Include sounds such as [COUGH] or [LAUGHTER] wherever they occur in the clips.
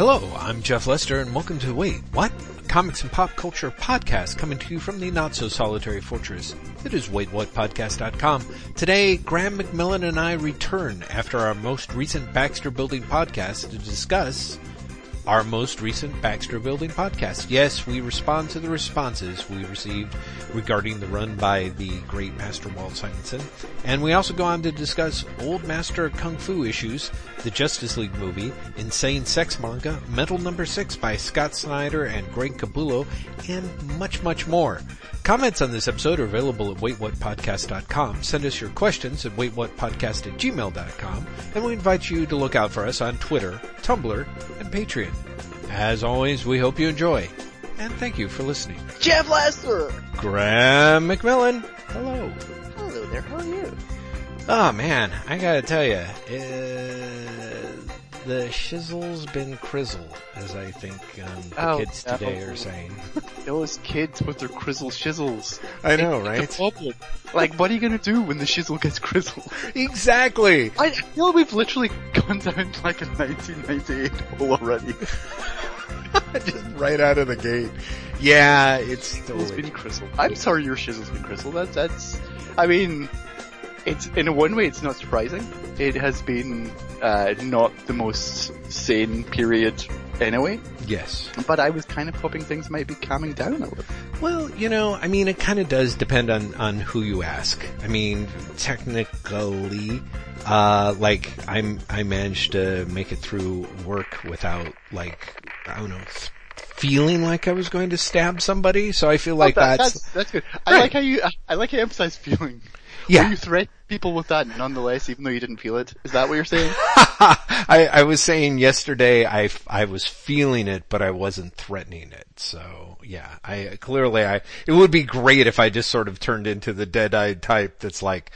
Hello, I'm Jeff Lester and welcome to Wait, What? A comics and pop culture podcast coming to you from the not so solitary fortress. It is waitwhatpodcast.com. Today, Graeme McMillan and I return after our most recent Baxter Building podcast to discuss our most recent Baxter Building podcast. Yes, we respond to the responses we received regarding the run by the great Master Walt Simonson. And we also go on to discuss Old Master Kung Fu issues, the Justice League movie, Insane Sex Manga, Metal Number 6 by Scott Snyder and Greg Capullo, and much, much more. Comments on this episode are available at waitwhatpodcast.com. Send us your questions at waitwhatpodcast at gmail.com, and we invite you to look out for us on Twitter, Tumblr, Patreon. As always, we hope you enjoy, and thank you for listening. Jeff Lester! Graeme McMillan, hello. Hello there, how are you? Oh man, I gotta tell you, uh, the shizzle's been crizzle, as I think um, the Oh, kids no. today are saying. [LAUGHS] Those kids with their crizzle shizzles. I know, right? problem. Like, what are you gonna do when the shizzle gets crizzled? [LAUGHS] exactly. I feel like we've literally gone down to like a 1998 hole already. [LAUGHS] Just right out of the gate. Yeah, it's It's totally. been crizzled. I'm sorry your shizzle's been crizzled. That's, that's, I mean, it's, in a one way it's not surprising. It has been, uh, not the most sane period anyway, Yes. but I was kind of hoping things might be calming down a little. Well, you know, I mean, it kind of does depend on, on who you ask. I mean, technically, uh, like, I'm, I managed to make it through work without, like, I don't know, feeling like I was going to stab somebody, so I feel like That- that's, that's, that's good. I Right. like how you, I like how you emphasize feeling. Yeah. You threat people with that nonetheless, even though you didn't feel it. Is that what you're saying? [LAUGHS] I, I was saying yesterday I, I was feeling it, but I wasn't threatening it. So yeah, I clearly I, it would be great if I just sort of turned into the dead-eyed type that's like,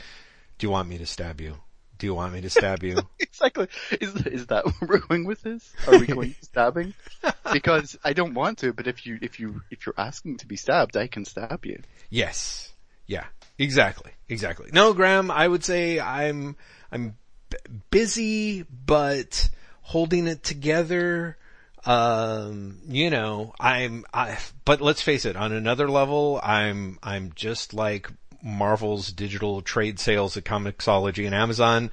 do you want me to stab you? Do you want me to stab you? [LAUGHS] exactly. Is is that where we're going with this? Are we going stabbing? [LAUGHS] Because I don't want to, but if you if you if you're asking to be stabbed, I can stab you. yes. Yeah. Exactly. Exactly. No, Graeme, I would say I'm, I'm b- busy, but holding it together. Um, you know, I'm, I, but let's face it, on another level, I'm, I'm just like Marvel's digital trade sales at Comixology and Amazon.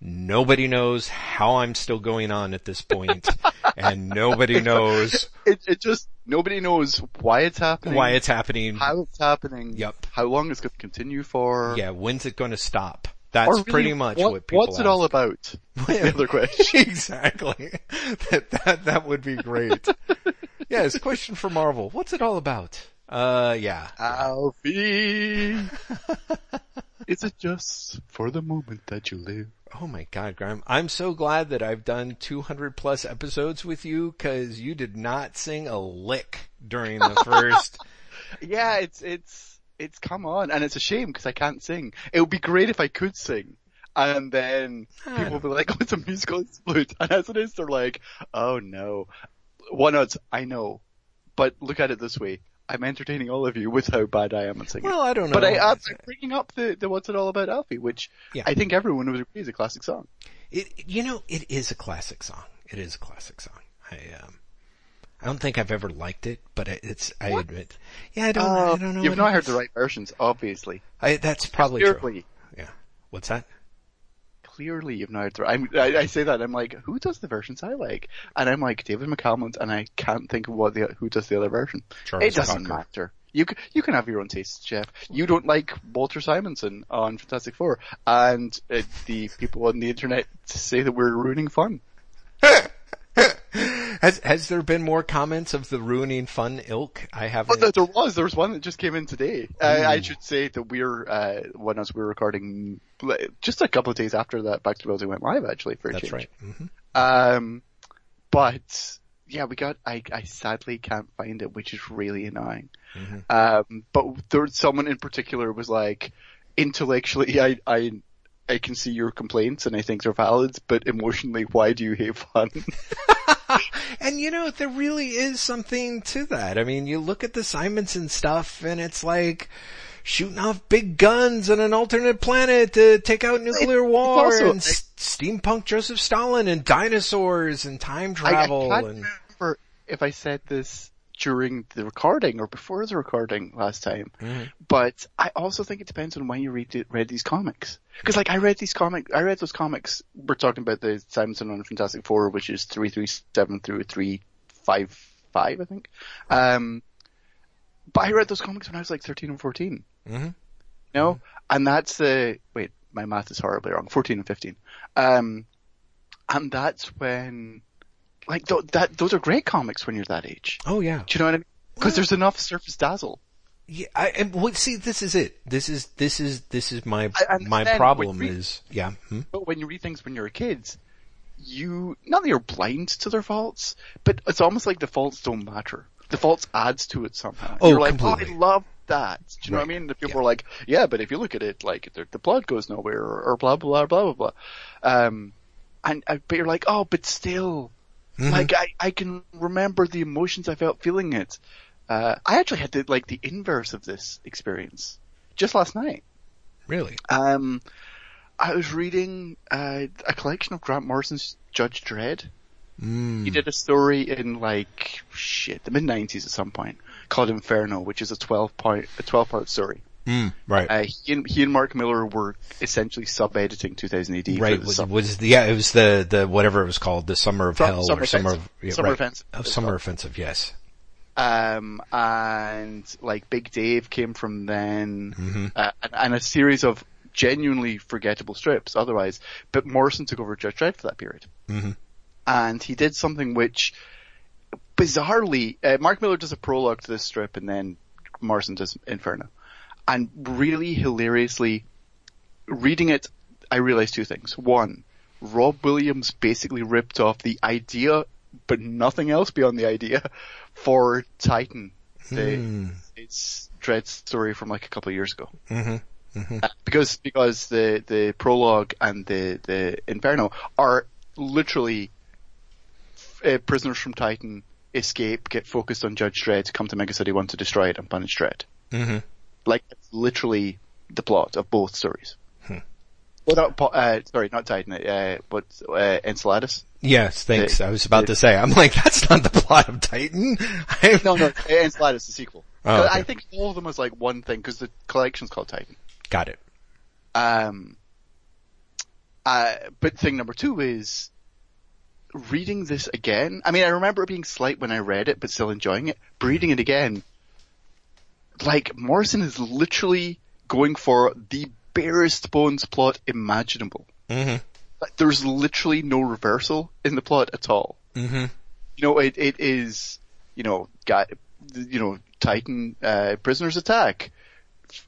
Nobody knows how I'm still going on at this point, [LAUGHS] and nobody knows It it just nobody knows why it's happening, why it's happening. how it's happening, Yep. how long it's going to continue for. Yeah, when's it going to stop? That's really, pretty much what, what, people What's it all about? [LAUGHS] the other question. [LAUGHS] exactly. that, that, that would be great. yes, question for Marvel. What's it all about? Uh, yeah. Alfie, is it just for the moment that you live? Oh my god, Graeme. I'm so glad that I've done 200 plus episodes with you cause you did not sing a lick during the first. [LAUGHS] Yeah, it's it's it's come on, and it's a shame because I can't sing. It would be great if I could sing, and then people will be like, [LAUGHS] "Oh, it's a musical flute," and as it is, they're like, "Oh no." One odds, I know, but look at it this way: I'm entertaining all of you with how bad I am at singing. well, I don't know. but I, I'm bringing up the, the "What's It All About, Alfie," which Yeah. I think everyone would agree is a classic song. It, you know, it is a classic song. It is a classic song. I, um, I don't think I've ever liked it, but it's, I What? admit. Yeah, I don't, I don't know. You've not heard is. the right versions, obviously. I, that's probably true. Yeah. What's that? Clearly you've not heard. I'm, I, I say that I'm like, who does the versions I like? And I'm like David McCalmont, and I can't think of what the who does the other version. Charles it doesn't Cocker. matter. You can, you can have your own tastes, Jeff. You don't like Walter Simonson on Fantastic Four, and uh, the people on the internet say that we're ruining fun. [LAUGHS] Has has there been more comments of the ruining fun ilk? I haven't. But there, there was, there was one that just came in today. Uh, I should say that we're, uh, when as we're recording, just a couple of days after that Baxter Building went live, actually, for a change. That's change. right. hmm Um, but yeah, we got. I, I sadly can't find it, which is really annoying. Mhm. Um, but there, someone in particular was like, intellectually, I, I, I can see your complaints and I think they're valid, but emotionally, why do you hate fun? [LAUGHS] [LAUGHS] [LAUGHS] And you know, there really is something to that. I mean, you look at the Simonson stuff and it's like, shooting off big guns on an alternate planet to take out nuclear war also- and steampunk Joseph Stalin and dinosaurs and time travel I, I can't and remember if I said this during the recording or before the recording last time, Mm-hmm. but I also think it depends on when you read, read these comics. Because like I read these comic, I read those comics. We're talking about the Simonson on Fantastic Four, which is three three seven through three five five, I think. Um, but I read those comics when I was like thirteen and 14 Mhm. You know, and that's the wait, my math is horribly wrong. Fourteen and fifteen. Um, and that's when, like, th- that those are great comics when you're that age. oh yeah. Do you know what I mean? Because there's enough surface dazzle. Yeah, I, and well, see, this is it. This is, this is, this is my, I- my problem when is, yeah. Hmm? But when you read things when you're a kid, you not that you're blind to their faults, but it's almost like the faults don't matter. The faults adds to it somehow. Oh, you're like, completely. oh, I love that. Do you know what I mean? The people are like, yeah, but if you look at it, like the, the plot goes nowhere, or, or blah blah blah blah blah. Um, and uh, but you're like, oh, but still, Mm-hmm. like I I can remember the emotions I felt feeling it. Uh, I actually had the like the inverse of this experience just last night. Really? Um, I was reading uh, a collection of Grant Morrison's Judge Dredd. Mm. He did a story in like shit the mid nineties at some point called Inferno, which is a twelve point a twelve part story. Mm, right. Uh, he and he and Mark Millar were essentially sub editing 2000 AD. for right. the Was, was the, yeah, it was the, the, whatever it was called, the Summer of Sum- Hell Summer or Summer Offensive. of, yeah, Summer right. Offensive, Oh, Summer called. Offensive, yes. um, and like Big Dave came from then, Mm-hmm. uh, and, and a series of genuinely forgettable strips. Otherwise, but Morrison took over Judge Dredd for that period, Mhm. and he did something which, bizarrely, uh, Mark Millar does a prologue to this strip, and then Morrison does Inferno, and really hilariously, reading it, I realized two things. One, Rob Williams basically ripped off the idea, but nothing else beyond the idea, for Titan. The, Hmm. It's Dredd story from like a couple of years ago. Mhm. Uh, because because the the prologue and the the Inferno are literally uh, prisoners from Titan escape, get focused on Judge Dredd, come to Mega City One to destroy it and punish Dredd. Mhm. Like literally the plot of both stories. Hmm. Well, not uh, sorry, not Titan, uh, but uh, Enceladus. Yes, thanks. The- I was about the- to say, I'm like, that's not the plot of Titan. I- [LAUGHS] No, no, Enceladus, the sequel. Oh, okay. I think all of them was like one thing because the collection's called Titan. Got it. Um, uh, but thing number two is reading this again. I mean, I remember it being slight when I read it, but still enjoying it. But reading it again, like Morrison is literally going for the barest bones plot imaginable. Mhm. Like, there's literally no reversal in the plot at all. Mhm. You know, it it is, you know, got, you know, Titan uh, prisoners attack.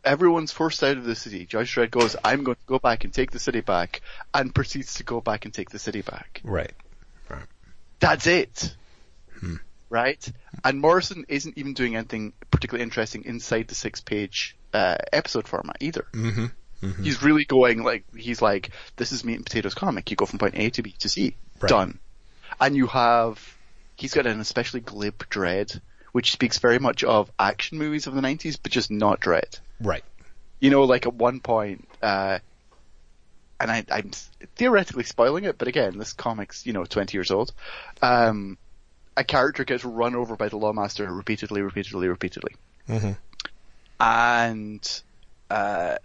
Everyone's forced out of the city. Judge Dredd goes, "I'm going to go back and take the city back," and proceeds to go back and take the city back. Right. That's it, right? And Morrison isn't even doing anything particularly interesting inside the six-page uh, episode format either. Mhm. He's really going like he's like, "This is meat and potatoes comic. You go from point A to B to C, Right. done." And you have, he's got an especially glib Dredd, which speaks very much of action movies of the '90s, but just not Dredd. Right. You know, like at one point, uh, and I, I'm theoretically spoiling it, but again, this comic's, you know, 20 years old. Um, a character gets run over by the Lawmaster repeatedly, repeatedly, repeatedly. Mhm. And, uh,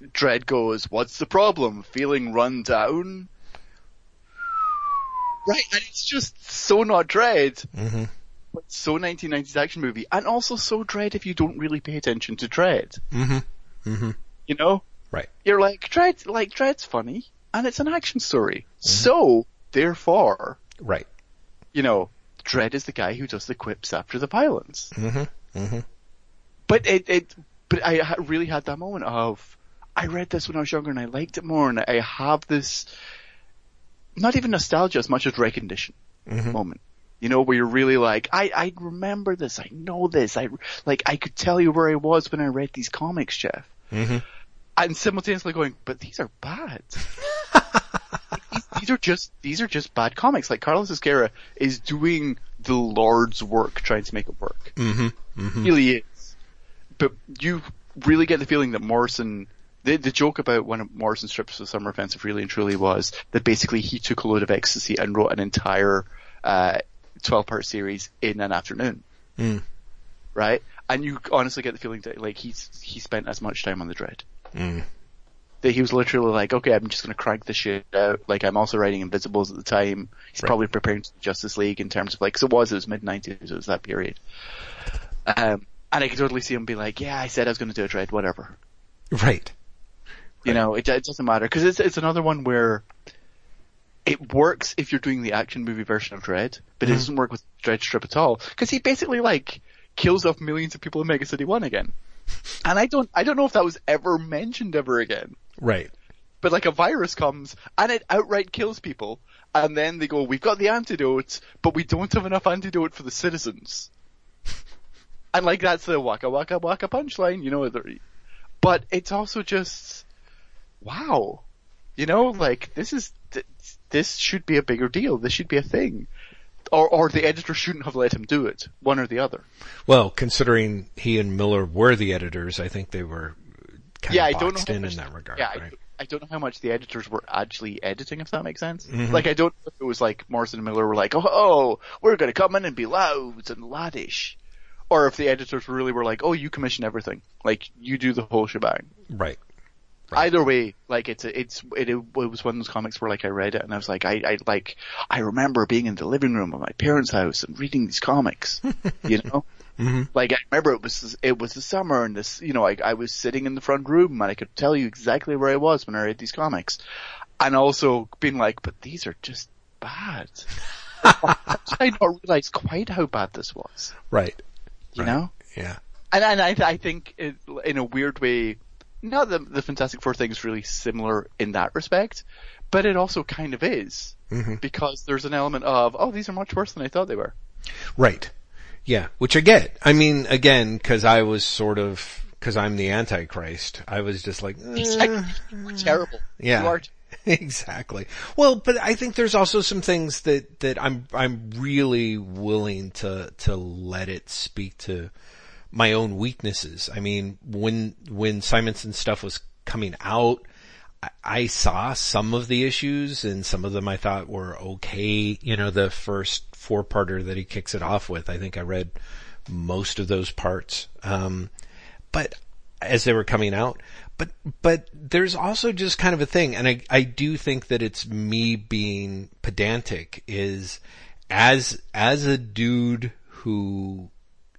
Dredd goes, what's the problem? Feeling run down? Right, and it's just so not Dredd, Mhm. but so 1990s action movie, and also so Dredd if you don't really pay attention to Dredd. Mhm. Mhm. You know? Right. You're like, Dredd, like, Dredd's funny, and it's an action story. So, therefore, Right. you know, Dredd is the guy who does the quips after the violence. Mhm. Mhm. But it, it, but I really had that moment of, I read this when I was younger and I liked it more and I have this, not even nostalgia as much as recognition Mhm. moment. You know, where you're really like, I, I remember this, I know this, I, like, I could tell you where I was when I read these comics, Jeff. Mhm. And simultaneously going, but these are bad. [LAUGHS] these, are just, these are just bad comics. Like Carlos Ezquerra is doing the Lord's work trying to make it work. Mhm. Mhm. really is. But you really get the feeling that Morrison, the, the joke about one of Morrison's trips to the Summer Offensive really and truly was that basically he took a load of ecstasy and wrote an entire, uh, 12 part series in an afternoon. Mm. Right? And you honestly get the feeling that like he's, he spent as much time on the Dredd. Mm. That he was literally like, okay, I'm just gonna crank this shit out. Like I'm also writing Invisibles at the time. He's Right. probably preparing Justice League in terms of like, 'cause it was, it was mid 90s, it was that period. Um, and I could totally see him be like, yeah, I said I was gonna do a Dredd, whatever. Right. You know, it, it doesn't matter because it's it's another one where it works if you're doing the action movie version of Dredd, but it doesn't work with Dredd Strip at all because he basically like kills off millions of people in Mega City One again. [LAUGHS] And I don't I don't know if that was ever mentioned ever again. Right. But like a virus comes and it outright kills people, and then they go, "We've got the antidote, but we don't have enough antidote for the citizens." [LAUGHS] and like that's the waka waka waka punchline, you know. But it's also just, wow, you know, like this is this should be a bigger deal. This should be a thing, or or the editor shouldn't have let him do it, one or the other. Well, considering he and Millar were the editors, I think they were kind yeah, of I don't know in much, in that regard. Yeah, right? I, I don't know how much the editors were actually editing, if that makes sense. Mhm. Like, I don't know if it was like Morrison and Millar were like, oh, oh we're going to come in and be loud and laddish, or if the editors really were like, oh, you commission everything, like you do the whole shebang. Right. Right. Either way, like it's a, it's it, it was one of those comics where like I read it and I was like I I like I remember being in the living room of my parents' house and reading these comics, you [LAUGHS] know. Hmm Like I remember it was it was the summer and this you know I I was sitting in the front room and I could tell you exactly where I was when I read these comics, and also being like, but these are just bad. [LAUGHS] I did not realize quite how bad this was? Right. You Right. know, Yeah. and and I I think it, in a weird way, not that the Fantastic Four thing is really similar in that respect, but it also kind of is hmm because there's an element of oh these are much worse than I thought they were. Right. Yeah. Which I get. I mean, again, cause I was sort of, cause I'm the Antichrist, I was just like, It's eh, terrible. Yeah. You are [LAUGHS] exactly. Well, but I think there's also some things that, that I'm, I'm really willing to, to let it speak to my own weaknesses. I mean, when, when Simonson stuff was coming out, I, saw some of the issues and some of them I thought were okay. You know, the first four parter that he kicks it off with, I think I read most of those parts. Um, but as they were coming out, but, but there's also just kind of a thing, and I, I do think that it's me being pedantic is as, as a dude who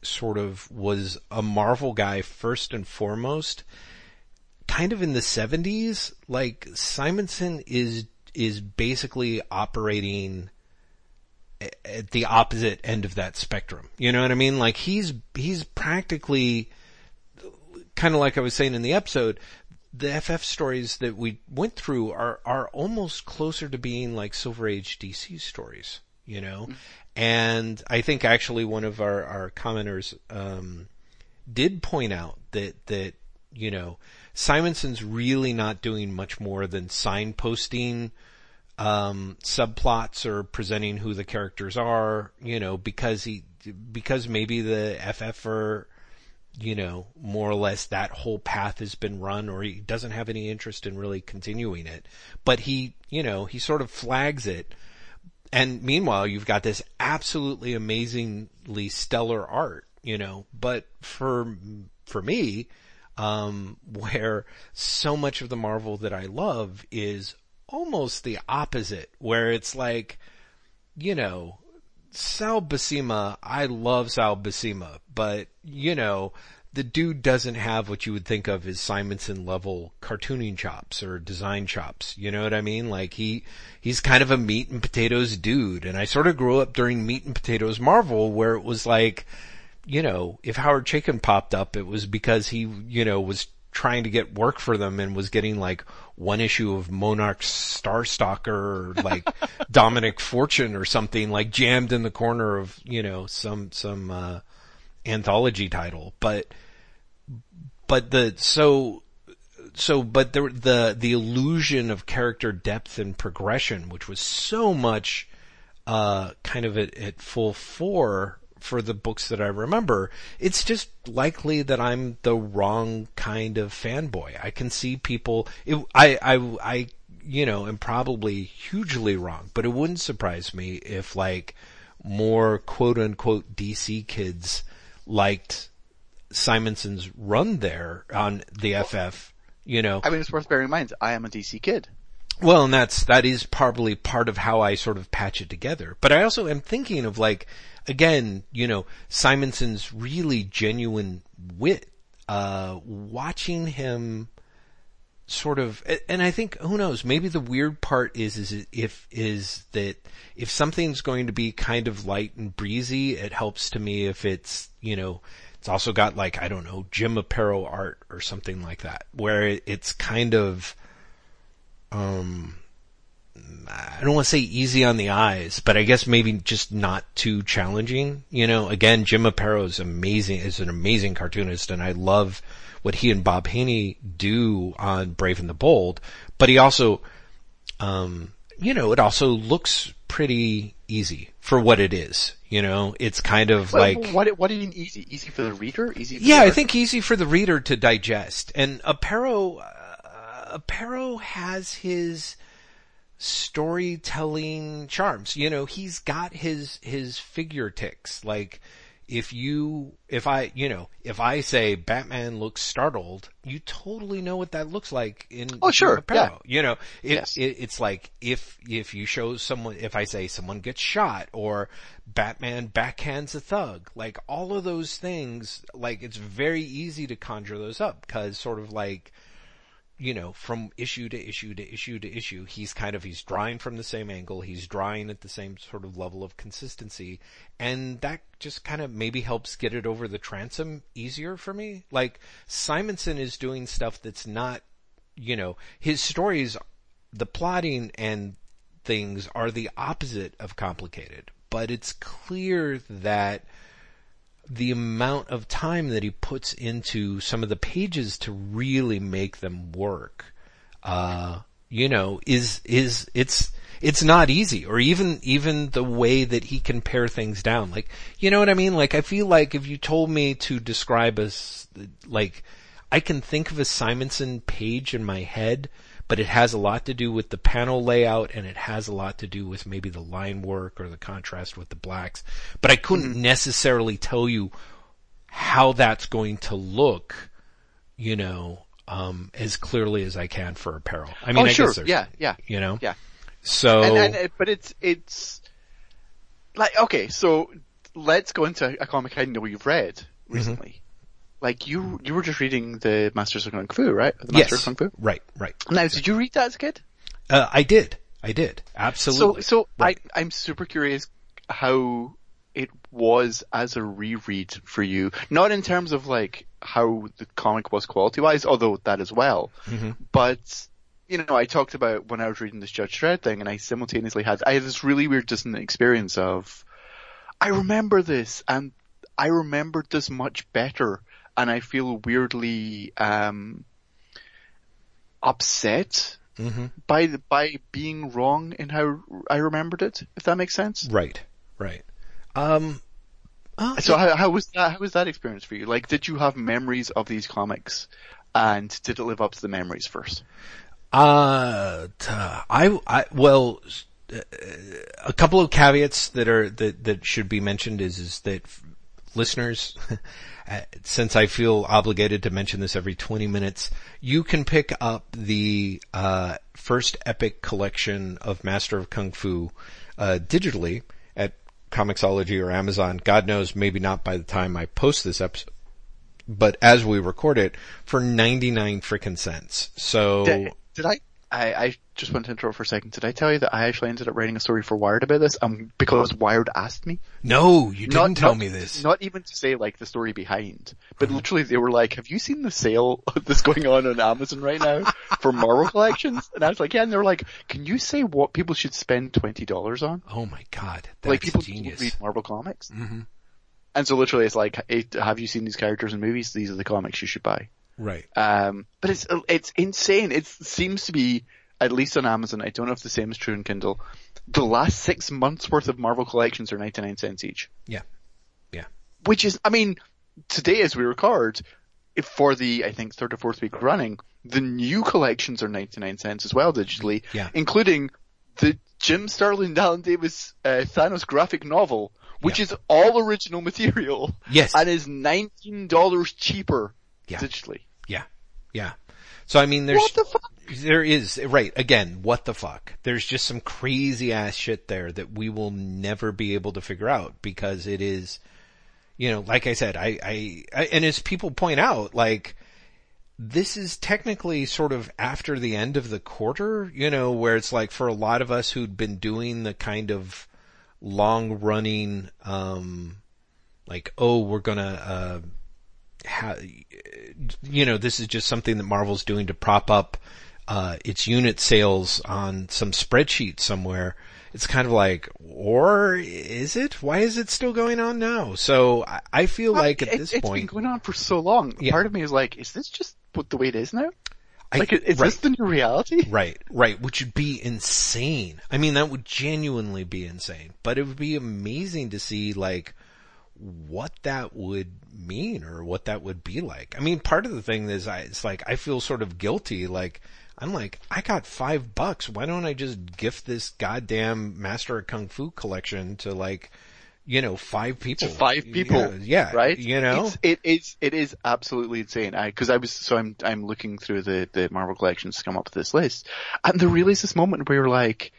sort of was a Marvel guy first and foremost, kind of in the 70s, like Simonson is, is basically operating at the opposite end of that spectrum. You know what I mean? Like he's, he's practically, kind of like I was saying in the episode, the FF stories that we went through are, are almost closer to being like Silver Age DC stories, you know? And I think actually one of our, our commenters, um, did point out that, that, you know, Simonson's really not doing much more than signposting, um, subplots or presenting who the characters are, you know, because he, because maybe the FF are, you know, more or less that whole path has been run or he doesn't have any interest in really continuing it. But he, you know, he sort of flags it. And meanwhile, you've got this absolutely amazingly stellar art, you know, but for, for me, um, [LAUGHS] where so much of the Marvel that I love is almost the opposite, where it's like, you know, Sal Buscema, I love Sal Buscema, but you know, the dude doesn't have what you would think of as Simonson level cartooning chops or design chops. You know what I mean? Like he, he's kind of a meat and potatoes dude. And I sort of grew up during meat and potatoes Marvel where it was like, you know, if Howard Chaykin popped up, it was because he, you know, was trying to get work for them and was getting like one issue of Monark Starstalker or like [LAUGHS] Dominic Fortune or something like jammed in the corner of, you know, some, some, uh, anthology title. But, but the, so, so, but the, the, the illusion of character depth and progression, which was so much, uh, kind of at, at full fore for the books that I remember. It's just likely that I'm the wrong kind of fanboy. I can see people, it, I, I, I, you know, am probably hugely wrong, but it wouldn't surprise me if like more quote unquote DC kids liked Simonson's run there on the FF, you know. I mean, it's worth bearing in mind, I am a DC kid. Well, and that's, that is probably part of how I sort of patch it together. But I also am thinking of like, again, you know, Simonson's really genuine wit, uh, watching him sort of, and I think, who knows, maybe the weird part is, is if, is that if something's going to be kind of light and breezy, it helps to me if it's, you know, it's also got like, I don't know, Jim Aparo art or something like that, where it's kind of, um, I don't want to say easy on the eyes, but I guess maybe just not too challenging. You know, again, Jim Aparo is amazing, is an amazing cartoonist and I love what he and Bob Haney do on Brave and the Bold, but he also, um, you know, it also looks pretty easy for what it is. You know, it's kind of Well, like, what, what do you mean easy? Easy for the reader? Easy for yeah, I think easy for the reader to digest. And Aparo, uh, Aparo has his storytelling charms. You know, he's got his, his figure ticks. Like, if you, if I, you know, if I say Batman looks startled, you totally know what that looks like in Oh, sure, Aparo. yeah. You know, it, Yes. it, it's like if, if you show someone, if I say someone gets shot or Batman backhands a thug, like all of those things, like it's very easy to conjure those up because sort of like, you know, from issue to issue to issue to issue, he's kind of, he's drawing from the same angle, he's drawing at the same sort of level of consistency, and that just kind of maybe helps get it over the transom easier for me. Like, Simonson is doing stuff that's not, you know, his stories, the plotting and things are the opposite of complicated, but it's clear that the amount of time that he puts into some of the pages to really make them work, uh, you know, is, is, it's, it's not easy or even, even the way that he can pare things down. Like, you know what I mean? Like, I feel like if you told me to describe us, like, I can think of a Simonson page in my head, but it has a lot to do with the panel layout and it has a lot to do with maybe the line work or the contrast with the blacks. But I couldn't necessarily tell you how that's going to look, you know, um, as clearly as I can for Aparo. I mean, oh, I sure. Yeah, yeah, you know, yeah. so, And, and but it's it's like okay, so let's go into a comic I know you've read Mm-hmm. Like you, you were just reading the Masters of Kung Fu, right? The Master yes, of Kung Fu. right, right. Now, did you read that as a kid? Uh, I did, I did, absolutely. So, so Right. I, I'm super curious how it was as a reread for you. Not in terms of like how the comic was quality wise, although that as well. Mm-hmm. But, you know, I talked about when I was reading this Judge Dredd thing and I simultaneously had, I had this really weird dissonant experience of, I remember this and I remembered this much better and I feel weirdly, um, upset hmm by the, by being wrong in how I remembered it, if that makes sense. Right, right. Um, uh, So how, how was that, how was that experience for you? Like, did you have memories of these comics and did it live up to the memories first? Uh, I, I, well, uh, a couple of caveats that are, that, that should be mentioned is, is that listeners, [LAUGHS] since I feel obligated to mention this every 20 minutes, you can pick up the, uh, first epic collection of Master of Kung Fu, uh, digitally at Comixology or Amazon. God knows, maybe not by the time I post this episode but as we record it for 99 frickin' cents. So Did, did I, I, I just want to interrupt for a second. Did I tell you that I actually ended up writing a story for Wired about this? Um, because Wired asked me. no, you didn't Not- tell not- me this. Not even to say like the story behind, but Mm-hmm. literally they were like, have you seen the sale that's going on on Amazon right now for [LAUGHS] Marvel collections? And I was like, yeah, and they were like, can you say what people should spend $20 on? oh my god, that's like people genius. read Marvel comics. Mhm. And so literally it's like, hey, have you seen these characters in movies? These are the comics you should buy. Right. Um, but it's, it's insane. It seems to be, at least on Amazon, I don't know if the same is true in Kindle, the last six months worth of Marvel collections are 99 cents each. Yeah. Yeah. Which is, I mean, today as we record, if for the, I think, third or fourth week running, the new collections are 99 cents as well digitally, Yeah. including the Jim Starlin, Alan Davis, uh, Thanos graphic novel, which Yeah. is all original material Yes. and is $19 cheaper Yeah. digitally. Yeah. So I mean, there's, What the fuck? there is, right, again, what the fuck? There's just some crazy ass shit there that we will never be able to figure out because it is, you know, like I said, I, I, I and as people point out, like, this is technically sort of after the end of the quarter, you know, where it's like for a lot of us who'd been doing the kind of long running, um, like, oh, we're gonna, uh, ha- you know, this is just something that Marvel's doing to prop up, uh, its unit sales on some spreadsheet somewhere. It's kind of like, or is it? Why is it still going on now? So I, I feel like at It- this it's point, been going on for so long. Yeah. Part of me is like, is this just what the way it is now? I- Like, is right. this the new reality? [LAUGHS] Right, right, which would be insane. I mean, that would genuinely be insane, but it would be amazing to see like what that would mean or what that would be like. I mean, part of the thing is I, it's like, I feel sort of guilty. Like, I'm like, I got five bucks. Why don't I just gift this goddamn Master of Kung Fu collection to like, you know, five people? to five people. Yeah, yeah, right? You know? it's, it is it is absolutely insane. I because I was so I'm I'm looking through the the Marvel collections to come up with this list, and there really is this moment where you're like.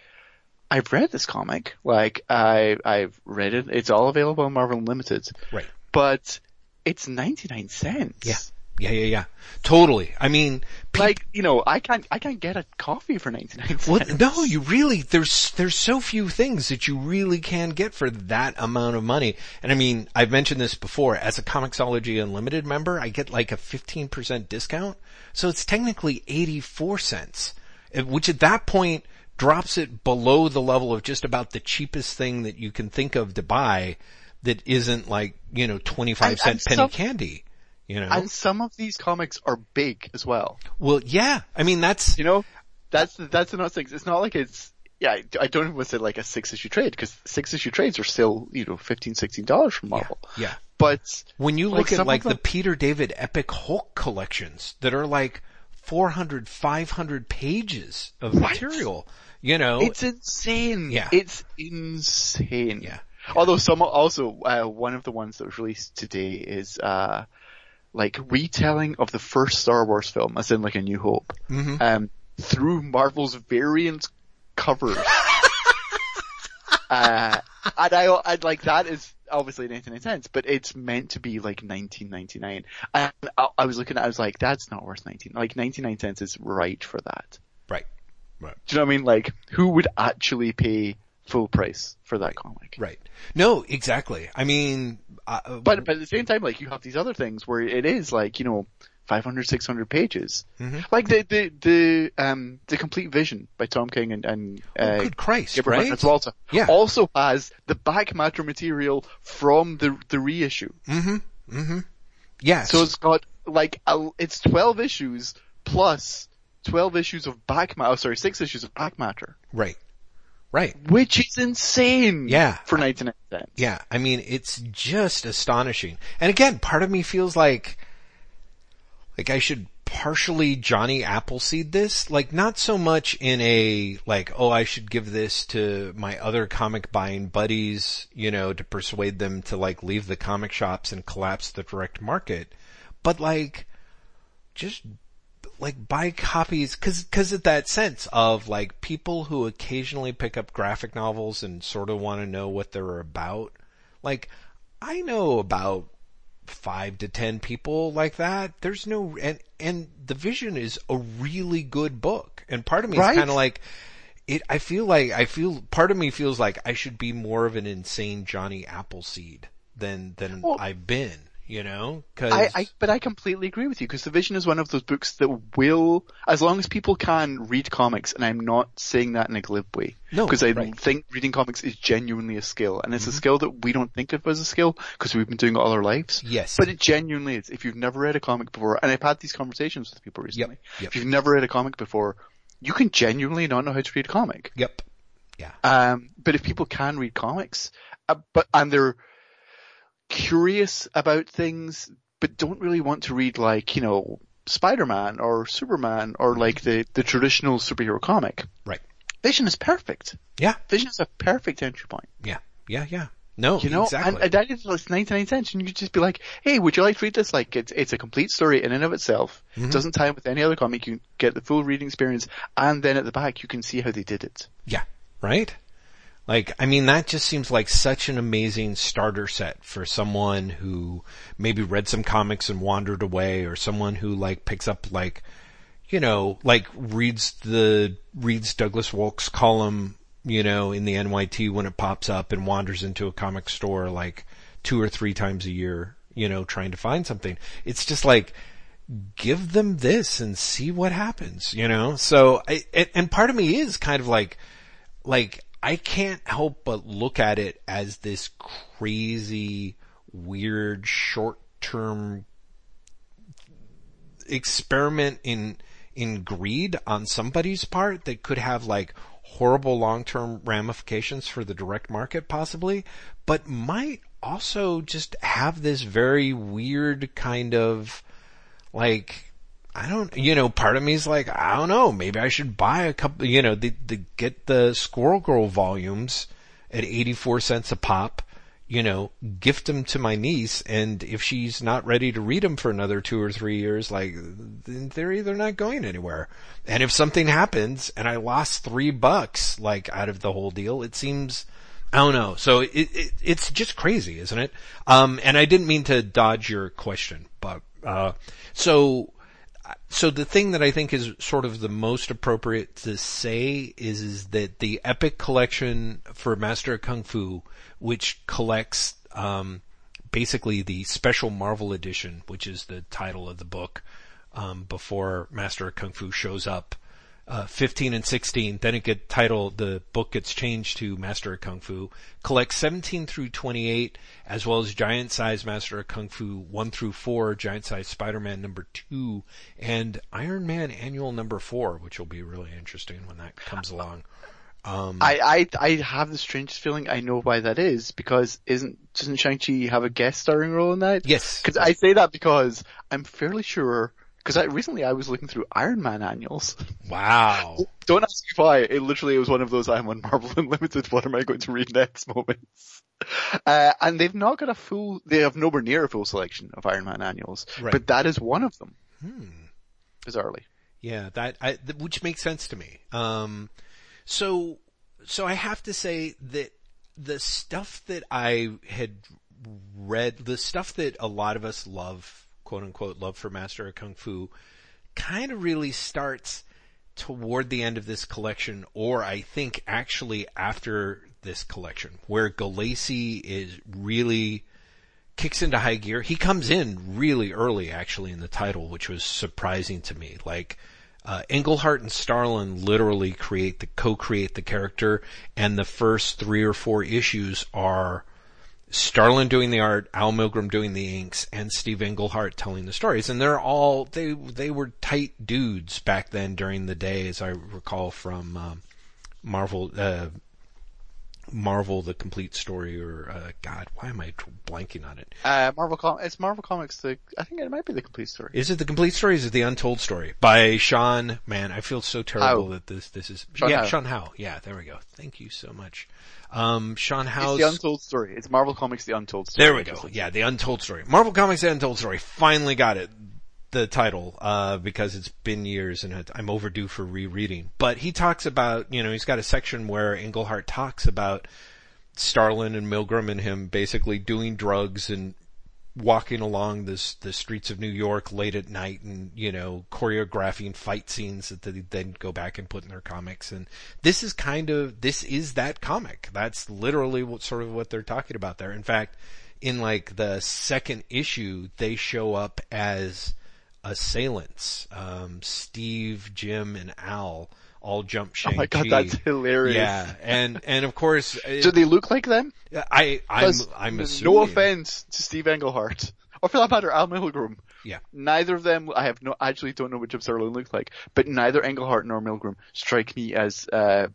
I've read this comic, like I I've read it. It's all available on Marvel Unlimited, right. but it's ninety nine cents. Yeah. Yeah, yeah, yeah. Totally. I mean, like you know, I can't I can't get a coffee for ninety nine cents. Well, no, you really, there's, there's so few things that you really can get for that amount of money. And I mean, I've mentioned this before, as a Comixology Unlimited member, I get like a 15% discount. So it's technically 84 cents, eh, which at that point drops it below the level of just about the cheapest thing that you can think of to buy that isn't like, you know, 25 And- cent and penny some- candy. You know? And some of these comics are big as well. well, yeah. I mean, that's, You know, that's that's the not thing. It's not like it's yeah. I, don't even want to say like a six issue trade because six issue trades are still you know fifteen sixteen dollars from Marvel. yeah. But When you look some at like the Peter David Epic Hulk collections that are like 400, 500 pages of Right. material, you know, it's insane. Yeah. it's insane. Yeah. [LAUGHS] Although some also uh, one of the ones that was released today is uh like retelling of the first Star Wars film, as in like a New Hope, Mhm. um, through Marvel's variant covers. [LAUGHS] uh, and I, I'd like that is obviously 99 cents, but it's meant to be like 19.99. And I, I was looking at, it, I was like, that's not worth 19. Like 99 cents is right for that. right, right, Do you know what I mean? Like, who would actually pay full price for that comic? right. No, exactly. I mean, uh, But, but at the same time, like, you have these other things where it is like, you know, 500, 600 pages. Mhm. Like the, the, the, um, the complete vision by Tom King and, and, oh, uh, good Christ, Gabriel right? Fitzwalter Yeah. also has the back matter material from the, the reissue. Mm-hmm, mm-hmm. Yes. So it's got like, a, it's 12 issues plus 12 issues of back matter, oh, sorry, 6 issues of back matter. right, right. Which is insane. Yeah. For 99 cents. Yeah, I mean, it's just astonishing. And again, part of me feels like, like I should partially Johnny Appleseed this, like not so much in a, like, oh, I should give this to my other comic buying buddies, you know, to persuade them to like leave the comic shops and collapse the direct market, but like, just like buy copies cause, cause of that sense of like people who occasionally pick up graphic novels and sort of want to know what they're about. Like, I know about five to ten people like that. There's no, and, and the vision is a really good book. And part of me Right? is kind of like, it, I feel like, I feel, part of me feels like I should be more of an insane Johnny Appleseed than, than Well- I've been, you know? Cause, I, I, but I completely agree with you because The Vision is one of those books that will, as long as people can read comics, and I'm not saying that in a glib way, No, because I right. Mm-hmm. think reading comics is genuinely a skill, and it's a skill that we don't think of as a skill because we've been doing it all our lives. Yes. But it genuinely is. If you've never read a comic before, and I've had these conversations with people recently, yep. if you've never read a comic before, you can genuinely not know how to read a comic. Yep. Yeah. Um, but if people can read comics, uh, but and they're curious about things, but don't really want to read like, you know, Spider-Man or Superman or like the, the traditional superhero comic. Right. Vision is perfect. Yeah. Vision is a perfect entry point. Yeah. Yeah. Yeah. No, You know, exactly. and, and that is like 99 cents and you could just be like, hey, would you like to read this? Like, it's, it's a complete story in and of itself. Mm-hmm. It doesn't tie in with any other comic. You get the full reading experience and then at the back you can see how they did it. Yeah, right? Like, I mean, that just seems like such an amazing starter set for someone who maybe read some comics and wandered away or someone who like picks up like, you know, like reads the, reads Douglas Wolk's column, you know, in the NYT when it pops up and wanders into a comic store like two or three times a year, you know, trying to find something. It's just like, give them this and see what happens, you know? So, I, and- and part of me is kind of like, like, I can't help but look at it as this crazy, weird, short-term experiment in, in greed on somebody's part that could have like horrible long-term ramifications for the direct market possibly, but might also just have this very weird kind of, like, I don't, you know, part of me is like, I don't know, maybe I should buy a couple, you know, the, the, get the Squirrel Girl volumes at 84 cents a pop, you know, gift them to my niece, and if she's not ready to read them for another two or three years, like, in theory, they're not going anywhere. And if something happens and I lost three bucks, like, out of the whole deal, it seems, I don't know. So it, it it's just crazy, isn't it? Um, and I didn't mean to dodge your question, but uh, so so the thing that I think is sort of the most appropriate to say is is that the Epic Collection for Master of Kung Fu, which collects um, basically the Special Marvel Edition, which is the title of the book, um, before Master of Kung Fu shows up uh, 15 and 16. Then it get titled, the book gets changed to Master of Kung Fu. Collects 17 through 28, as well as Giant Size Master of Kung Fu 1 through 4, Giant Size Spider-Man number 2, and Iron Man Annual number 4, which will be really interesting when that comes along. Um, I, I, I have the strangest feeling I know why that is because isn't, doesn't Shang-Chi have a guest starring role in that? yes. Cause I say that because I'm fairly sure, cause I, recently I was looking through Iron Man annuals. [LAUGHS] Wow. Don't ask me why. It literally was one of those I'm on Marvel [LAUGHS] Unlimited. What am I going to read next [LAUGHS] moments? Uh, and they've not got a full, they have nowhere near a full selection of Iron Man annuals, Right. but that is one of them. Hmm. Bizarrely. Yeah, that I, th- which makes sense to me. Um, so so I have to say that the stuff that I had read, the stuff that a lot of us love, quote unquote, love for Master of Kung Fu, kind of really starts toward the end of this collection, or I think actually after this collection, where Gulacy is really kicks into high gear. He comes in really early actually in the title, which was surprising to me. Like, uh, and Starlin literally create the, co-create the character and the first three or four issues are Starlin doing the art, Al Milgrom doing the inks, and Steve Englehart telling the stories. And they're all, they, they were tight dudes back then during the day, as I recall from, um, Marvel, uh, Marvel the complete story or, uh, God, why am I blanking on it? Uh, Marvel Com- it's Marvel Comics, the, I think it might be the complete story. Is it the complete story? Is it the untold story by Sean? Man, I feel so terrible Howe. that this this is Sean yeah Howe. Sean Howe. Yeah, there we go. Thank you so much, um, Sean It's the untold story. It's Marvel Comics, the untold story. there we go. Yeah, the untold story. Marvel Comics: The Untold Story. Finally got it. The title, uh, because it's been years and I'm overdue for rereading. But he talks about, you know, he's got a section where Englehart talks about Starlin and Milgrom and him basically doing drugs and walking along this the streets of New York late at night and you know choreographing fight scenes that they then go back and put in their comics. And this is kind of this is that comic. That's literally what sort of what they're talking about there. In fact in like the second issue they show up as assailants. Um Steve Jim and Al all jump Shang-Chi Oh my god, that's hilarious. yeah and and of course [LAUGHS] Do they look like them? I I'm I'm no offense to Steve Englehart. Or for that matter, Al Milgrom. Yeah. Neither of them, I have no, actually don't know which of Starlin looks like, but neither Englehart nor Milgrom strike me as, uh,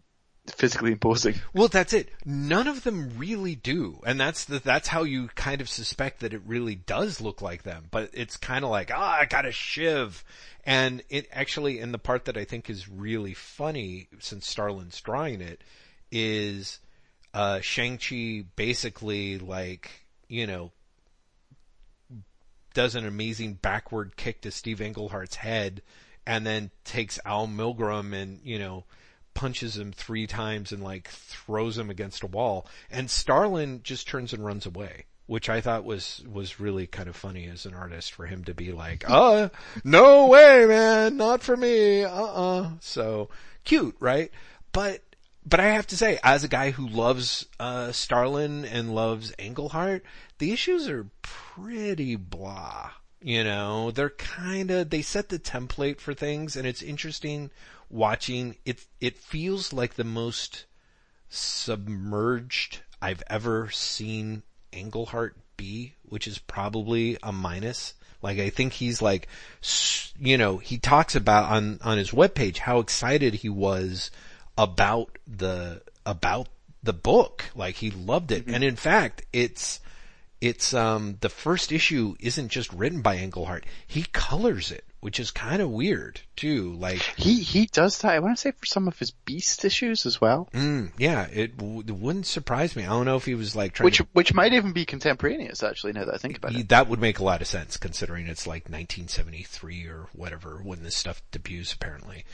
physically imposing. Well, that's it. None of them really do. And that's the, that's how you kind of suspect that it really does look like them. But it's kind of like, ah, oh, I got a shiv. And it actually, and the part that I think is really funny since Starlin's drawing it is, uh, Shang-Chi basically like, you know, does an amazing backward kick to Steve Englehart's head and then takes Al Milgrom and, you know, punches him three times and like throws him against a wall. And Starlin just turns and runs away, which I thought was, was really kind of funny as an artist for him to be like, [LAUGHS] uh, no way, man, not for me, uh-uh. So cute, right? But, but I have to say, as a guy who loves, uh, Starlin and loves Englehart, the issues are pretty blah. You know, they're kinda, they set the template for things and it's interesting watching it it feels like the most submerged I've ever seen Englehart be, which is probably a minus. Like I think he's like, you know, he talks about on on his webpage how excited he was about the about the book. Like he loved it, mm-hmm. and in fact, it's it's um the first issue isn't just written by Englehart. He colors it which is kind of weird too. Like he he does that. I want to say for some of his Beast issues as well. Mm, yeah, it, w- it, wouldn't surprise me. I don't know if he was like trying which to, which might even be contemporaneous. Actually, now that I think about he, it, that would make a lot of sense considering it's like 1973 or whatever when this stuff debuts apparently.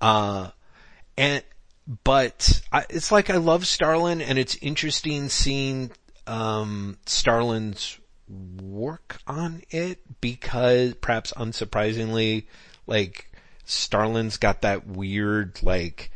Uh, and but I, it's like I love Starlin, and it's interesting seeing um, Starlin's work on it because perhaps unsurprisingly, like Starlin's got that weird like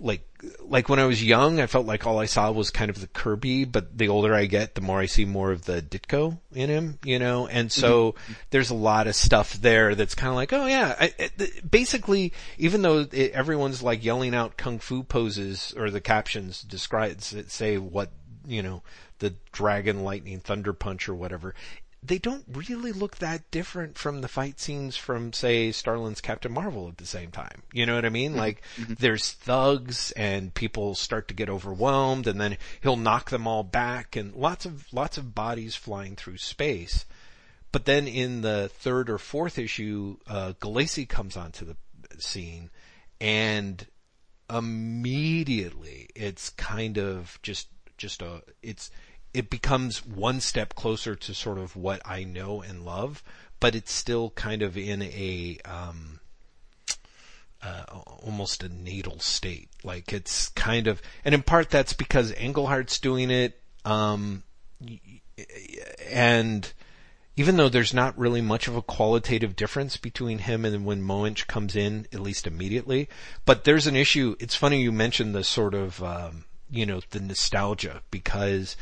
like like when I was young, I felt like all I saw was kind of the Kirby, but the older I get, the more I see more of the Ditko in him, you know. And so mm-hmm. there's a lot of stuff there that's kind of like, oh yeah. I, it, basically, even though it, everyone's like yelling out kung fu poses or the captions describe say what you know the dragon lightning thunder punch or whatever, they don't really look that different from the fight scenes from say Starlin's Captain Marvel at the same time. You know what I mean? Mm-hmm. Like mm-hmm. there's thugs and people start to get overwhelmed and then he'll knock them all back and lots of lots of bodies flying through space. But then in the third or fourth issue, uh, Gulacy comes onto the scene and immediately it's kind of just just a it's it becomes one step closer to sort of what I know and love, but it's still kind of in a um, uh, almost a natal state. Like it's kind of, and in part that's because Englehart's doing it, um, and even though there's not really much of a qualitative difference between him and when Moench comes in, at least immediately, but there's an issue. It's funny you mentioned the sort of, um, you know, the nostalgia because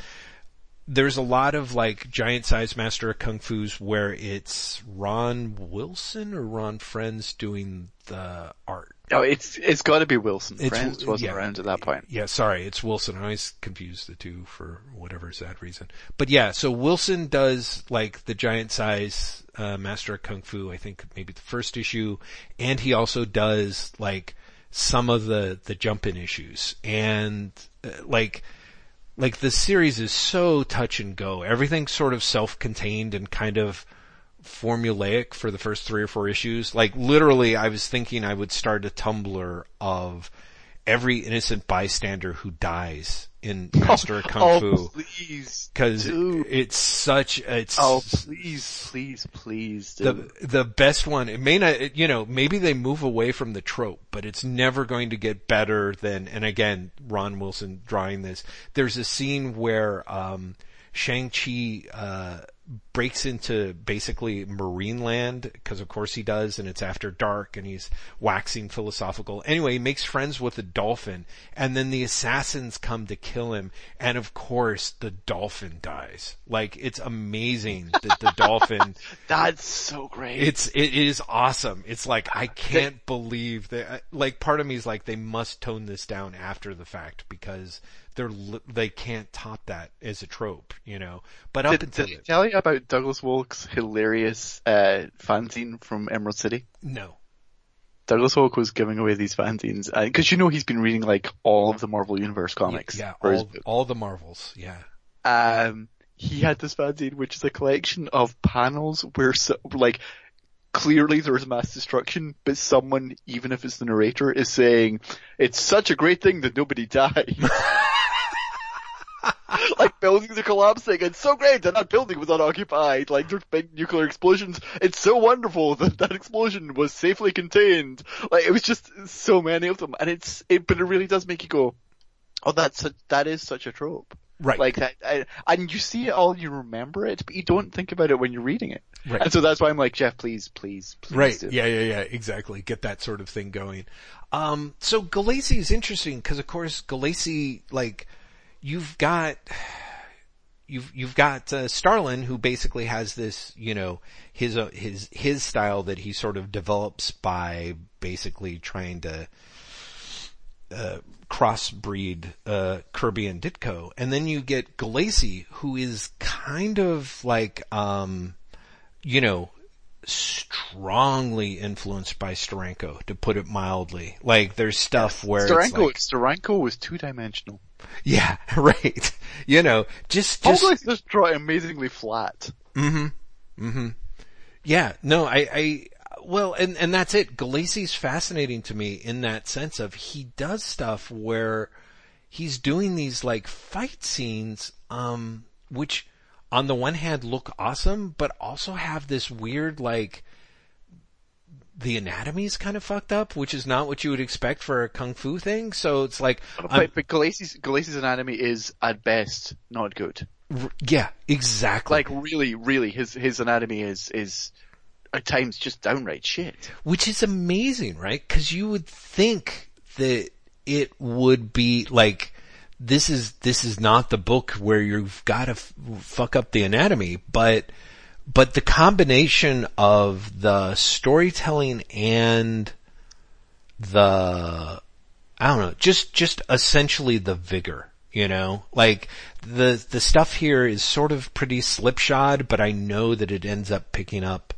there's a lot of like giant size master of kung fu's where it's Ron Wilson or Ron Frenz doing the art. Oh, it's it's got to be Wilson. It's, Frenz wasn't yeah, around at that point. Yeah, sorry, it's Wilson. I always confuse the two for whatever sad reason. But yeah, so Wilson does like the giant size uh, master of kung fu. I think maybe the first issue, and he also does like some of the the jump in issues and uh, like like the series is so touch and go. Everything's sort of self-contained and kind of formulaic for the first three or four issues. Like literally, I was thinking I would start a Tumblr of every innocent bystander who dies in [LAUGHS] Master of Kung oh, Fu. please. Cause it's such, it's. Oh, please, please, please. Dude. The, the best one, it may not, you know, maybe they move away from the trope, but it's never going to get better than, and again, Ron Wilson drawing this. There's a scene where, um, Shang-Chi, uh, breaks into basically marine land because of course he does and it's after dark and he's waxing philosophical. Anyway, he makes friends with the dolphin and then the assassins come to kill him and of course the dolphin dies. Like it's amazing that the [LAUGHS] dolphin That's so great. It's it is awesome. It's like I can't believe that uh, like part of me is like they must tone this down after the fact because they're they can't top that as a trope, you know. But up did, until did tell you about Douglas Wolk's hilarious uh, fanzine from Emerald City? No. Douglas Wolk was giving away these fanzines because you know he's been reading like all of the Marvel Universe comics. Yeah, all, all the Marvels. Yeah. um, he had this fanzine which is a collection of panels where so, like clearly there's mass destruction, but someone, even if it's the narrator, is saying it's such a great thing that nobody [LAUGHS] died. [LAUGHS] [LAUGHS] like buildings are collapsing. It's so great that that building was unoccupied. Like there's big nuclear explosions. It's so wonderful that that explosion was safely contained. Like it was just so many of them, and it's it, but it really does make you go, oh, that's such, that is such a trope. Right. Like that, I, and you see it all, you remember it, but you don't think about it when you're reading it. Right. And so that's why I'm like, Jeff, please, please, please. Right. do. Yeah, yeah, yeah. Exactly. Get that sort of thing going. Um, so Gulacy is interesting because, of course, Gulacy, like, you've got, you've, you've got, uh, Starlin who basically has this, you know, his, uh, his, his style that he sort of develops by basically trying to, uh, crossbreed, uh, Kirby and Ditko. And then you get Gulacy who is kind of like, um, you know, strongly influenced by Steranko, to put it mildly. Like there's stuff where it's Steranko, like, Steranko was two dimensional. Yeah, [LAUGHS] right. You know, just, just, Always just draw amazingly flat. Mm-hmm. Mm-hmm. Yeah, no, I, I, well, and, and that's it. Gulacy's fascinating to me in that sense of he does stuff where he's doing these like fight scenes, um, which on the one hand look awesome, but also have this weird like, the anatomy's kind of fucked up, which is not what you would expect for a kung fu thing. So it's like, I'm- But, but Gulacy's, Gulacy's anatomy is at best not good. r- yeah, exactly. Like really, really, his, his anatomy is, is at times just downright shit. which is amazing, right? Cause you would think that it would be like, this is, this is not the book where you've gotta f- fuck up the anatomy, but, but the combination of the storytelling and the, I don't know, just, just essentially the vigor, you know? Like, the, the stuff here is sort of pretty slipshod, but I know that it ends up picking up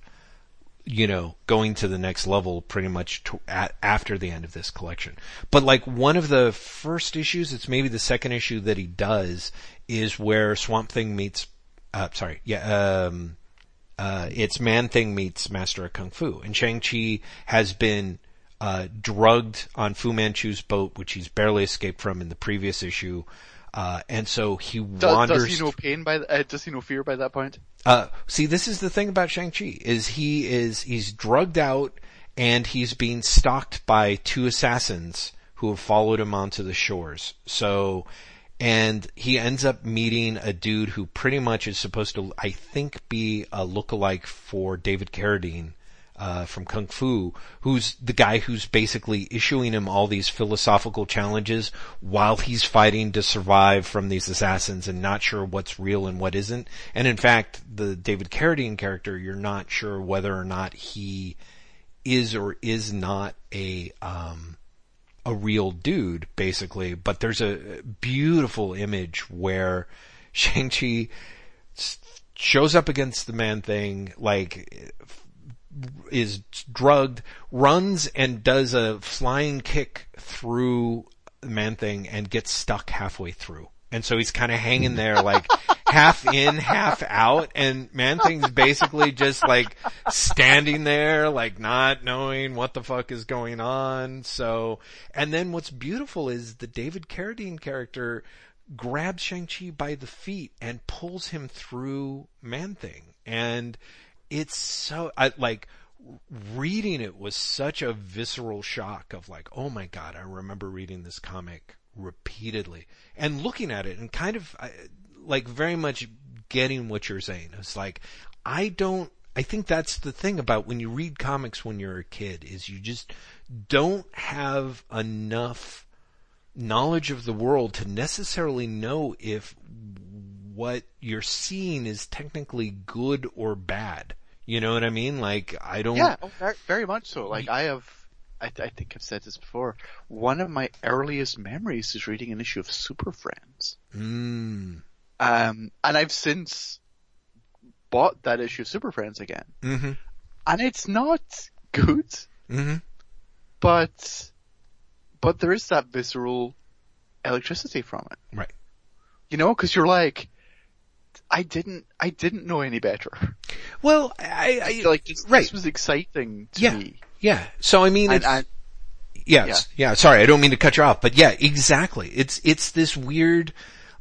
you know, going to the next level pretty much to, at, after the end of this collection. But like one of the first issues, it's maybe the second issue that he does is where Swamp Thing meets, uh, sorry, yeah, um, uh, it's Man Thing meets Master of Kung Fu. And Shang-Chi has been, uh, drugged on Fu Manchu's boat, which he's barely escaped from in the previous issue. Uh, and so he Does, wanders. does he know pain by, th- uh, does he know fear by that point? Uh, see, this is the thing about Shang-Chi, is he is, he's drugged out and he's being stalked by two assassins who have followed him onto the shores. So, and he ends up meeting a dude who pretty much is supposed to, I think, be a lookalike for David Carradine, uh, from Kung Fu, who's the guy who's basically issuing him all these philosophical challenges while he's fighting to survive from these assassins and not sure what's real and what isn't. And in fact, the David Carradine character, you're not sure whether or not he is or is not a, um, a real dude, basically, but there's a beautiful image where [LAUGHS] Shang-Chi shows up against the man thing, like, is drugged, runs and does a flying kick through the man thing and gets stuck halfway through. And so he's kind of hanging there [LAUGHS] like half in, half out and man thing's basically just like standing there like not knowing what the fuck is going on. So, and then what's beautiful is the David Carradine character grabs Shang-Chi by the feet and pulls him through man thing. And it's so I like reading it was such a visceral shock of like, oh my god, I remember reading this comic repeatedly and looking at it and kind of like very much getting what you're saying. It's like I don't. I think that's the thing about when you read comics when you're a kid is you just don't have enough knowledge of the world to necessarily know if what you're seeing is technically good or bad. You know what I mean? Like I don't. Yeah, very much so. Like I have, I, I think I've said this before. One of my earliest memories is reading an issue of Super Friends. Mm, Um, and I've since bought that issue of Super Friends again. mm-hmm. And it's not good. Mm-hmm. but but there is that visceral electricity from it. Right. You know, because you're like, I didn't I didn't know any better. Well, I, I Like this, right. this was exciting to Yeah. me. Yeah. So I mean, it's, and Yes. Yeah. Sorry, I don't mean to cut you off, but yeah, exactly. It's, it's this weird,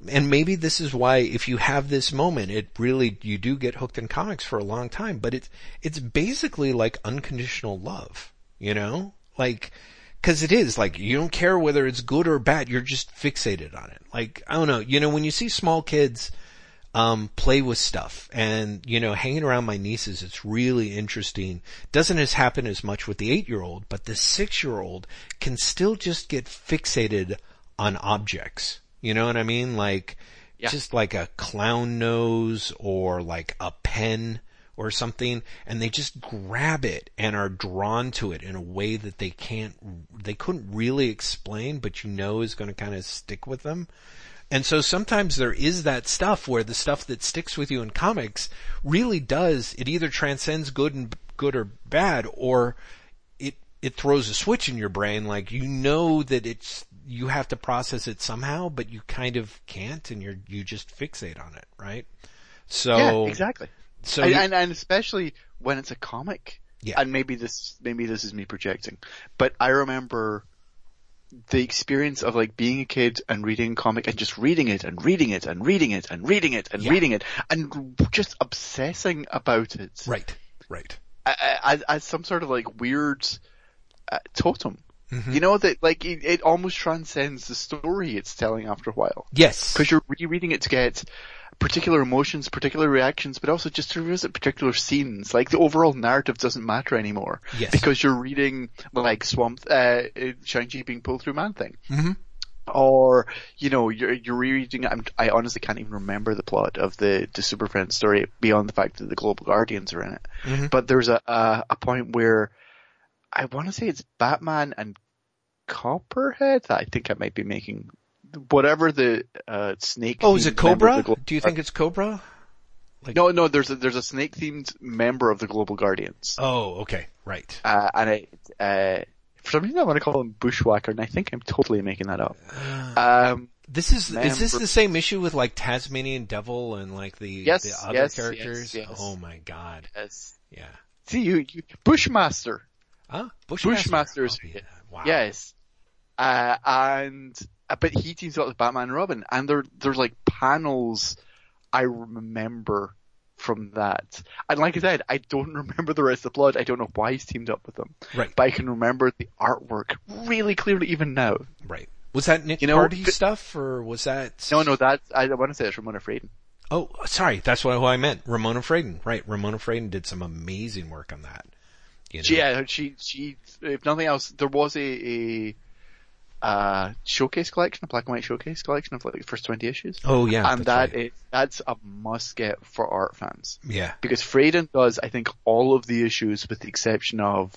and maybe this is why if you have this moment, it really, you do get hooked in comics for a long time, but it's, it's basically like unconditional love, you know? Like, cause it is like, you don't care whether it's good or bad, you're just fixated on it. Like, I don't know, you know, when you see small kids, um, play with stuff and, you know, hanging around my nieces, it's really interesting. Doesn't as happen as much with the eight year old, but the six year old can still just get fixated on objects. You know what I mean? Like, Yeah. just like a clown nose or like a pen or something and they just grab it and are drawn to it in a way that they can't, they couldn't really explain, but you know is going to kind of stick with them. And so sometimes there is that stuff where the stuff that sticks with you in comics really does, it either transcends good and good or bad or it, it throws a switch in your brain like you know that it's, you have to process it somehow, but you kind of can't and you're, you just fixate on it, right? So, yeah, exactly. so and, and and especially when it's a comic. Yeah. And maybe this maybe this is me projecting, but I remember the experience of like being a kid and reading a comic and just reading it and reading it and reading it and reading it and Yeah. reading it and just obsessing about it right, right. as, as some sort of like weird uh, totem. Mhm. You know that like it, it almost transcends the story it's telling after a while Yes. because you're rereading it to get particular emotions, particular reactions, but also just to revisit particular scenes. Like the overall narrative doesn't matter anymore Yes. because you're reading like Swamp, uh, Shang-Chi being pulled through Man Thing. hmm Or, you know, you're, you're rereading, I'm, I honestly can't even remember the plot of the, the Super Friends story beyond the fact that the Global Guardians are in it. Mhm. But there's a, a, a point where I want to say it's Batman and Copperhead that I think I might be making whatever the, uh, snake. Oh, is it member Cobra? Global Do you think it's Cobra? no, no, there's a, there's a snake themed member of the Global Guardians. Oh, okay. Right. Uh, and I, uh, for some reason I want to call him Bushwhacker and I think I'm totally making that up. Um, This is is this the same issue with like Tasmanian Devil and like the Yes, the other yes, characters? yes, yes. Oh my god. yes. Yeah. See you, you Bushmaster. Huh? Bushmaster. Bushmaster's Oh, yeah. Wow. Yes. Uh, and, uh, but he teams up with Batman and Robin and there, there's like panels I remember from that. And like I said, I don't [LAUGHS] remember the rest of the plot. I don't know why he's teamed up with them. Right. But I can remember the artwork really clearly even now. Right. Was that Nick You know, Party th- stuff or was that? No, no, that's, I want to say it's Ramona Fradon. Oh, sorry. That's what who I meant. Ramona Fradon. Right. Ramona Fradon did some amazing work on that. You know? Yeah, she, she, if nothing else, there was a, a, uh, showcase collection, a black and white showcase collection of like the first 20 issues. Oh yeah. and that right. is, that's a must get for art fans. Yeah. Because Fradon does, I think, all of the issues with the exception of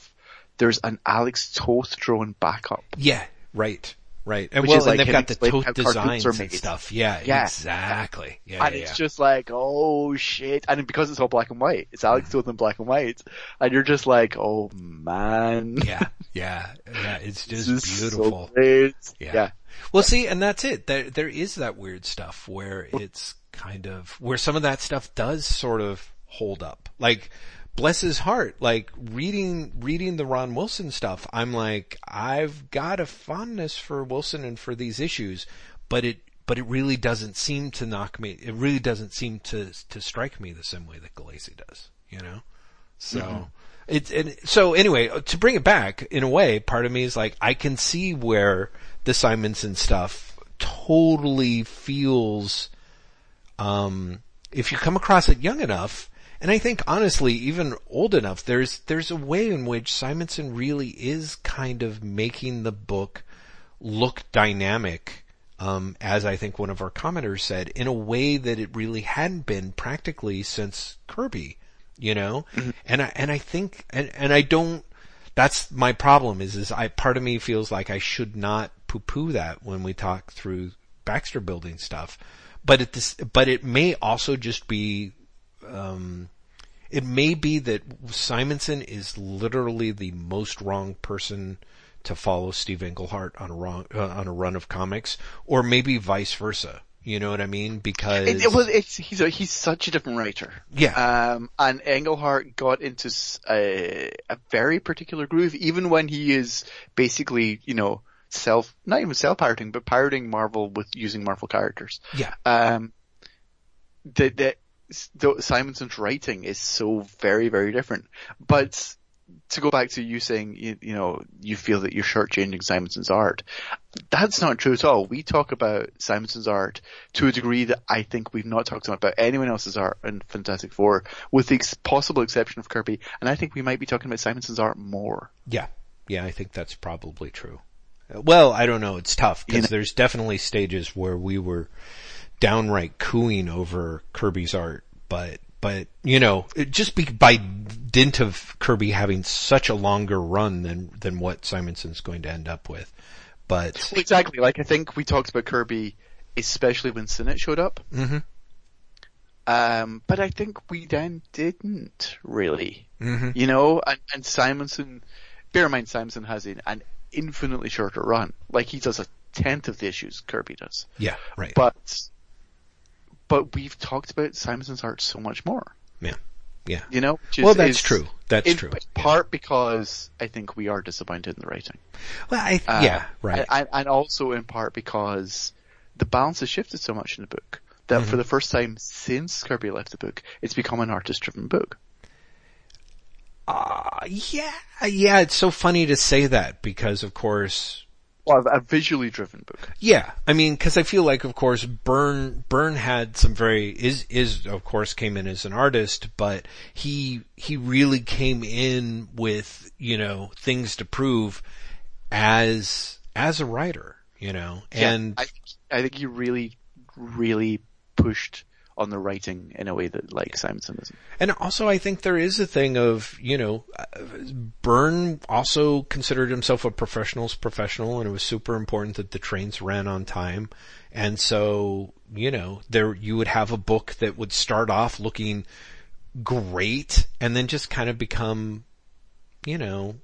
there's an Alex Toth drawn backup. Yeah. Right. Right. And Which well, is like and they've got the Toth designs and stuff. Yeah. Yeah. Exactly. Yeah. and yeah, it's yeah. just like, oh shit. And because it's all black and white, it's Alex Toth in black and white. And you're just like, oh man. yeah. Yeah. Yeah. It's [LAUGHS] just so beautiful. great. Yeah. yeah. Well, see, and that's it. There, there is that weird stuff where it's kind of, where some of that stuff does sort of hold up. Like, bless his heart, like reading, reading the Ron Wilson stuff, I'm like, I've got a fondness for Wilson and for these issues, but it, but it really doesn't seem to knock me, it really doesn't seem to, to strike me the same way that Gulacy does, you know? So, it's, and so anyway, to bring it back, in a way, part of me is like, I can see where the Simonson stuff totally feels, um, if you come across it young enough, and I think honestly, even old enough, there's, there's a way in which Simonson really is kind of making the book look dynamic, um, as I think one of our commenters said, in a way that it really hadn't been practically since Kirby, you know? And I, and I think, and, and I don't, that's my problem is, is I, part of me feels like I should not poo-poo that when we talk through Baxter building stuff. But it, this, but it may also just be, um, it may be that Simonson is literally the most wrong person to follow Steve Englehart on a run, uh, on a run of comics, or maybe vice versa. You know what I mean? Because It, it was, it's, he's a, he's such a different writer. yeah, Um, and Englehart got into a very particular groove, even when he is basically, you know, self, not even self-pirating, but pirating Marvel with using Marvel characters. yeah, Um, the, the, Simonson's writing is so very, very different. But to go back to you saying, you, you know, you feel that you're shortchanging Simonson's art, that's not true at all. We talk about Simonson's art to a degree that I think we've not talked about anyone else's art in Fantastic Four, with the ex- possible exception of Kirby. And I think we might be talking about Simonson's art more. yeah, yeah. I think that's probably true. Well, I don't know. It's tough You because know- there's definitely stages where we were downright cooing over Kirby's art, but but you know, it just be, by dint of Kirby having such a longer run than than what Simonson's going to end up with. But Exactly. Like I think we talked about Kirby, especially when Sinnott showed up. Mhm. Um, but I think we then didn't really. Mhm. You know, and, and Simonson, bear in mind Simonson has an, an infinitely shorter run. Like he does a tenth of the issues Kirby does. yeah, right. But, but we've talked about Simonson's art so much more. yeah, yeah. You know? is- Well, that's is true. That's in true. part because I think we are disappointed in the writing. Well, I, Uh, yeah, right. And, and also in part because the balance has shifted so much in the book that Mm-hmm. for the first time since Kirby left the book, it's become an artist-driven book. Uh, yeah, yeah. It's so funny to say that because, of course, Well, a visually driven book. Yeah, I mean, because I feel like, of course, Byrne Byrne had some very is is of course came in as an artist, but he he really came in with you know things to prove as as a writer, you know, and I, I think he really, really pushed on the writing in a way that like Simonson isn't. And also I think there is a thing of, you know, Byrne also considered himself a professional's professional and it was super important that the trains ran on time. And so, you know, there, you would have a book that would start off looking great and then just kind of become, you know,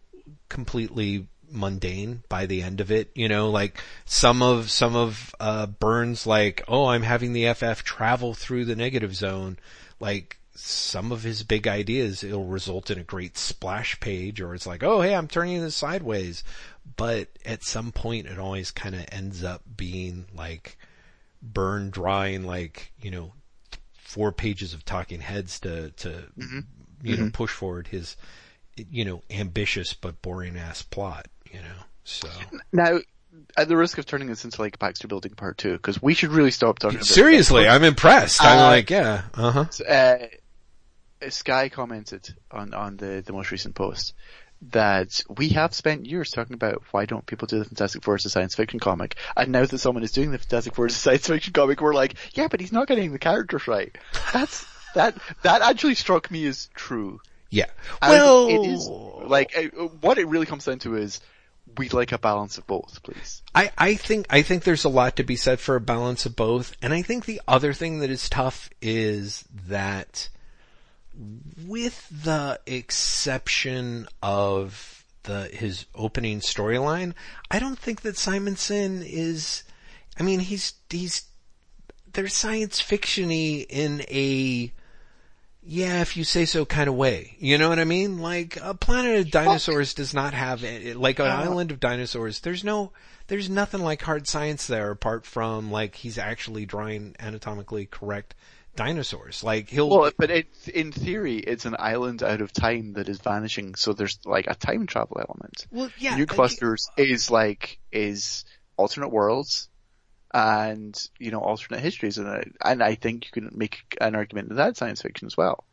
completely mundane by the end of it. You know, like some of, some of, uh, Byrne's like, oh, I'm having the FF travel through the negative zone. Like some of his big ideas, it'll result in a great splash page or it's like, oh, hey, I'm turning this sideways. But at some point it always kind of ends up being like Byrne drawing like, you know, four pages of talking heads to, to, you know, push forward his, you know, ambitious but boring ass plot, you know, so. Now, at the risk of turning this into like Baxter Building Part Two, because we should really stop talking. about Seriously, I'm impressed. I'm Uh, like, yeah, uh huh. uh, Sky commented on, on the, the most recent post that we have spent years talking about why don't people do the Fantastic Four as a science fiction comic, and now that someone is doing the Fantastic Four as a science fiction comic, we're like, yeah, but he's not getting the characters right. That's that that actually struck me as true. Yeah. Well, it is like what it really comes down to is we'd like a balance of both, please. I, I think I think there's a lot to be said for a balance of both, and I think the other thing that is tough is that with the exception of the his opening storyline, I don't think that Simonson is. I mean, he's he's they're science fictiony in a yeah, if you say so kind of way. You know what I mean? Like a planet of dinosaurs does not have a- like an uh-huh. island of dinosaurs. There's no there's nothing like hard science there apart from like he's actually drawing anatomically correct dinosaurs. Like he'll Well, but it's in theory, it's an island out of time that is vanishing, so there's like a time travel element. well yeah, New like, clusters is like is alternate worlds and you know alternate histories, and I, and I think you can make an argument that that's science fiction as well.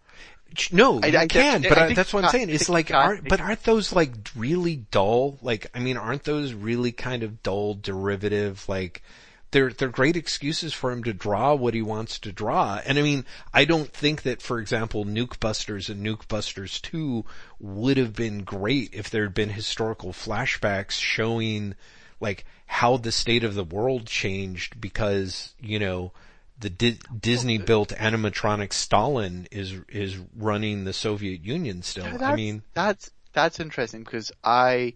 No, I- you I can, but I that's what I'm saying. It's like, aren't, but aren't those like really dull? Like, I mean, aren't those really kind of dull derivative? Like, they're they're great excuses for him to draw what he wants to draw. And I mean, I don't think that, for example, Nuke Busters and Nuke Busters Two would have been great if there had been historical flashbacks showing like how the state of the world changed because you know the Di- Disney uh, built animatronic Stalin is is running the Soviet Union still. I mean, that's that's interesting because I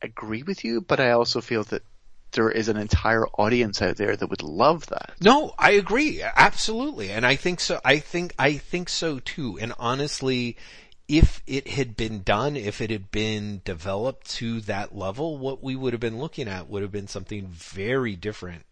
agree with you, but I also feel that there is an entire audience out there that would love that. No, I agree. Absolutely. And I think so. I think, I think so too. And honestly, if it had been done, if it had been developed to that level, what we would have been looking at would have been something very different.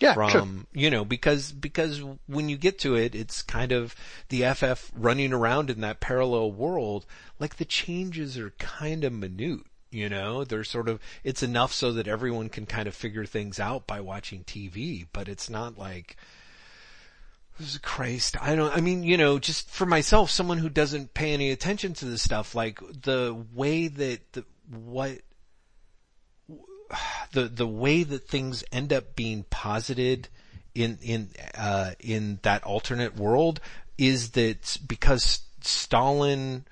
Yeah, from, sure. you know, because, because when you get to it, it's kind of the FF running around in that parallel world, like the changes are kind of minute. You know, they're sort of, it's enough so that everyone can kind of figure things out by watching TV, but it's not like, Christ, I don't, I mean, you know, just for myself, someone who doesn't pay any attention to this stuff, like the way that the, what, the, the way that things end up being posited in, in, uh, in that alternate world is that because Stalin,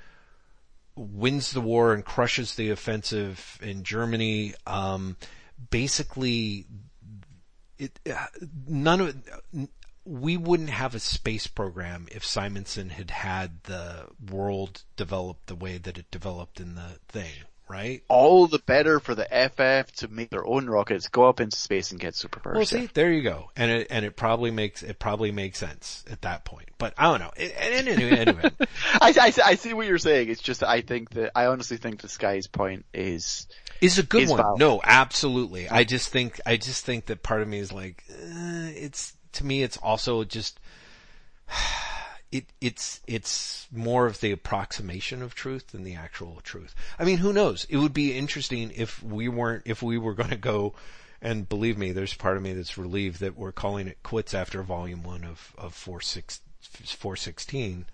wins the war and crushes the offensive in Germany. Um, basically, it uh, none of we wouldn't have a space program if Simonson had had the world develop the way that it developed in the thing, right? All the better for the FF to make their own rockets, go up into space and get superpowers. Well, see, there you go, and it and it probably makes it probably makes sense at that point. But I don't know. Anyway, anyway. [LAUGHS] I, I, I see what you're saying. It's just I think that I honestly think the Sky's point is is a good is one. valid. No, absolutely. I just think I just think that part of me is like uh, it's to me it's also just [SIGHS] it it's it's more of the approximation of truth than the actual truth. I mean, who knows? It would be interesting if we weren't if we were going to go and believe me, there's part of me that's relieved that we're calling it quits after volume 1 of of 46 416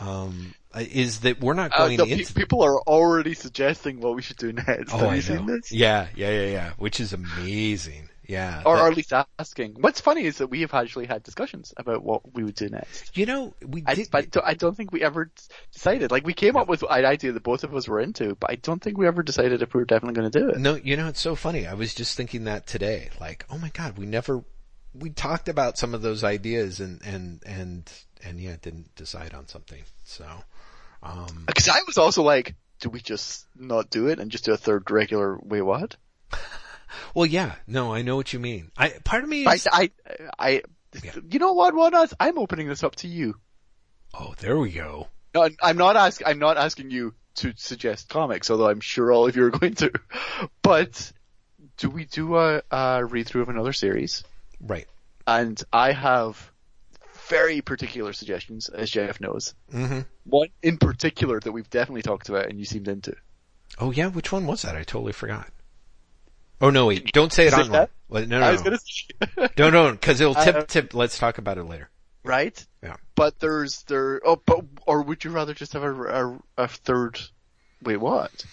um, is that we're not Uh, going no, into people are already suggesting what we should do next. Oh, Have I you seen this? Yeah, yeah, yeah, yeah. Which is amazing. Yeah. Or, That- or at least asking. What's funny is that we have actually had discussions about what we would do next. you know, we I, did. I don't- I don't think we ever decided. Like we came up with an idea that both of us were into, but I don't think we ever decided if we were definitely going to do it. no, you know, it's so funny. I was just thinking that today. Like, oh my god, we never. We talked about some of those ideas and and and and yeah, didn't decide on something. So, um, Because I was also like, do we just not do it and just do a third regular? Wait, what? Well, yeah, no, I know what you mean. I part of me I, is. I, I, Yeah. you know what, Juan? I'm opening this up to you. oh, there we go. No, I'm not ask. I'm not asking you to suggest comics, although I'm sure all of you are going to. But do we do a, a read through of another series? Right. And I have very particular suggestions, as Jeff knows. hmm One in particular that we've definitely talked about and you seemed into. Oh yeah, which one was that? I totally forgot. Oh no, wait! Don't say it on. that? No, no, I was no. gonna say, No, no, because it'll [LAUGHS] tip, tip. Let's talk about it later. right? Yeah. But there's there. Oh, but or would you rather just have a, a, a third? Wait, what?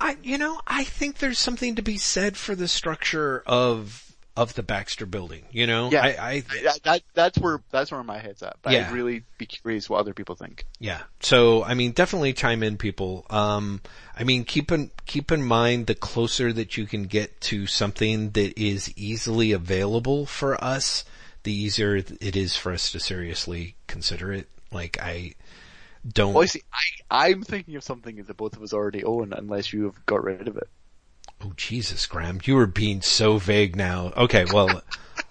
I, you know, I think there's something to be said for the structure of of the Baxter Building. You know, Yeah. I, I That, that that's where that's where my head's at. But Yeah. I'd really be curious what other people think. yeah. So, I mean, definitely chime in, people. Um, I mean, keep in keep in mind the closer that you can get to something that is easily available for us, the easier it is for us to seriously consider it. Like, I don't. Well, see, I I'm thinking of something that both of us already own, unless you have got rid of it. Oh Jesus, Graeme, you are being so vague now. Okay, well,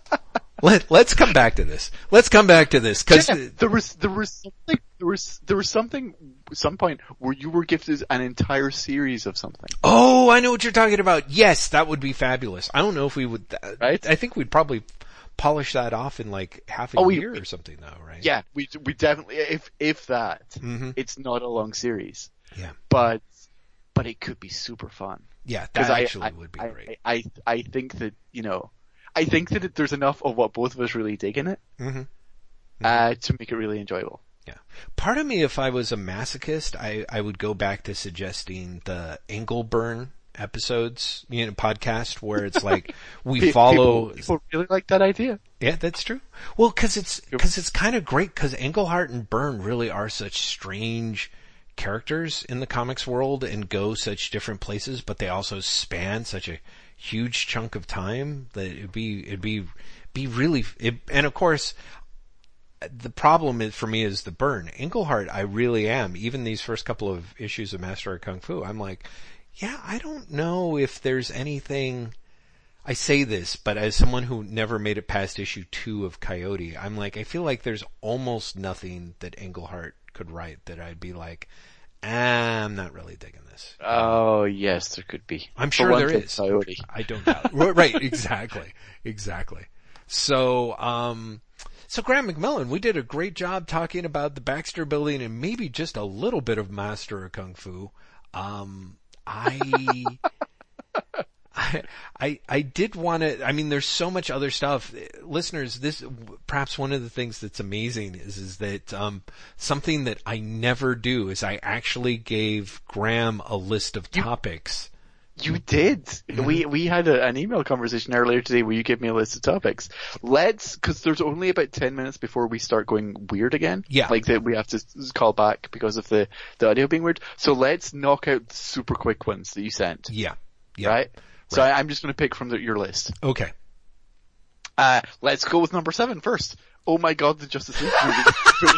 [LAUGHS] let let's come back to this. Let's come back to this because Yeah, there was there was something there was there was something some point where you were gifted an entire series of something. oh, I know what you're talking about. Yes, that would be fabulous. I don't know if we would. Right? I think we'd probably polish that off in like half a Oh, we- year or something, though, right? Yeah, we we definitely if if that hmm it's not a long series, Yeah. but but it could be super fun. Yeah, that Because I, actually I, would be I, great. I, I think that, you know, I think that there's enough of what both of us really dig in it, hmm uh, to make it really enjoyable. Yeah. Part of me, if I was a masochist, I, I would go back to suggesting the Engelburn episodes, you know, podcast where it's like [LAUGHS] we Pe- follow. People, people really like that idea. Yeah, that's true. Well, cause it's, cause it's kind of great cause Englehart and Byrne really are such strange characters in the comics world and go such different places, but they also span such a huge chunk of time that it'd be, it'd be, be really, it, and of course, the problem is for me is the Byrne. Englehart, I really am. Even these first couple of issues of Master of Kung Fu, I'm like, yeah, I don't know if there's anything. I say this, but as someone who never made it past issue two of Coyote, I'm like, I feel like there's almost nothing that Englehart could write that I'd be like, ah, I'm not really digging this. Oh yes, there could be. I'm sure there is. Coyote. I don't doubt. [LAUGHS] right, exactly, exactly. So, um, so Graeme McMillan, we did a great job talking about the Baxter Building and maybe just a little bit of Master of Kung Fu. Um, I. [LAUGHS] I, I, I did want to, I mean, there's so much other stuff. Listeners, this, perhaps one of the things that's amazing is, is that, um, something that I never do is I actually gave Graeme a list of topics. You did. We we had a, an email conversation earlier today where you gave me a list of topics. Let's, because there's only about ten minutes before we start going weird again. Yeah. like that we have to call back because of the the audio being weird. So let's knock out the super quick ones that you sent. Yeah. Yeah. Right. So I, I'm just going to pick from the, your list. Okay. Uh, let's go with number seven first. Oh my god, the Justice League movie. [LAUGHS]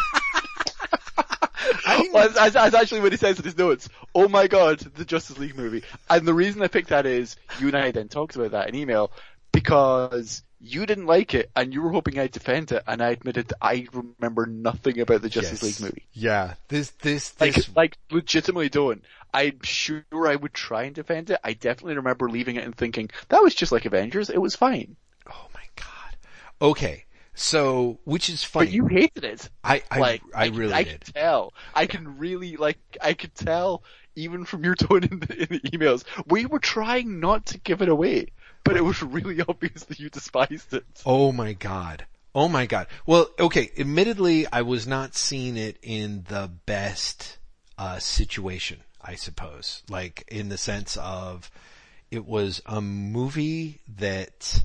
Well, that's, that's actually what he says in his notes. Oh my god, the Justice League movie. And the reason I picked that is, you and I then talked about that in email, because you didn't like it, and you were hoping I'd defend it, and I admitted that I remember nothing about the Justice Yes. League movie. Yeah. This, this, Like, this, like, legitimately don't. I'm sure I would try and defend it. I definitely remember leaving it and thinking, that was just like Avengers, it was fine. oh my god. Okay. So, which is funny. But you hated it. I, I, like I, can- really I did. I can tell. I can really like I could tell even from your [LAUGHS] tone in the, in the emails. We were trying not to give it away, but it was really [LAUGHS] obvious that you despised it. Oh my god. Oh my god. Well, okay, admittedly, I was not seeing it in the best, uh, situation, I suppose. Like, in the sense of, it was a movie that,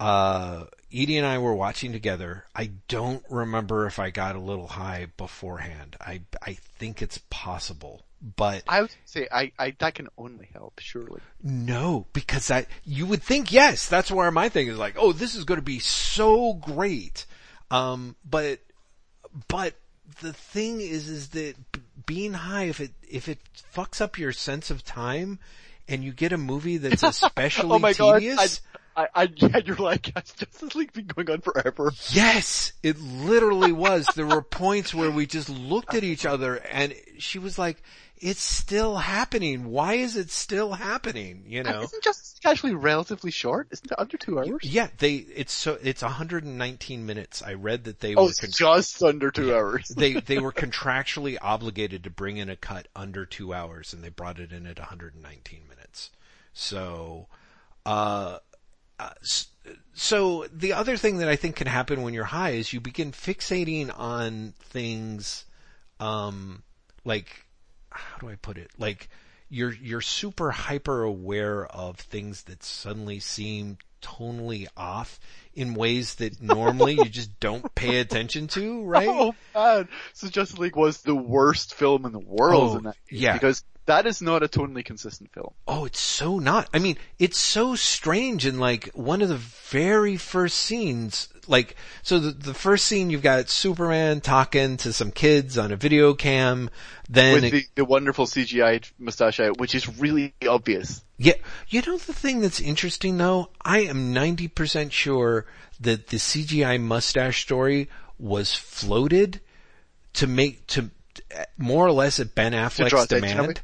uh, Edie and I were watching together. I don't remember if I got a little high beforehand. I, I think it's possible, but I would say I, I that can only help, surely. No, because that you would think yes. That's where my thing is like, oh, this is going to be so great. Um, but but the thing is, is that being high, if it if it fucks up your sense of time, and you get a movie that's especially [LAUGHS] oh my god! tedious. I, I, I, yeah, you're like, [LAUGHS] has Justice League been going on forever? Yes, it literally was. There were points where we just looked at each other and she was like, it's still happening. Why is it still happening? You And know? isn't Justice League actually relatively short? Isn't it under two hours? Yeah, they, it's so, it's 119 minutes. I read that they Oh, were, con- just under two hours. they, [LAUGHS] they were contractually obligated to bring in a cut under two hours and they brought it in at 119 minutes. So, uh, uh, so the other thing that I think can happen when you're high is you begin fixating on things, um, like, how do I put it? Like, you're, you're super hyper aware of things that suddenly seem tonally off in ways that [LAUGHS] normally you just don't pay attention to, right? Oh man! So Justice League was the worst film in the world Oh, in that yeah. because that is not a tonally consistent film. Oh, it's so not. I mean, it's so strange in like one of the very first scenes, like, so the, the first scene you've got Superman talking to some kids on a video cam, then, with it- the, the wonderful CGI mustache which is really obvious. yeah, you know the thing that's interesting though? I am 90% sure that the CGI mustache story was floated to make, to, more or less at Ben Affleck's attention demand,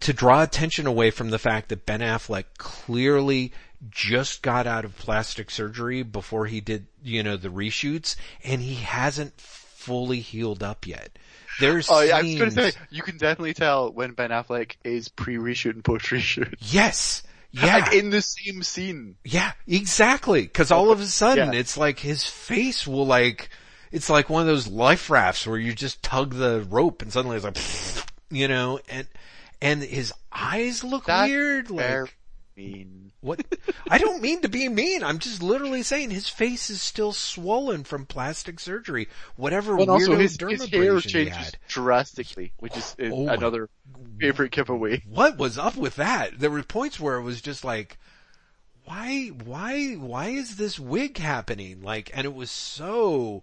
to draw attention away from the fact that Ben Affleck clearly just got out of plastic surgery before he did, you know, the reshoots, and he hasn't fully healed up yet. There's Oh, yeah, I was going to say, you can definitely tell when Ben Affleck is pre-reshoot and post-reshoot. yes, [LAUGHS] yeah, Like in the same scene. yeah, exactly. Cause all [LAUGHS] of a sudden Yeah. it's like his face will like, it's like one of those life rafts where you just tug the rope and suddenly it's like, [LAUGHS] you know, and, and his eyes look That's weird, like, mean. What? I don't mean to be mean. I'm just literally saying his face is still swollen from plastic surgery. Whatever And also weirdo his, his hair changes had. drastically, which is is Oh my- another favorite giveaway. What was up with that? There were points where it was just like, why, why, why is this wig happening? Like, and it was so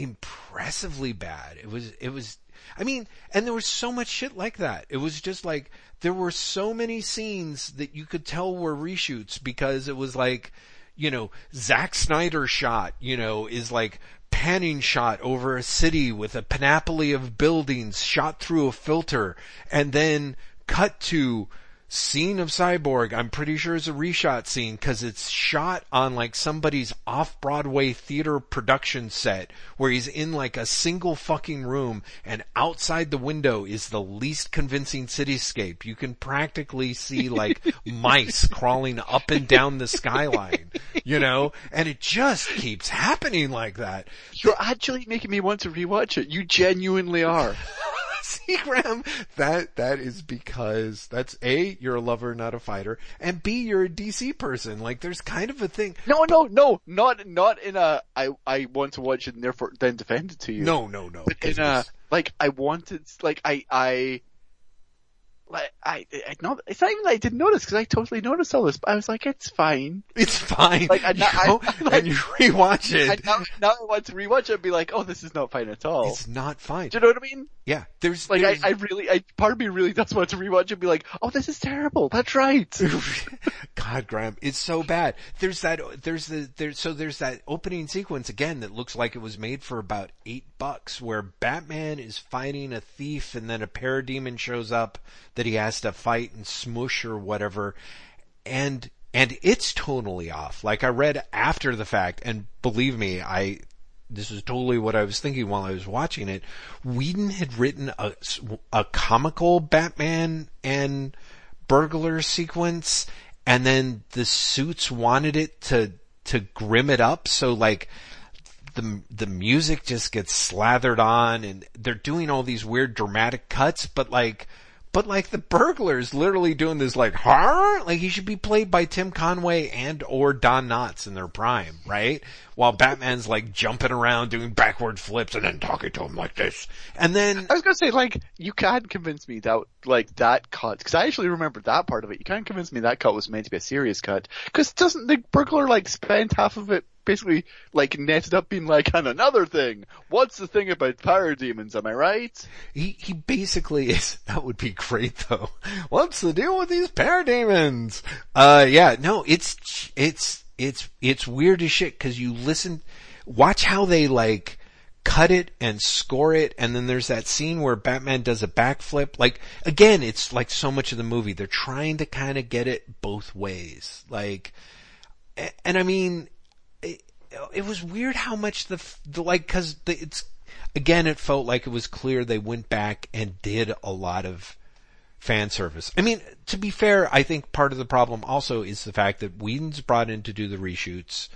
impressively bad. It was, it was, I mean, and there was so much shit like that. It was just like, there were so many scenes that you could tell were reshoots because it was like, you know, Zack Snyder shot, you know, is like panning shot over a city with a panoply of buildings shot through a filter and then cut to scene of Cyborg, I'm pretty sure is a reshot scene because it's shot on like somebody's off-Broadway theater production set where he's in like a single fucking room and outside the window is the least convincing cityscape. You can practically see like [LAUGHS] mice crawling up and down the skyline, you know, and it just keeps happening like that. You're actually making me want to rewatch it. You genuinely are. [LAUGHS] [LAUGHS] See, Graeme, that, that is because that's A, you're a lover, not a fighter, and B, you're a DC person. Like, there's kind of a thing. No, no, no, not, not in a, I, I want to watch it and therefore then defend it to you. No, no, no. But in a, like, I wanted, like, I, I, like, I, I not, it's not even that I didn't notice because I totally noticed all this, but I was like, it's fine. It's fine. Like, I, you I, [LAUGHS] I, like, and you rewatch it. I, now, now I want to rewatch it and be like, oh, this is not fine at all. It's not fine. Do you know what I mean? Yeah, there's Like, there's, I, I really, I, part of me really does want to rewatch and be like, oh, this is terrible. That's right. [LAUGHS] God, Graeme, it's so bad. There's that, there's the, there's, so there's that opening sequence again that looks like it was made for about eight bucks where Batman is fighting a thief and then a parademon shows up that he has to fight and smush or whatever. And, and it's totally off. Like I read after the fact and believe me, I, this is totally what I was thinking while I was watching it. Whedon had written a, a comical Batman and burglar sequence and then the suits wanted it to, to grim it up. So like, the, the music just gets slathered on and they're doing all these weird dramatic cuts, but like, but like the burglar's literally doing this like, huh? Like he should be played by Tim Conway and or Don Knotts in their prime, right? While Batman's like jumping around doing backward flips and then talking to him like this. And then, I was gonna say, like, you can't convince me that, like, that cut, because I actually remember that part of it. You can't convince me that cut was meant to be a serious cut. Because doesn't the burglar, like, spend half of it basically, like, netted up being like, on another thing, what's the thing about parademons, am I right? he, he basically is, [LAUGHS] that would be great though. What's the deal with these parademons? Uh, yeah, no, it's, it's, it's, it's weird as shit cause you listen, watch how they like, cut it and score it and then there's that scene where Batman does a backflip. Like, again, it's like so much of the movie. They're trying to kind of get it both ways. Like, and I mean, it, was weird how much the, the like, cause it's, again, it felt like it was clear they went back and did a lot of fan service. I mean, to be fair, I think part of the problem also is the fact that Whedon's brought in to do the reshoots,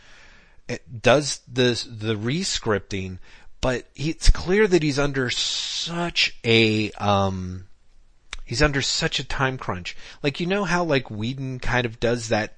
it does the, the rescripting, but it's clear that he's under such a, um, he's under such a time crunch. Like, you know how like Whedon kind of does that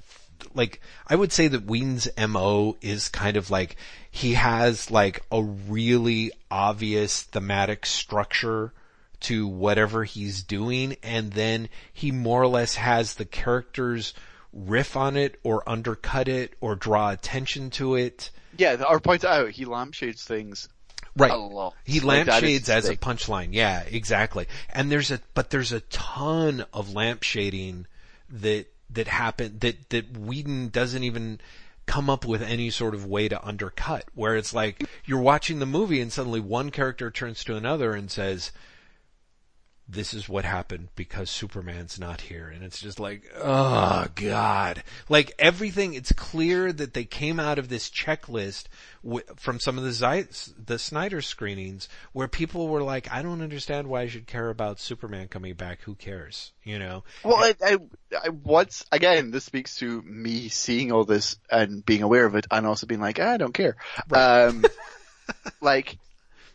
like I would say that Whedon's MO is kind of like he has like a really obvious thematic structure to whatever he's doing and then he more or less has the characters riff on it or undercut it or draw attention to it. Yeah, or point out, oh, he lampshades things Right. He Like, lampshades as a punchline. Yeah, exactly. And there's a, but there's a ton of lampshading that, that happen, that, that Whedon doesn't even come up with any sort of way to undercut, where it's like, you're watching the movie and suddenly one character turns to another and says, this is what happened because Superman's not here. And it's just like, oh god. Like everything, it's clear that they came out of this checklist w- from some of the Zei- the Snyder screenings where people were like, I don't understand why I should care about Superman coming back. Who cares? You know? Well, I, I, I, what's, again, this speaks to me seeing all this and being aware of it and also being like, "Ah, I don't care. Um, [LAUGHS] like,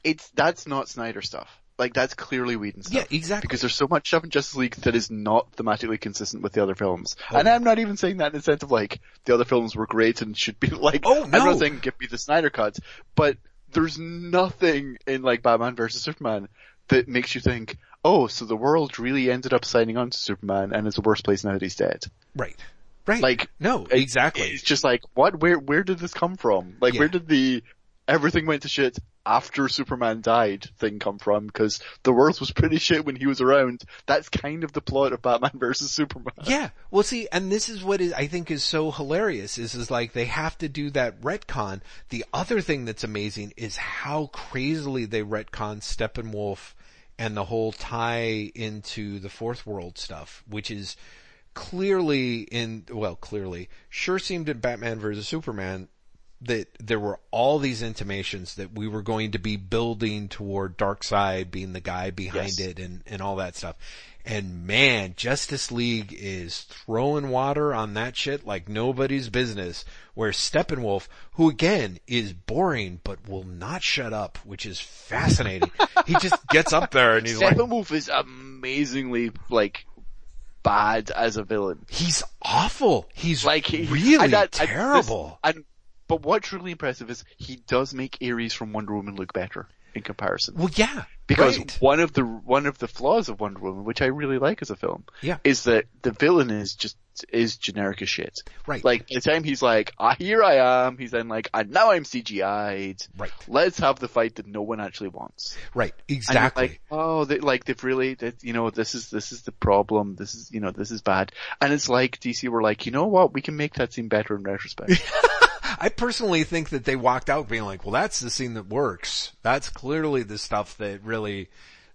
it's, that's not Snyder stuff. Like, that's clearly Whedon stuff. Yeah, exactly. Because there's so much stuff in Justice League that is not thematically consistent with the other films. Oh. And I'm not even saying that in the sense of like, the other films were great and should be [LAUGHS] like, Oh, no. Saying give me the Snyder cut, but there's nothing in like Batman versus Superman that makes you think, oh, so the world really ended up signing on to Superman and it's a worse place now that he's dead. Right. Right. Like, no, exactly. It's just like, what, where, where did this come from? Like, Yeah. where did the everything went to shit after Superman died thing come from because the world was pretty shit when he was around. That's kind of the plot of Batman versus Superman. [LAUGHS] Yeah. Well, see, and this is what is, I think is so hilarious is, is like they have to do that retcon. The other thing that's amazing is how crazily they retcon Steppenwolf and the whole tie into the fourth world stuff, which is clearly in, well, clearly, sure seemed in Batman versus Superman that there were all these intimations that we were going to be building toward Darkseid being the guy behind Yes. it and, and all that stuff. And man, Justice League is throwing water on that shit like nobody's business. Where Steppenwolf, who again is boring but will not shut up, which is fascinating. [LAUGHS] he just gets up there and he's like, Steppenwolf is amazingly like bad as a villain. he's awful. He's Like he, really and that- and this- terrible. But what's really impressive is he does make Ares from Wonder Woman look better in comparison. well, yeah, Because right. one of the one of the flaws of Wonder Woman, which I really like as a film, Yeah. is that the villain is just is generic as shit. Right. Like by the time he's like, ah, here I am, he's then like, and now I'm CGI'd. Right. Let's have the fight that no one actually wants. right, exactly. Like, oh, they, like they've really, that you know, this is this is the problem. This is you know, this is bad. And it's like DC were like, you know what, we can make that seem better in retrospect. [LAUGHS] I personally think that they walked out being like, well, that's the scene that works. That's clearly the stuff that really,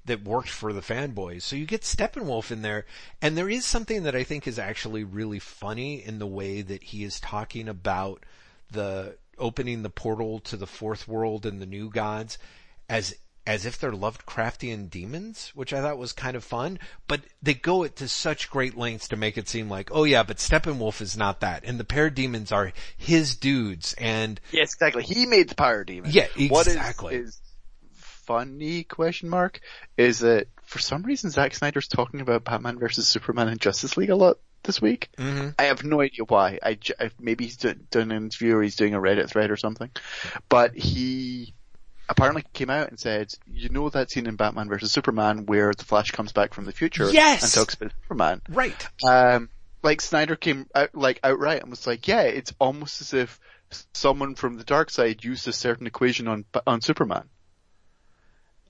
that worked for the fanboys. So you get Steppenwolf in there, and there is something that I think is actually really funny in the way that he is talking about the opening the portal to the fourth world and the new gods as as if they're Lovecraftian demons, which I thought was kind of fun, but they go it to such great lengths to make it seem like, oh yeah, but Steppenwolf is not that, and the parademons are his dudes, and yes, exactly. He made the parademon. Yeah, What is- exactly. is funny question mark is that for some reason Zack Snyder's talking about Batman versus Superman and Justice League a lot this week. Mhm. I have no idea why. I, j- maybe he's do- done an interview or he's doing a Reddit thread or something. But he apparently came out and said, you know that scene in Batman versus Superman where the Flash comes back from the future Yes! and talks about Superman. right, Um, like Snyder came out, like outright and was like, yeah, it's almost as if someone from the dark side used a certain equation on on Superman.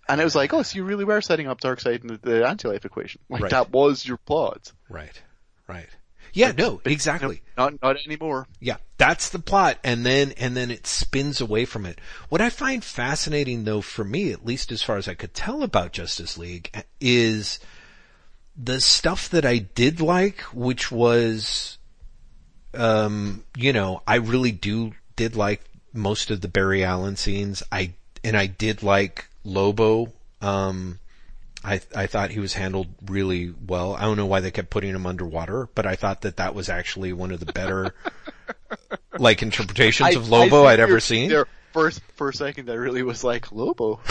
And it was like, oh, so you really were setting up Darkseid in the, the anti-life equation. Like Right. that was your plot. right, right. Yeah, no, exactly. Not not anymore. Yeah, that's the plot, and then and then it spins away from it. What I find fascinating, though, for me, at least as far as I could tell about Justice League, is the stuff that I did like, which was, um, you know, I really do did like most of the Barry Allen scenes. I and I did like Lobo. Um, I I thought he was handled really well. I don't know why they kept putting him underwater, but I thought that that was actually one of the better [LAUGHS] like interpretations of Lobo I'd ever seen. First, for a second, I really was like Lobo. [LAUGHS] [LAUGHS]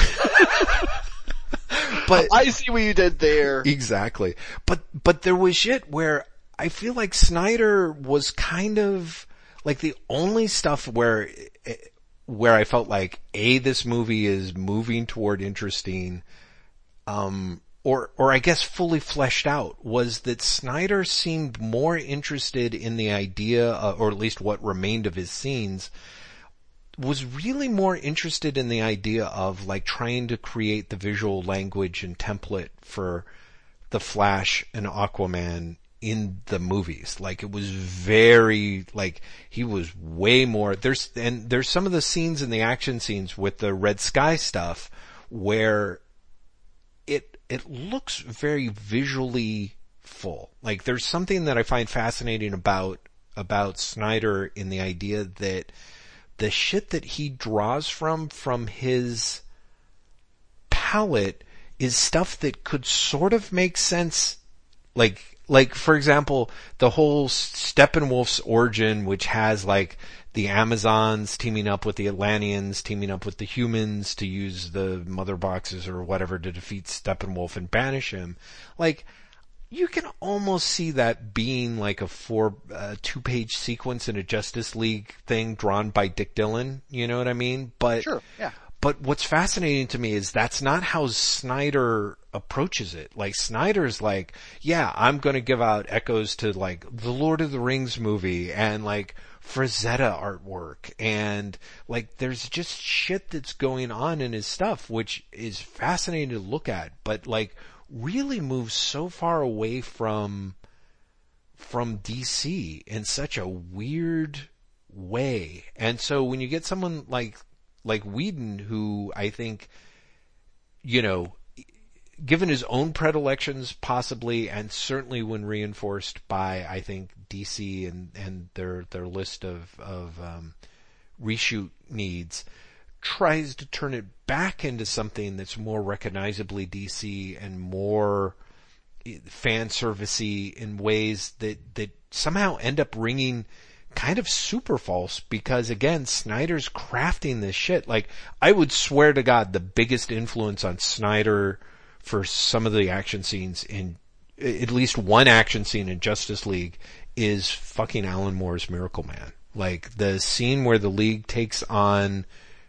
But I see what you did there. exactly. But but there was shit where I feel like Snyder was kind of like the only stuff where eh, where I felt like a this movie is moving toward interesting um or or I guess fully fleshed out was that Snyder seemed more interested in the idea uh, or at least what remained of his scenes was really more interested in the idea of like trying to create the visual language and template for the Flash and Aquaman in the movies. Like it was very like he was way more there's and there's some of the scenes in the action scenes with the red sky stuff where it looks very visually full. Like there's something that I find fascinating about about Snyder in the idea that the shit that he draws from from his palette is stuff that could sort of make sense like like for example the whole Steppenwolf's origin which has like the Amazons teaming up with the Atlanteans teaming up with the humans to use the mother boxes or whatever to defeat Steppenwolf and banish him like you can almost see that being like a four uh, two page sequence in a Justice League thing drawn by Dick Dillon you know what I mean but Sure, yeah. but what's fascinating to me is that's not how Snyder approaches it. Like Snyder's like, yeah, I'm gonna give out echoes to like the Lord of the Rings movie and like Frazetta artwork and like there's just shit that's going on in his stuff which is fascinating to look at but like really moves so far away from from DC in such a weird way. And so when you get someone like like Whedon who I think you know given his own predilections possibly and certainly when reinforced by I think DC and and their their list of of um, reshoot needs tries to turn it back into something that's more recognizably DC and more eh, fan servicey in ways that that somehow end up ringing kind of super false because again Snyder's crafting this shit. Like I would swear to god the biggest influence on Snyder for some of the action scenes in at least one action scene in Justice League is fucking Alan Moore's Miracleman. Like the scene where the League takes on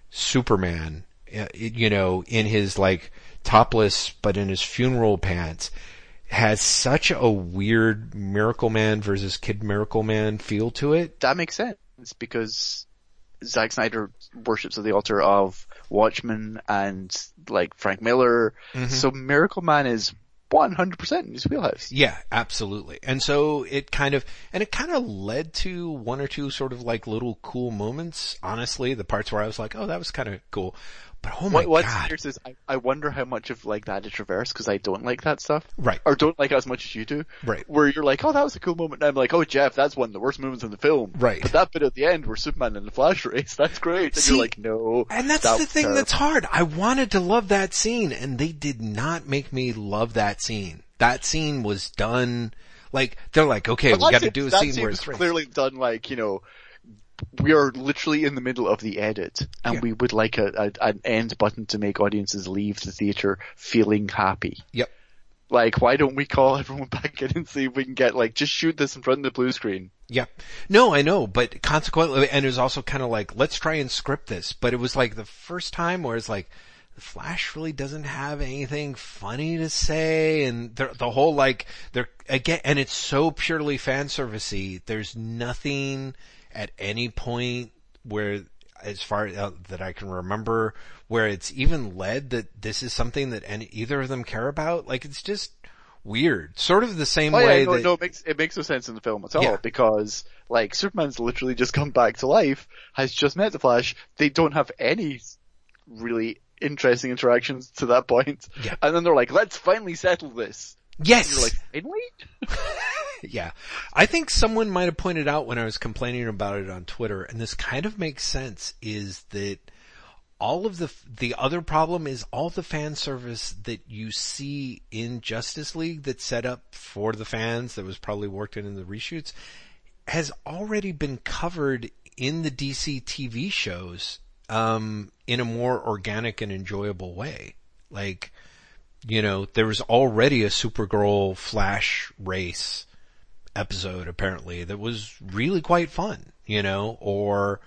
Superman, uh, you know, in his like topless but in his funeral pants has such a weird Miracleman versus Kid Miracleman feel to it. That makes sense because Zack Snyder worships at the altar of Watchmen and like Frank Miller. Mm-hmm. So Miracleman is 100% in his wheelhouse. Yeah, absolutely. And so it kind of, and it kind of led to one or two sort of like little cool moments, honestly, the parts where I was like, oh, that was kind of cool. But oh my what, god! What's is I, I wonder how much of like that is reversed because I don't like that stuff, right? Or don't like it as much as you do, right? Where you're like, oh, that was a cool moment, and I'm like, oh, Jeff, that's one of the worst moments in the film, right? But that bit at the end where Superman and the Flash race, [LAUGHS] that's great. And See, you're like, no, and that's that the thing terrible. that's hard. I wanted to love that scene, and they did not make me love that scene. That scene was done like they're like, okay, we got to do a scene, scene where it's clearly done like you know we are literally in the middle of the edit, and Yeah. we would like a, a an end button to make audiences leave the theater feeling happy. Yep. Like, why don't we call everyone [LAUGHS] back in and see if we can get like just shoot this in front of the blue screen? Yeah. No, I know, but consequently, and it was also kind of like, let's try and script this, but it was like the first time where it's like, the Flash really doesn't have anything funny to say, and the, the whole like, they're, again, and it's so purely fan servicey, there's nothing at any point where, as far uh, that I can remember, where it's even led that this is something that any, either of them care about, like it's just, Weird. Sort of the same Oh way yeah, no, that no, it makes it makes no sense in the film at all Yeah. because like Superman's literally just come back to life, has just met the Flash. They don't have any really interesting interactions to that point, Yeah. and then they're like, "Let's finally settle this." Yes, like, "Finally?" [LAUGHS] Yeah. I think someone might have pointed out when I was complaining about it on Twitter, and this kind of makes sense, is that all of the, the other problem is all the fan service that you see in Justice League that's set up for the fans that was probably worked in in the reshoots has already been covered in the DC TV shows, um, in a more organic and enjoyable way. Like, you know, there was already a Supergirl Flash race episode apparently that was really quite fun, you know, or,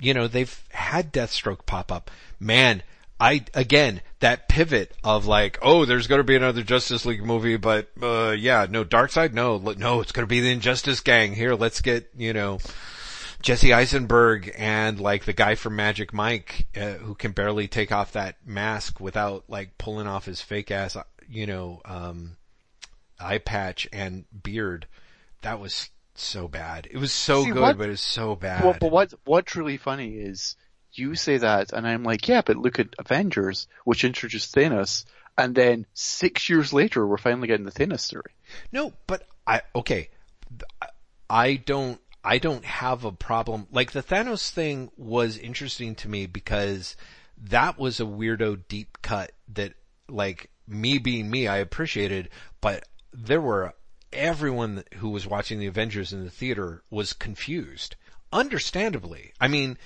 you know, they've had Deathstroke pop up. Man, I, again, that pivot of like, oh, there's gonna be another Justice League movie, but, uh, yeah, no, Darkseid, no, no, it's gonna be the Injustice Gang. Here, let's get, you know, Jesse Eisenberg and like the guy from Magic Mike, uh, who can barely take off that mask without like pulling off his fake ass, uh, you know, um, eye patch and beard. That was so bad. It was so See, good, what- but it was so bad. Well, but what what's really funny is you say that, and I'm like, yeah, but look at Avengers, which introduced Thanos, and then six years later, we're finally getting the Thanos story. No, but I okay. I don't I don't have a problem like the Thanos thing was interesting to me because that was a weirdo deep cut that like me being me I appreciated, but there were everyone who was watching the Avengers in the theater was confused. Understandably. I mean,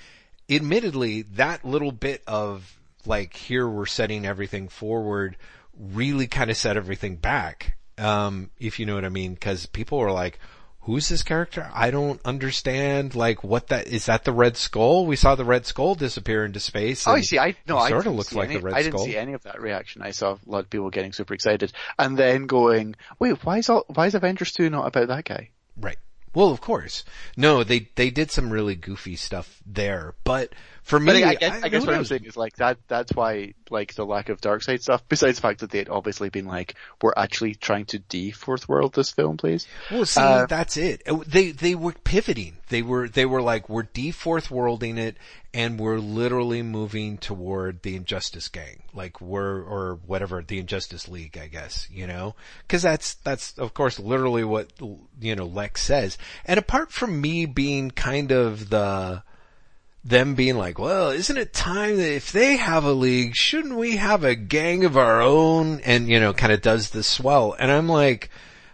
admittedly that little bit of like here we're setting everything forward really kind of set everything back um if you know what i mean because people were like who's this character i don't understand like what that is that the red skull we saw the red skull disappear into space Oh, I see. I no, I sort of didn't looks like any, the Red I didn't Skull. see any of that reaction. I saw a lot of people getting super excited, and then going, "Wait, why is all, why is Avengers two not about that guy?" right Well, of course. No, they they did some really goofy stuff there, but for me, I, I guess, I, I guess what I'm saying is like that. That's why like the lack of Darkseid stuff. Besides the fact that they'd obviously been like, we're actually trying to de fourth world this film, please. Well, see, Uh, that's it. Uh, They they were pivoting. They were they were like we're de fourth worlding it, and we're literally moving toward the Injustice Gang, like we're or whatever the Injustice League, I guess. You know, because that's that's of course literally what you know Lex says. And apart from me being kind of the them being like, well, isn't it time that if they have a league, shouldn't we have a gang of our own? And, you know, kind of does the swell. And I'm like,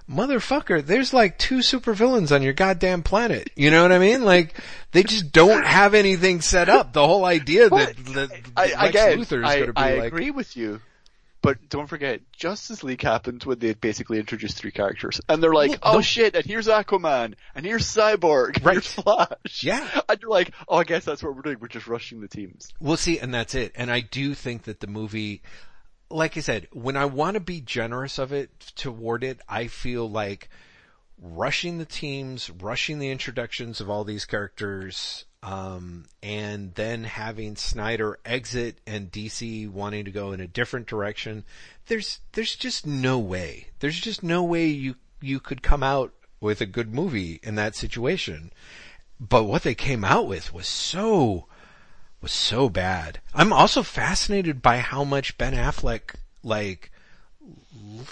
motherfucker, there's like two supervillains on your goddamn planet. You know what I mean? Like, they just don't have anything set up. The whole idea that, that I, Lex Luthor is going to be I like, agree with you. But don't forget, Justice League happened when they basically introduced three characters. And they're like, oh no- shit, and here's Aquaman, and here's Cyborg, and Right. here's Flash. Yeah. [LAUGHS] And you're like, oh I guess that's what we're doing, we're just rushing the teams. We'll see, and that's it. And I do think that the movie, like I said, when I want to be generous of it toward it, I feel like rushing the teams, rushing the introductions of all these characters, um, and then having Snyder exit and DC wanting to go in a different direction. There's, there's just no way. There's just no way you, you could come out with a good movie in that situation. But what they came out with was so, was so bad. I'm also fascinated by how much Ben Affleck, like,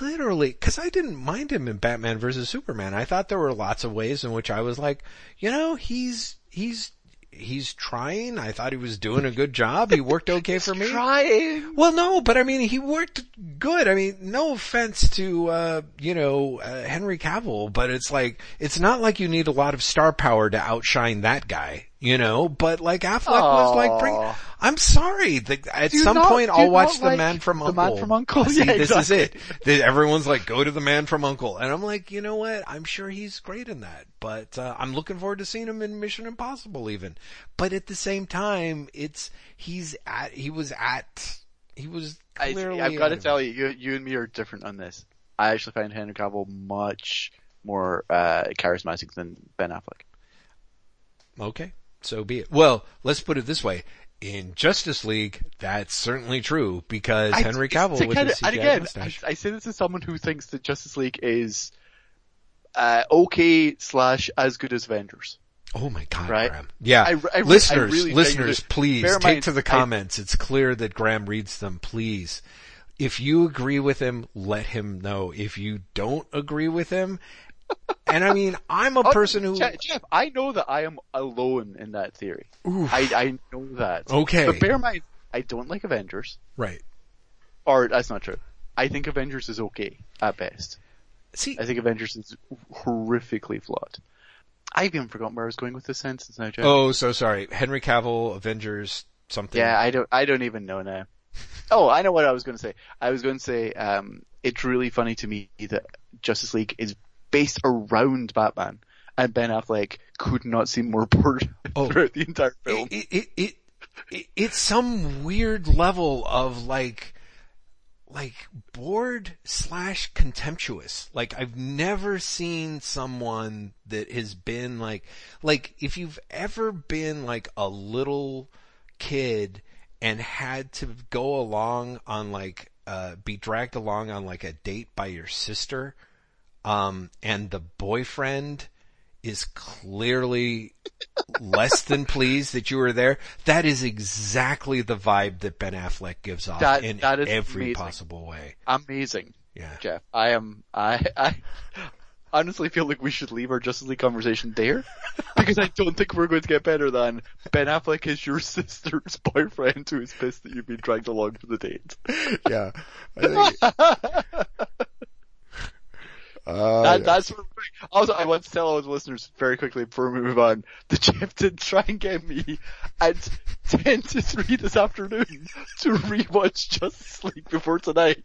literally, cause I didn't mind him in Batman vs Superman. I thought there were lots of ways in which I was like, you know, he's, he's, he's trying. I thought he was doing a good job. He worked okay for me. Trying! Well, no, but I mean, he worked good. I mean, no offense to, uh, you know, uh, Henry Cavill, but it's like, it's not like you need a lot of star power to outshine that guy, you know, but like Affleck was like, bring, I'm sorry, the, at Do some not- point I'll watch not The like Man from Uncle. The Uncle. Man from U.N.C.L.? See, [LAUGHS] Yeah, this is it. The- Everyone's like, go to The Man from Uncle. And I'm like, you know what? I'm sure he's great in that, but, uh, I'm looking forward to seeing him in Mission Impossible even. But at the same time, it's, he's at, he was at, he was I, clearly I've got to tell you, you, you and me are different on this. I actually find Henry Cavill much more uh, charismatic than Ben Affleck. Okay, so be it. Well, let's put it this way. In Justice League, that's certainly true because I- Henry Cavill was kinda- his and again. I, I say this as someone who thinks that Justice League is uh, okay slash as good as Avengers. Oh my god, Right? Graeme. Yeah. I- I re- I listeners, really listeners, please take mind, to the comments. it's clear that Graeme reads them, please. If you agree with him, let him know. If you don't agree with him, and I mean, I'm a Oh, person who, Je- Jeff, I know that I am alone in that theory. I, I know that. Okay. But bear in mind, I don't like Avengers. right. Or, that's not true. I think Avengers is okay, at best. See, I think Avengers is horrifically flawed. I've even forgotten where I was going with this sentence now, Jeff. oh, so sorry. Henry Cavill, Avengers, something. Yeah, I don't, I don't even know now. Oh, I know what I was going to say. I was going to say, um, it's really funny to me that Justice League is based around Batman, and Ben Affleck could not seem more bored [LAUGHS] Oh. throughout the entire film. it, it, it, it, it's some weird level of like, like bored slash contemptuous. Like I've never seen someone that has been like, like if you've ever been like a little kid and had to go along on like, uh, be dragged along on like a date by your sister, um, and the boyfriend is clearly less than pleased that you were there. That is exactly the vibe that Ben Affleck gives off That- in that is every amazing. possible way. Amazing, Yeah. Jeff. I am, I, I honestly feel like we should leave our Justice League conversation there, because I don't think we're going to get better than Ben Affleck is your [LAUGHS] sister's boyfriend who is pissed that you've been dragged along for the date. Yeah. [LAUGHS] I uh, That, that's what, also I want to tell all the listeners very quickly before we move on The Jeff did try and get me at 10 to 3 this afternoon to rewatch Justice League before tonight.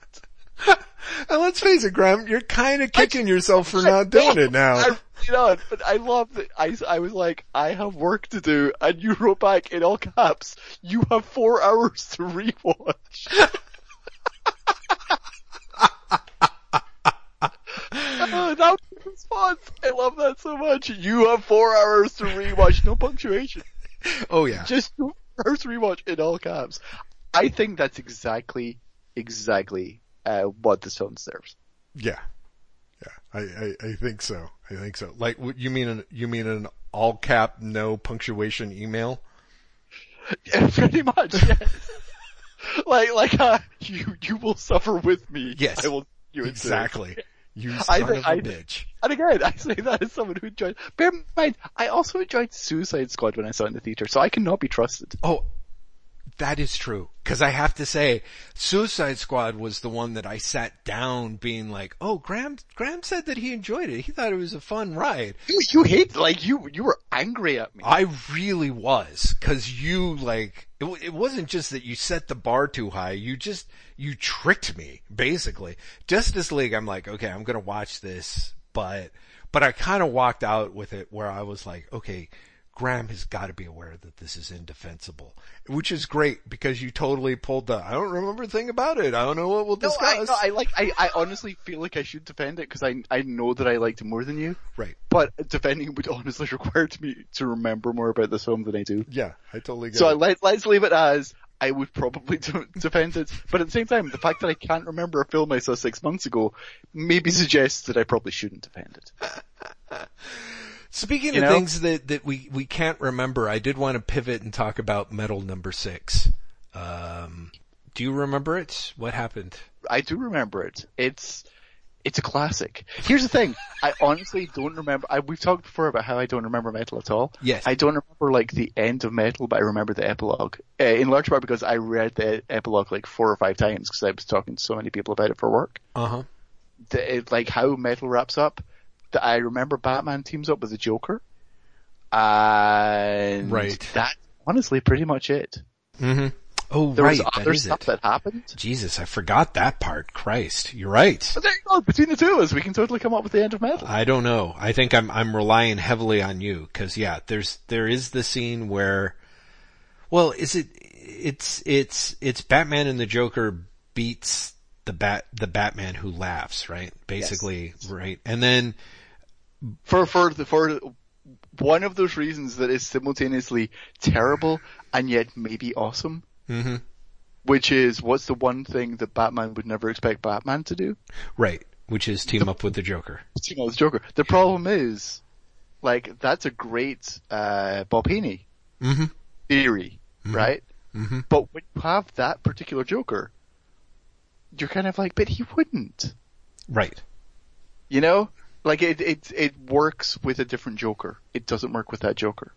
and let's face it, Graeme, you're kind of kicking yourself for not doing it now. I really not, but I love that I, I was like, I have work to do, and you wrote back in all caps, you have four hours to rewatch. [LAUGHS] oh, that was the response. I love that so much. You have four hours to rewatch, no punctuation. [LAUGHS] Oh yeah. Just four hours to rewatch in all caps. I think that's exactly, exactly, uh, what this film deserves. Yeah. Yeah. I, I, I think so. I think so. Like, what you mean an, you mean an all cap, no punctuation email? [LAUGHS] Yeah, pretty much, yes. [LAUGHS] like, like, uh, you, you will suffer with me. Yes. I will, you Exactly. You I son think- of a I- bitch. And again, I say that as someone who enjoyed, bear in mind, I also enjoyed Suicide Squad when I saw it in the theater, so I cannot be trusted. Oh, that is true. Cause I have to say, Suicide Squad was the one that I sat down being like, oh, Graeme, Graeme said that he enjoyed it. He thought it was a fun ride. You, you hate, like, you, you were angry at me. I really was, cause you like, it, it wasn't just that you set the bar too high, you just, you tricked me, basically. Justice League, I'm like, okay, I'm gonna watch this, but, but I kinda walked out with it where I was like, okay, Graeme has gotta be aware that this is indefensible. Which is great, because you totally pulled the, I don't remember a thing about it, I don't know what we'll No, I, discuss. no, I like, I, I honestly feel like I should defend it because I, I know that I liked it more than you, right. but defending would honestly [LAUGHS] require me to remember more about this film than I do. Yeah, I totally get So it. let, let's leave it as I would probably [LAUGHS] de- defend it, but at the same time, the fact that I can't remember a film I saw six months ago maybe suggests that I probably shouldn't defend it. [LAUGHS] Speaking You of know? things that, that we, we can't remember, I did want to pivot and talk about metal number six. Um, do you remember it? What happened? I do remember it. It's it's a classic. Here's the thing. I honestly don't remember. I, we've talked before about how I don't remember metal at all. Yes. I don't remember like the end of metal, but I remember the epilogue. Uh, in large part because I read the epilogue like four or five times because I was talking to so many people about it for work. Uh huh. Like how metal wraps up. That I remember Batman teams up with the Joker. And Right. that's honestly pretty much it. Mm-hmm. Oh, There right. was That other is stuff it. that happened. Jesus, I forgot that part. Christ, you're right. But there you go. Between the two of us, we can totally come up with the end of metal. I don't know. I think I'm I'm relying heavily on you because yeah, there's there is the scene where, well, is it? It's it's it's Batman and the Joker beats the bat the Batman who laughs right basically right and then for for for one of those reasons that is simultaneously terrible and yet maybe awesome. hmm Which is what's the one thing that Batman would never expect Batman to do? right which is team up with the Joker You know, the Joker. The problem is, like, that's a great uh, Bob Haney hmm theory, right? hmm But when you have that particular Joker, you're kind of like, but he wouldn't. right You know? Like it, it, it works with a different Joker. It doesn't work with that Joker.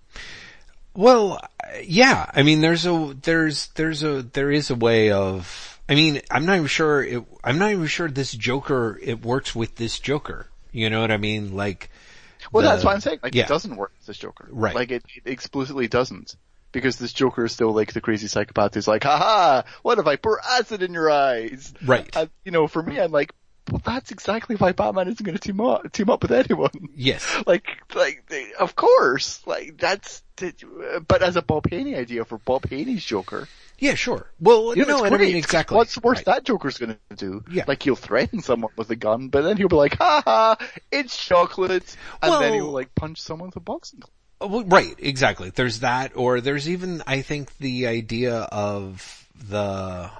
Well, yeah. I mean, there's a there's there's a there is a way of. I mean, I'm not even sure. It, I'm not even sure this Joker it works with this Joker. You know what I mean? Like, Well, the- that's what I'm saying. Like, yeah. it doesn't work with this Joker. Right. Like, it, it explicitly doesn't. Because this Joker is still like the crazy psychopath who's like, haha, what if I pour acid in your eyes? Right. And, you know, for me, I'm like, well, that's exactly why Batman isn't going to team up, team up with anyone. Yes. [LAUGHS] like, like, of course, like, that's, but as a Bob Haney idea for Bob Haney's Joker, Yeah, sure. Well, you know, no, I mean exactly. What's the worst Right. that Joker's gonna do? Yeah. Like he'll threaten someone with a gun, but then he'll be like, ha ha, it's chocolate, and then he'll like punch someone with a boxing glove. Oh, Well, right, exactly. There's that, or there's even, I think, the idea of the,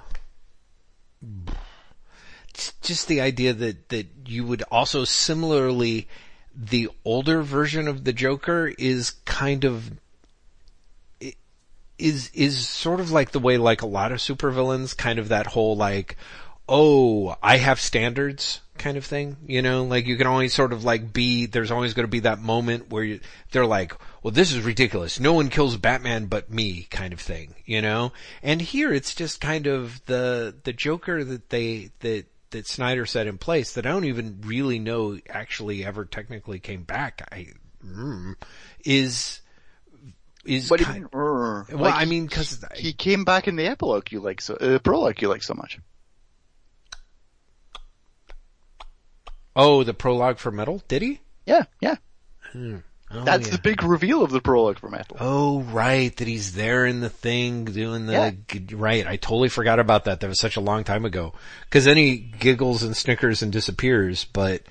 just the idea that, that you would also similarly, the older version of the Joker is kind of, is, is sort of like the way like a lot of supervillains, kind of that whole like, oh, I have standards kind of thing, you know, like you can always sort of like be, there's always going to be that moment where you, they're like, well, this is ridiculous. No one kills Batman but me kind of thing, you know? And here it's just kind of the, the Joker that they, that, that Snyder set in place that I don't even really know actually ever technically came back. I, mm, is, is But kind, even, uh, well, like, I mean, cause he came back in the epilogue you like so, uh, prologue you like so much. oh, the prologue for Metal, did he? Yeah, yeah. Oh, That's yeah. the big reveal of the prologue for Metal. Oh, right, that he's there in the thing doing the, Yeah. right, I totally forgot about that. That was such a long time ago. Cause then he giggles and snickers and disappears, but,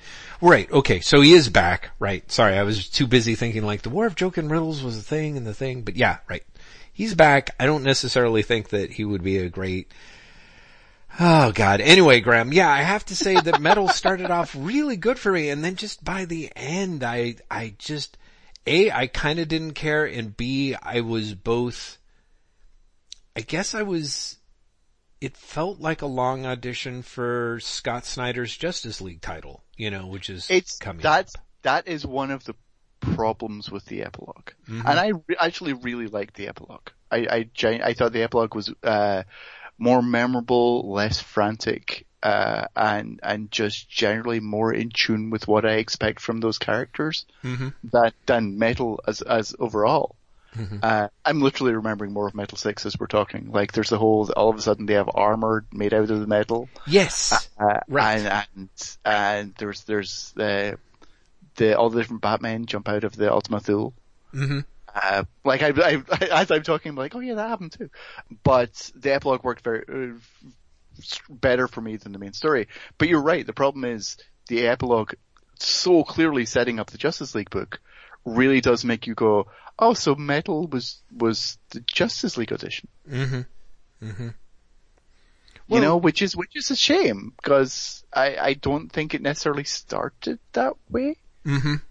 right, okay, so he is back, right, sorry, I was too busy thinking like the War of Joke and Riddles was a thing and the thing, but yeah, right. He's back. I don't necessarily think that he would be a great, Oh god. Anyway, Graeme, yeah, I have to say that metal started off really good for me and then just by the end I I just A, I kinda didn't care and B, I was both I guess I was it felt like a long audition for Scott Snyder's Justice League title, you know, which is It's coming that's up. that is one of the problems with the epilogue, Mhm. and I re- actually really liked the epilogue. I I, I thought the epilogue was uh, more memorable, less frantic, uh, and and just generally more in tune with what I expect from those characters Mhm. that than Metal as as overall. Mhm. Uh, I'm literally remembering more of Metal Six as we're talking. Like there's the whole all of a sudden they have armor made out of the metal. Yes. Uh, Right. And, and, and there's, there's the, the, all the different Batmen jump out of the Ultima Thule. Mhm. Uh, like I, I, [LAUGHS] as I'm talking, I'm like, oh yeah, that happened too. But the epilogue worked very, uh, better for me than the main story. But you're right, the problem is the epilogue so clearly setting up the Justice League book really does make you go, oh, so Metal was, was the Justice League audition Mhm. Mhm. you know, which is which is a shame because I I don't think it necessarily started that way. Mhm.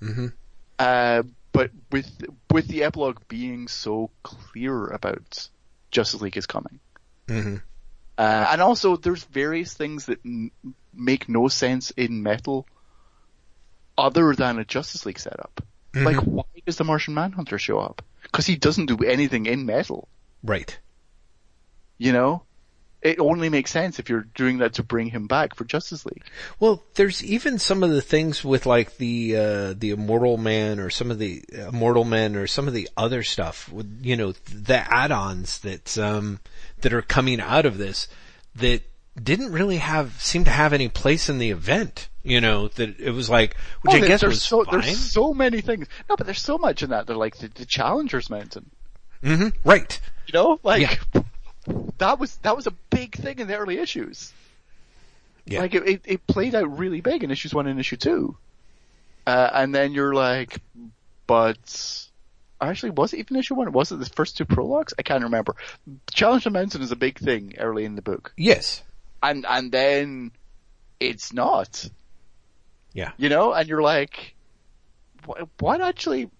Mhm. Uh, but with with the epilogue being so clear about Justice League is coming, Mhm. Uh, and also there's various things that m- make no sense in Metal, other than a Justice League setup. Like, why does the Martian Manhunter show up? Because he doesn't do anything in Metal. Right. You know, it only makes sense if you're doing that to bring him back for Justice League. Well, there's even some of the things with like the, uh, the Immortal Man or some of the Immortal Men or some of the other stuff with, you know, the add-ons that, um, that are coming out of this that didn't really have, seem to have any place in the event. You know, that it was like, which Oh, I guess there's was so, fine. There's so many things. No, but there's so much in that. They're like the, the Challengers Mountain. hmm Right. You know, like that was that was a big thing in the early issues. Yeah. Like it, it, it played out really big in issues one and issue two, uh, and then you're like, but actually, was it even issue one? Was it the first two prologues? I can't remember. Challengers Mountain is a big thing early in the book, yes. and and then it's not. Yeah. you know, and you're like, what, what actually,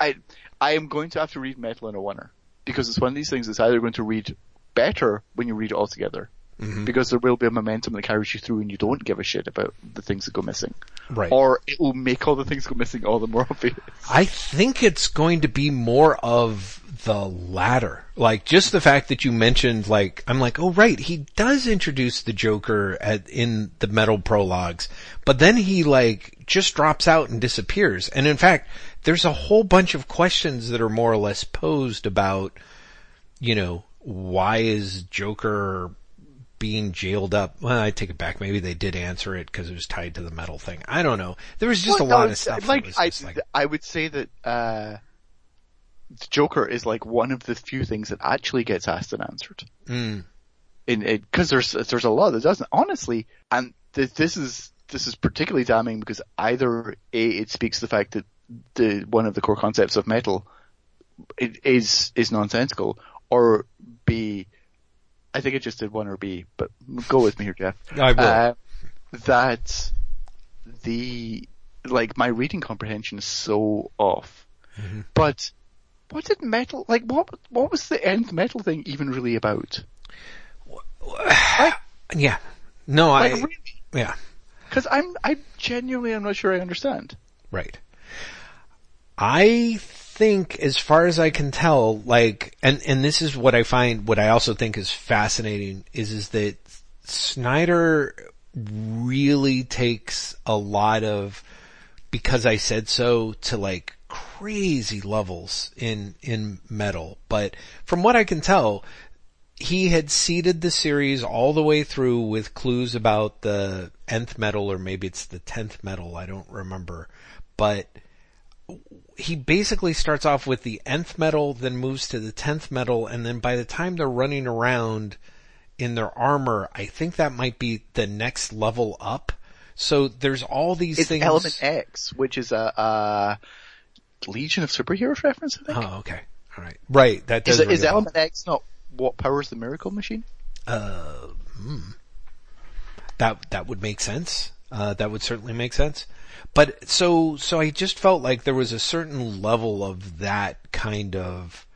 I, I am going to have to read Metal in a oneer because it's one of these things that's either going to read better when you read it all together Mhm. because there will be a momentum that carries you through and you don't give a shit about the things that go missing Right. or it will make all the things go missing all the more [LAUGHS] obvious. I think it's going to be more of the latter. Like just the fact that you mentioned like, I'm like, oh right, he does introduce the Joker at, in the metal prologues, but then he like just drops out and disappears. And in fact, there's a whole bunch of questions that are more or less posed about, you know, why is Joker being jailed up? Well, I take it back. Maybe they did answer it because it was tied to the metal thing. I don't know. There was just Well, a no, lot of it's- stuff. that Like, was I, like, I would say that, uh, the Joker is like one of the few things that actually gets asked and answered. mm, in because there's there's a lot that doesn't honestly and th- this is this is particularly damning because either a it speaks to the fact that the one of the core concepts of metal it is is nonsensical or b I think I just did one or b but go with me here Jeff [LAUGHS] I will. uh, that the like my reading comprehension is so off Mhm. but what did metal like what what was the end metal thing even really about [SIGHS] Yeah. No, like I, really yeah, Because I'm, I genuinely I'm not sure I understand. right. I think as far as I can tell, like, and, and this is what I find, what I also think is fascinating is, is that Snyder really takes a lot of, because I said so to like crazy levels in, in metal. But from what I can tell, he had seeded the series all the way through with clues about the nth metal or maybe it's the tenth metal. I don't remember, but he basically starts off with the nth metal, then moves to the tenth metal, and then by the time they're running around in their armor, I think that might be the next level up. So there's all these It's things. Element X, which is a, a Legion of Superheroes reference, I think. Oh, okay. All right. Right. That does is, is. Element X not what powers the Miracle Machine? that that would make sense. Uh, that would certainly make sense. But so so I just felt like there was a certain level of that kind of.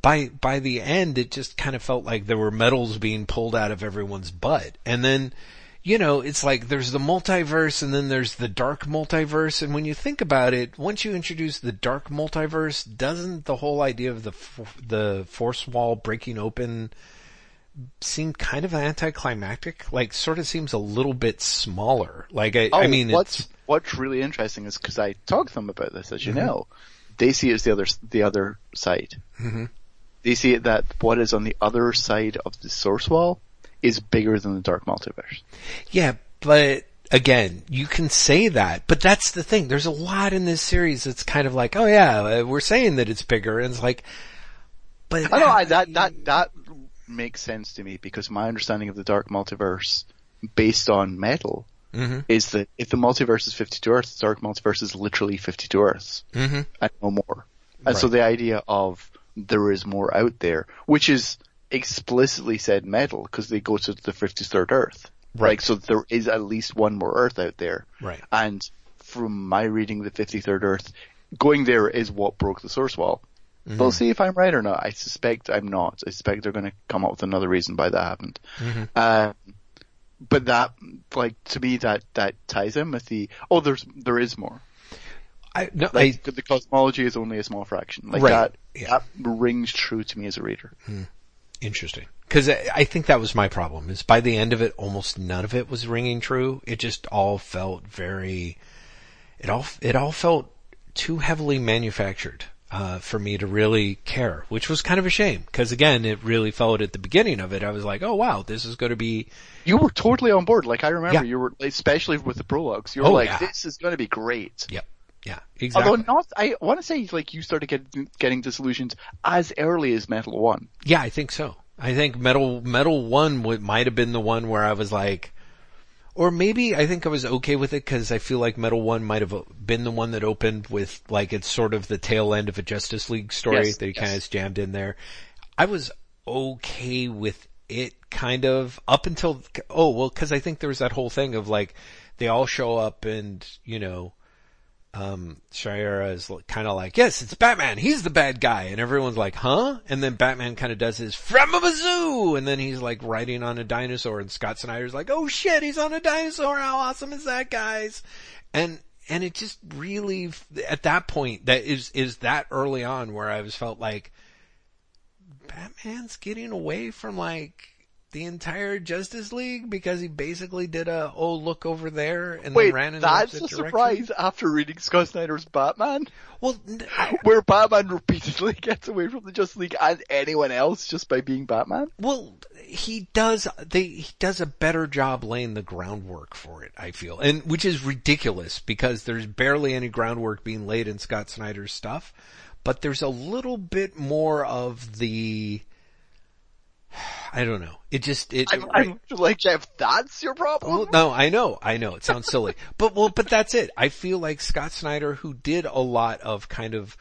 By by the end, it just kind of felt like there were metals being pulled out of everyone's butt, and then. You know, it's like there's the multiverse and then there's the dark multiverse. And when you think about it, once you introduce the dark multiverse, doesn't the whole idea of the, the source wall breaking open seem kind of anticlimactic. Like, sort of seems a little bit smaller. Like, I, I mean, Oh, what's what's really interesting is because I talked to them about this, as you Mm-hmm. know, they see it as the other the other side. Mm-hmm. They see it that what is on the other side of the source wall is bigger than the dark multiverse. yeah, but again, you can say that, but that's the thing. There's a lot in this series that's kind of like, oh yeah, we're saying that it's bigger, and it's like, but I know I, that that that makes sense to me because my understanding of the dark multiverse, based on metal, Mhm. is that if the multiverse is 52 Earths, the dark multiverse is literally 52 Earths Mhm. and no more. And so the idea of there is more out there, which is explicitly said metal because they go to the 53rd Earth. Right. Like, so there is at least one more Earth out there. Right. And from my reading, the 53rd Earth, going there is what broke the source wall. Mm-hmm. We'll see if I'm right or not. I suspect I'm not. I suspect they're going to come up with another reason why that happened. Mm-hmm. Uh, but that, like, to me, that, that ties in with the, oh, there's, there is more. I, no, Like, I, the cosmology is only a small fraction. Like Right. that, Yeah. that rings true to me as a reader. Interesting. Cause I, I think that was my problem is by the end of it, almost none of it was ringing true. It just all felt very, it all, it all felt too heavily manufactured, uh, for me to really care, which was kind of a shame. Cause again, it really followed at the beginning of it, I was like, oh wow, this is going to be, You were totally on board. Like, I remember Yeah. you were, especially with the prologues, you were Oh, like, yeah. this is going to be great. yep, yeah, exactly. Although not, I want to say like you started getting, getting disillusioned as early as Metal 1. Yeah, I think so. I think Metal Metal One might have been the one where I was like, or maybe I think I was okay with it because I feel like Metal One might have been the one that opened with like it's sort of the tail end of a Justice League story Yes, that he kind of yes. jammed in there. I was okay with it kind of up until oh well because I think there was that whole thing of like they all show up and you know um, Shiera is kind of like, yes, it's Batman. He's the bad guy. And everyone's like, huh? And then Batman kind of does his from a zoo. And then he's like riding on a dinosaur and Scott Snyder's like, oh shit, he's on a dinosaur. How awesome is that, guys? And, and it just really, at that point, that is, is that early on where I was felt like Batman's getting away from like the entire Justice League because he basically did a, oh, look over there and Wait, then ran in the that's opposite a direction. surprise after reading Scott Snyder's Batman, Well, I- [LAUGHS] where Batman repeatedly [LAUGHS] gets away from the Justice League and anyone else just by being Batman. well, he does. They he does a better job laying the groundwork for it. I feel, and which is ridiculous because there's barely any groundwork being laid in Scott Snyder's stuff, but there's a little bit more of the. [SIGHS] I don't know. It just it. I'm, I'm like, Jeff, that's your problem? Well, no, I know, I know. It sounds silly, [LAUGHS] but well, but that's it. I feel like Scott Snyder, who did a lot of kind of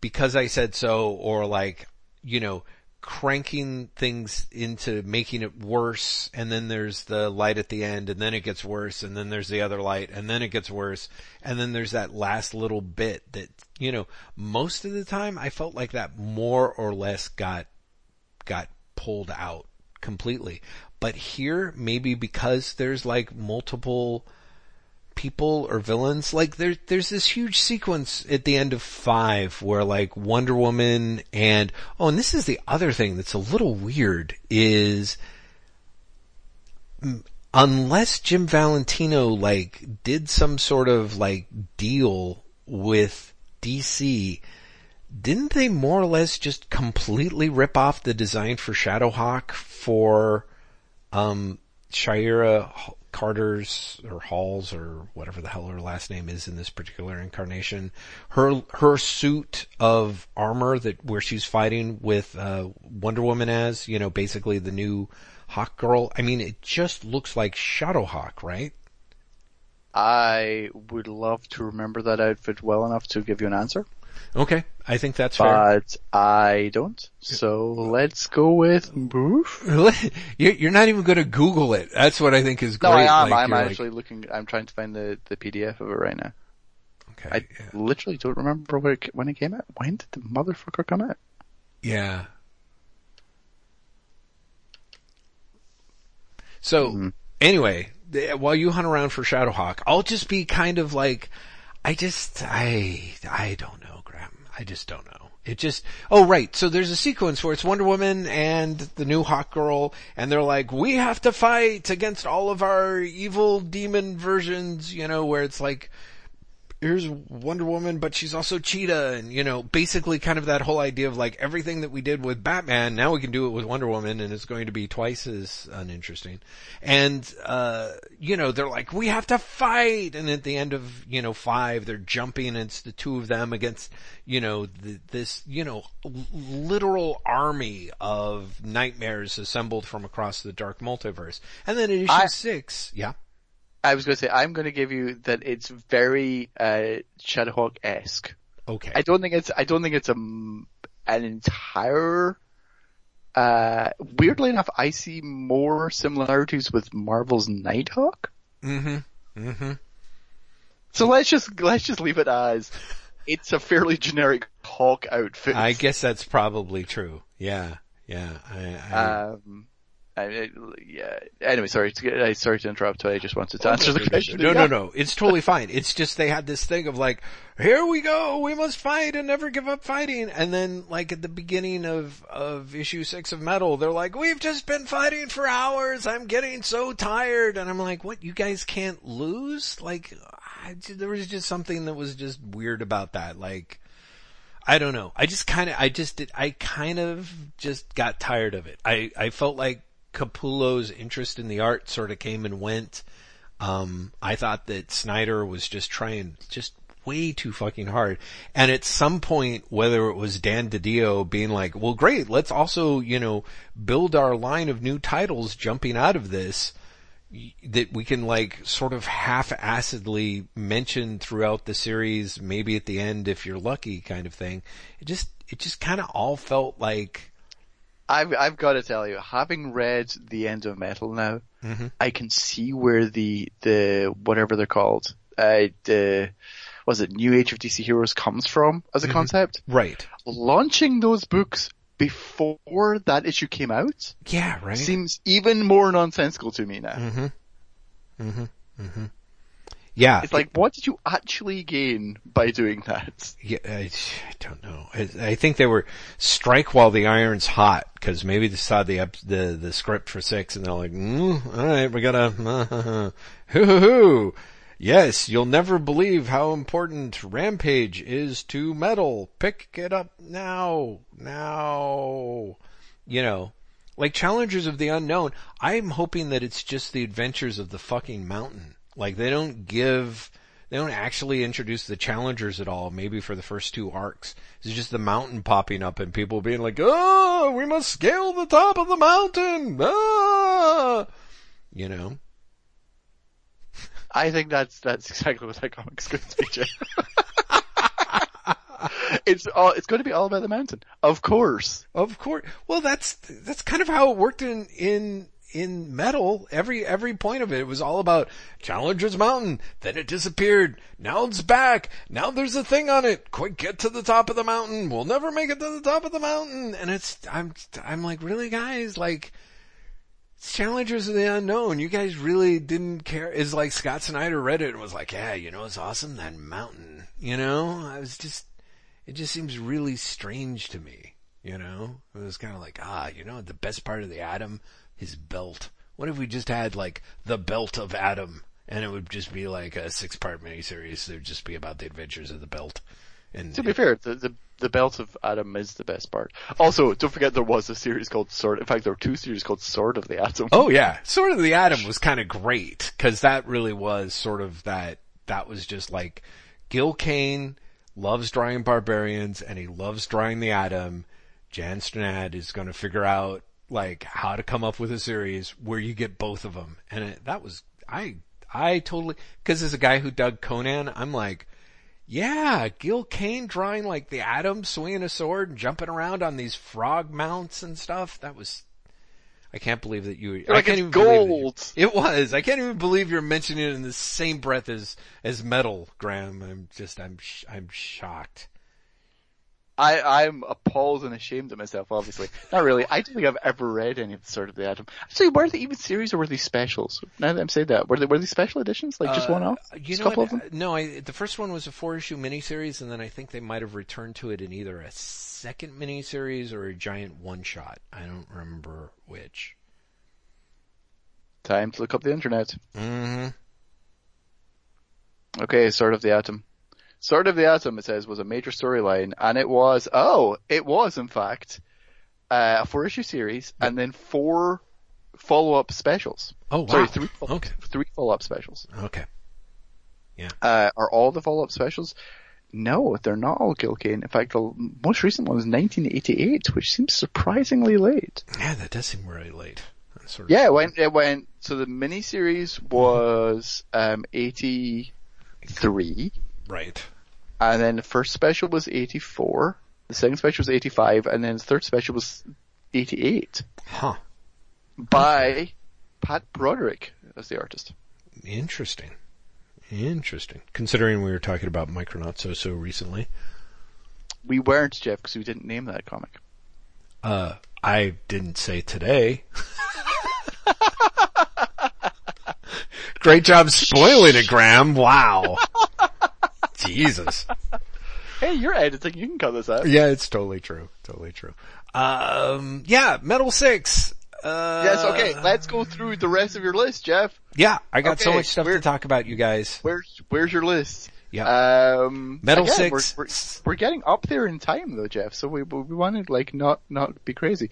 because I said so, or like you know, cranking things into making it worse, and then there's the light at the end, and then it gets worse, and then there's the other light, and then it gets worse, and then there's that last little bit that you know, most of the time I felt like that more or less got got pulled out completely. But here, maybe because there's like multiple people or villains, like there, there's this huge sequence at the end of five where like Wonder Woman and, oh, and this is the other thing that's a little weird is, unless Jim Valentino like did some sort of like deal with DC, didn't they more or less just completely rip off the design for Shadowhawk for um Shiera Carter's or Hall's or whatever the hell her last name is in this particular incarnation. Her her suit of armor that where she's fighting with uh, Wonder Woman as you know basically the new Hawk Girl. I mean, it just looks like Shadowhawk, right? I would love to remember that outfit well enough to give you an answer. Okay, I think that's fair. But I don't. So let's go with Boof. [LAUGHS] You're not even going to Google it. That's what I think is No, great. I am. Like, I'm you're like- actually looking. I'm trying to find the, the PDF of it right now. okay. I yeah. literally don't remember when it, when it came out. When did the motherfucker come out? Yeah. So Mhm. anyway, while you hunt around for Shadowhawk, I'll just be kind of like, I just, I, I don't know. I just don't know. It just, oh right, so there's a sequence where it's Wonder Woman and the new Hawk Girl, and they're like, we have to fight against all of our evil demon versions, you know, where it's like, here's Wonder Woman, but she's also Cheetah, and you know, basically kind of that whole idea of like everything that we did with Batman, now we can do it with Wonder Woman, and it's going to be twice as uninteresting. And uh, you know, they're like, we have to fight, and at the end of you know five, they're jumping, and it's the two of them against you know the, this you know literal army of nightmares assembled from across the dark multiverse. And then in issue I- six, yeah. I was going to say I'm going to give you that it's very uh, Shadowhawk esque. Okay. I don't think it's I don't think it's a an entire. Uh, weirdly enough, I see more similarities with Marvel's Nighthawk. mm-hmm. Mm-hmm. So let's just let's just leave it as it's a fairly generic Hawk outfit. I guess that's probably true. Yeah, yeah. I, I, Um, I, I- yeah. Anyway, sorry to get, I sorry to interrupt. I just wanted to answer the question. no, no, no. It's totally fine. It's just they had this thing of like, here we go, we must fight and never give up fighting. And then like at the beginning of, of issue six of Metal, they're like, we've just been fighting for hours. I'm getting so tired. And I'm like, what? You guys can't lose? Like, I, there was just something that was just weird about that. Like, I don't know. I just kind of, I just did, I kind of just got tired of it. I, I felt like Capullo's interest in the art sort of came and went. Um, I thought that Snyder was just trying just way too fucking hard. And at some point, whether it was Dan DiDio being like, well great, let's also, you know, build our line of new titles jumping out of this, that we can like sort of half-assedly mention throughout the series, maybe at the end if you're lucky kind of thing. It just, it just kind of all felt like, I've I've got to tell you, having read the end of Metal now, Mhm. I can see where the the whatever they're called, uh, the was it New Age of DC Heroes comes from as a concept. right. Launching those books before that issue came out Yeah, right. seems even more nonsensical to me now. mm-hmm. Mm-hmm. Mm-hmm. Yeah. It's like, what did you actually gain by doing that? Yeah, I, I don't know. I, I think they were strike while the iron's hot because maybe they saw the the the script for six and they're like, mm, all right, we gotta [LAUGHS] uh, hoo hoo hoo. Yes, you'll never believe how important Rampage is to metal. Pick it up now, now. You know, like Challengers of the Unknown. I'm hoping that it's just the adventures of the fucking mountain. Like they don't give, they don't actually introduce the challengers at all, maybe for the first two arcs. It's just the mountain popping up and people being like, oh, we must scale the top of the mountain, ah! You know? I think that's that's exactly what that comic's going to be. Jay. [LAUGHS] it's all it's going to be all about the mountain, of course. Of course. Well, that's, that's kind of how it worked in, in, in metal. Every, every point of it, it was all about Challenger's Mountain. Then it disappeared. Now it's back. Now there's a thing on it. Quick, get to the top of the mountain. We'll never make it to the top of the mountain. And it's, I'm, I'm like, really guys? Like, it's Challengers of the Unknown. You guys really didn't care. It's like Scott Snyder read it and was like, yeah, you know, it's awesome, that mountain. You know? I was just, it just seems really strange to me. You know? It was kind of like, ah, you know, the best part of the Atom, his belt. What if we just had like the belt of Atom and it would just be like a six part miniseries that would just be about the adventures of the belt. And To be fair, the, the the belt of Atom is the best part. Also, don't forget there was a series called Sword. In fact, there were two series called Sword of the Atom. Oh yeah, Sword of the Atom was kind of great because that really was sort of that. That was just like Gil Kane loves drawing barbarians and he loves drawing the Atom. Jan Strnad is going to figure out like how to come up with a series where you get both of them, and it, that was I I totally because as a guy who dug Conan, I'm like. Yeah, Gil Kane drawing like the Atom swinging a sword and jumping around on these frog mounts and stuff. That was I can't believe that you. I like can't it's even believe that you- gold. it was. I can't even believe you're mentioning it in the same breath as as metal, Graeme. I'm just. I'm. Sh- I'm shocked. I, I'm appalled and ashamed of myself, obviously. Not really. I don't think I've ever read any of the Sword of the Atom. Actually, were they even series or were they specials? Now that I'm saying that, were they, were they special editions? Like just one off? Uh, You know couple what? of them? No, I, the first one was a four issue miniseries, and then I think they might have returned to it in either a second miniseries or a giant one shot. I don't remember which. Time to look up the internet. Mm-hmm. Okay, Sword of the Atom. Sword of the Atom, it says, was a major storyline, and it was, oh, it was in fact, uh, a four issue series, and then four follow-up specials. Oh wow. Sorry, three, follow- Okay. three follow-up specials. Okay. Uh, are all the follow-up specials? No, they're not all Gil Kane. In fact, the most recent one was 1988, which seems surprisingly late. Yeah, that does seem really late. Sort of, Yeah, it went, it went, so the miniseries was, um, 83, Right. And then the first special was 84, the second special was 85, and then the third special was 88 Huh. by Pat Broderick as the artist. Interesting. Interesting. Considering we were talking about Micronauts so so recently. We weren't, Jeff, because we didn't name that comic. Uh, I didn't say today. [LAUGHS] Great job spoiling it, Graeme. Wow. [LAUGHS] Jesus. [LAUGHS] Hey, you're editing, you can cut this out. Yeah, it's totally true. Totally true. Um, yeah, Metal Six. Uh, Yes, okay, let's go through the rest of your list, Jeff. Yeah, I got so much stuff to talk about, you guys. Where's, where's your list? Yeah. Um, Metal again, we're- Six. We're, we're getting up there in time though, Jeff, so we, we want to like not, not be crazy.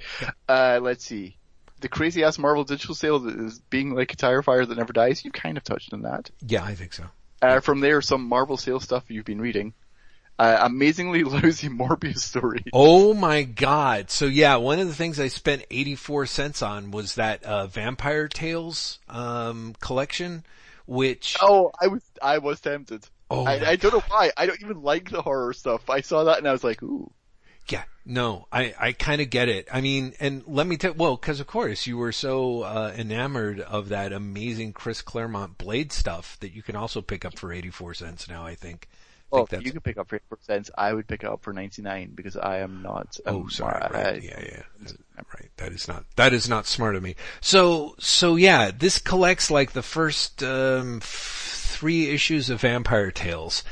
Uh, let's see. The crazy ass Marvel digital sale is being like a tire fire that never dies, you kind of touched on that. yeah, I think so. Uh, from there, some Marvel sales stuff you've been reading. Uh, amazingly [LAUGHS] lousy Morbius story. Oh my god. So yeah, one of the things I spent 84 cents on was that, uh, Vampire Tales, um, collection, which, Oh, I was, I was tempted. Oh I, I don't know why. I don't even like the horror stuff. I saw that and I was like, ooh. Yeah, no, I, I kind of get it. I mean, and let me tell, well, cause of course you were so, uh, enamored of that amazing Chris Claremont Blade stuff that you can also pick up for 84 cents now, I think. I Well, think if you could pick up for 8%, I would pick it up for 99 because I am not. Oh, um, sorry. uh, Right. Yeah, yeah. Right. That is not, that is not smart of me. So, so yeah, this collects like the first, um, f- three issues of Vampire Tales.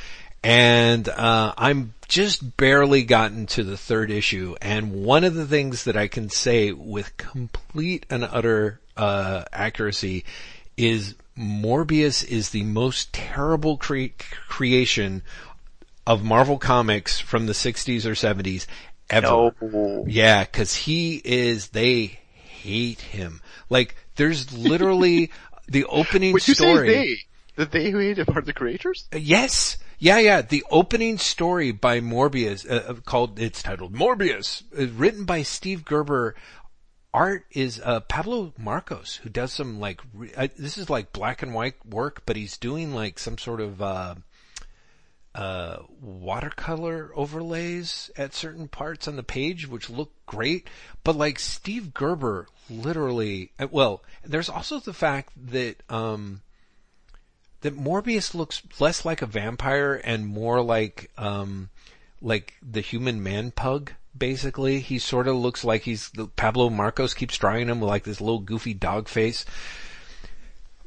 And, uh, I'm just barely gotten to the third issue. And one of the things that I can say with complete and utter, uh, accuracy is Morbius is the most terrible cre- creation of Marvel Comics from the 60s or 70s ever. No. Yeah, cause he is, they hate him. Like, there's literally [LAUGHS] the opening Would you story. say they? The they who hate him are the creators? Yes. Yeah, yeah. The opening story by Morbius, uh, uh, called, it's titled Morbius, uh, written by Steve Gerber. Art is, uh, Pablo Marcos, who does some like, re- uh, this is like black and white work, but he's doing like some sort of, watercolor overlays at certain parts on the page, which look great. But like Steve Gerber, literally, well, there's also the fact that, um, that Morbius looks less like a vampire and more like um like the human man pug basically. He sort of looks like he's Pablo Marcos keeps drawing him with like this little goofy dog face.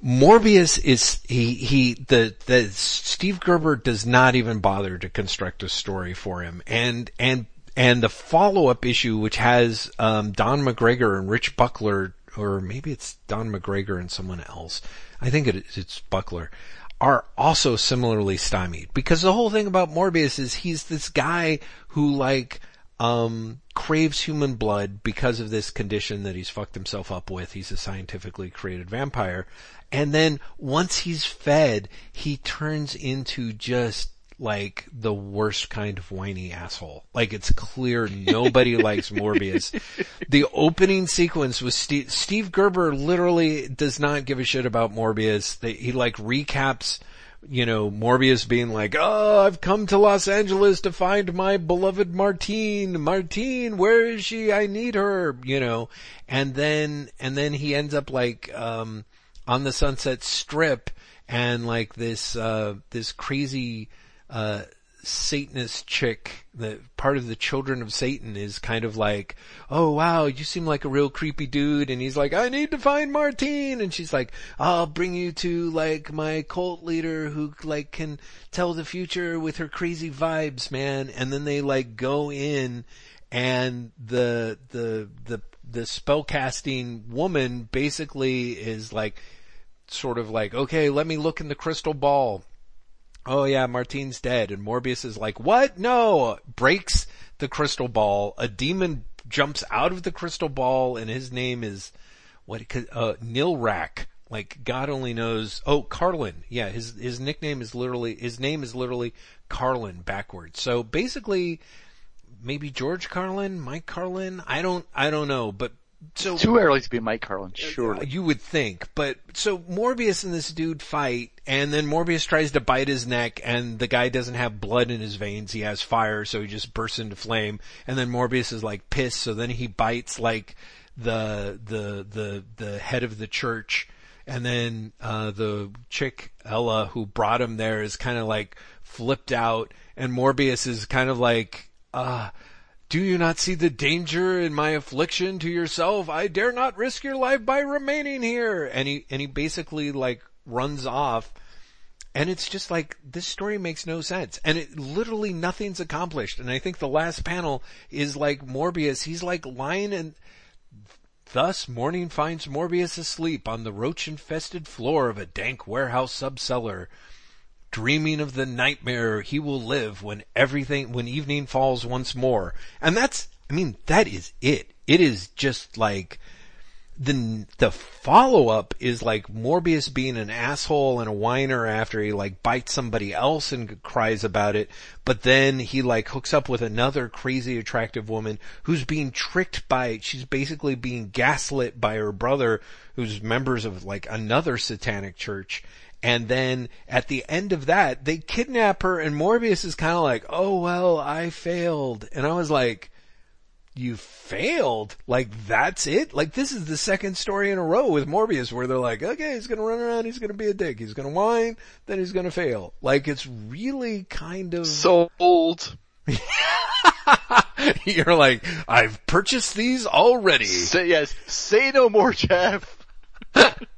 Morbius is he he the the Steve Gerber does not even bother to construct a story for him. And and and the follow-up issue which has um Don McGregor and Rich Buckler or maybe it's Don McGregor and someone else I think it, it's Buckler are also similarly stymied because the whole thing about Morbius is he's this guy who like um, craves human blood because of this condition that he's fucked himself up with. He's a scientifically created vampire. And then once he's fed, he turns into just like the worst kind of whiny asshole. Like it's clear nobody [LAUGHS] likes Morbius. The opening sequence was Steve, Steve Gerber literally does not give a shit about Morbius. They, he like recaps you know, Morbius being like, oh, I've come to Los Angeles to find my beloved Martine. Martine, where is she? I need her, you know, and then, and then he ends up like, um, on the Sunset Strip and like this, uh, this crazy, uh, Satanist chick, the part of the children of Satan is kind of like, oh wow, you seem like a real creepy dude. And he's like, I need to find Martine. And she's like, I'll bring you to like my cult leader who like can tell the future with her crazy vibes, man. And then they like go in and the, the, the, the spellcasting woman basically is like, sort of like, okay, let me look in the crystal ball oh yeah, Martine's dead. And Morbius is like, what? No! Breaks the crystal ball. A demon jumps out of the crystal ball and his name is, what, uh, Nilrak. Like, God only knows, oh, Carlin. Yeah, his, his nickname is literally, his name is literally Carlin backwards. So basically, maybe George Carlin, Mike Carlin, I don't, I don't know, but so too early to be Mike Carlin, surely. You would think, but so Morbius and this dude fight, and then Morbius tries to bite his neck, and the guy doesn't have blood in his veins; he has fire, so he just bursts into flame. And then Morbius is like pissed, so then he bites like the the the the head of the church, and then uh, the chick Ella who brought him there is kind of like flipped out, and Morbius is kind of like, uh do you not see the danger in my affliction to yourself? I dare not risk your life by remaining here. And he, and he basically like runs off. And it's just like, this story makes no sense. And it literally nothing's accomplished. And I think the last panel is like Morbius. He's like lying and thus morning finds Morbius asleep on the roach infested floor of a dank warehouse subcellar dreaming of the nightmare he will live when everything, when evening falls once more. And that's, I mean, that is it. It is just like, the, the follow up is like Morbius being an asshole and a whiner after he like bites somebody else and cries about it, but then he like hooks up with another crazy attractive woman who's being tricked by, she's basically being gaslit by her brother who's members of like another satanic church and then at the end of that, they kidnap her and Morbius is kind of like, oh well, I failed. And I was like, you failed? Like that's it? Like this is the second story in a row with Morbius where they're like, okay, he's gonna run around, he's gonna be a dick, he's gonna whine, then he's gonna fail. Like it's really kind of sold. [LAUGHS] You're like, I've purchased these already. Say, yes, say no more, Jeff. [LAUGHS]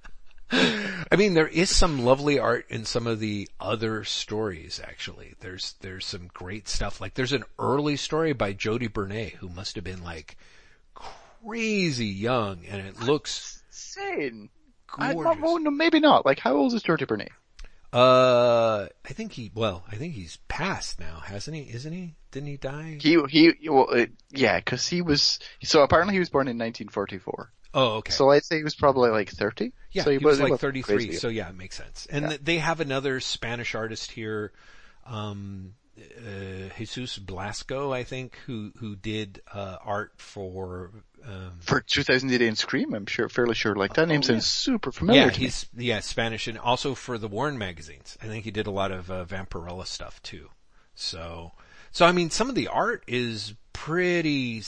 I mean, there is some lovely art in some of the other stories, actually. There's, there's some great stuff. Like there's an early story by Jody Bernay who must have been like crazy young and it looks insane. I, well, no, maybe not. Like how old is Jody Bernay? Uh, I think he, well, I think he's passed now, hasn't he? Isn't he? Didn't he die? He, he, well, uh, yeah, cause he was, so apparently he was born in 1944. Oh, okay. So I'd say he was probably like 30. Yeah, so he, he was, like 33. Crazy. So yeah, it makes sense. And yeah. they have another Spanish artist here, um, uh, Jesus Blasco, I think, who who did uh, art for um, for 2000 AD and Scream. I'm sure, fairly sure. Like that oh, name sounds super familiar. Yeah, he's me. yeah Spanish, and also for the Warren magazines. I think he did a lot of uh, Vampirella stuff too. So, so I mean, some of the art is pretty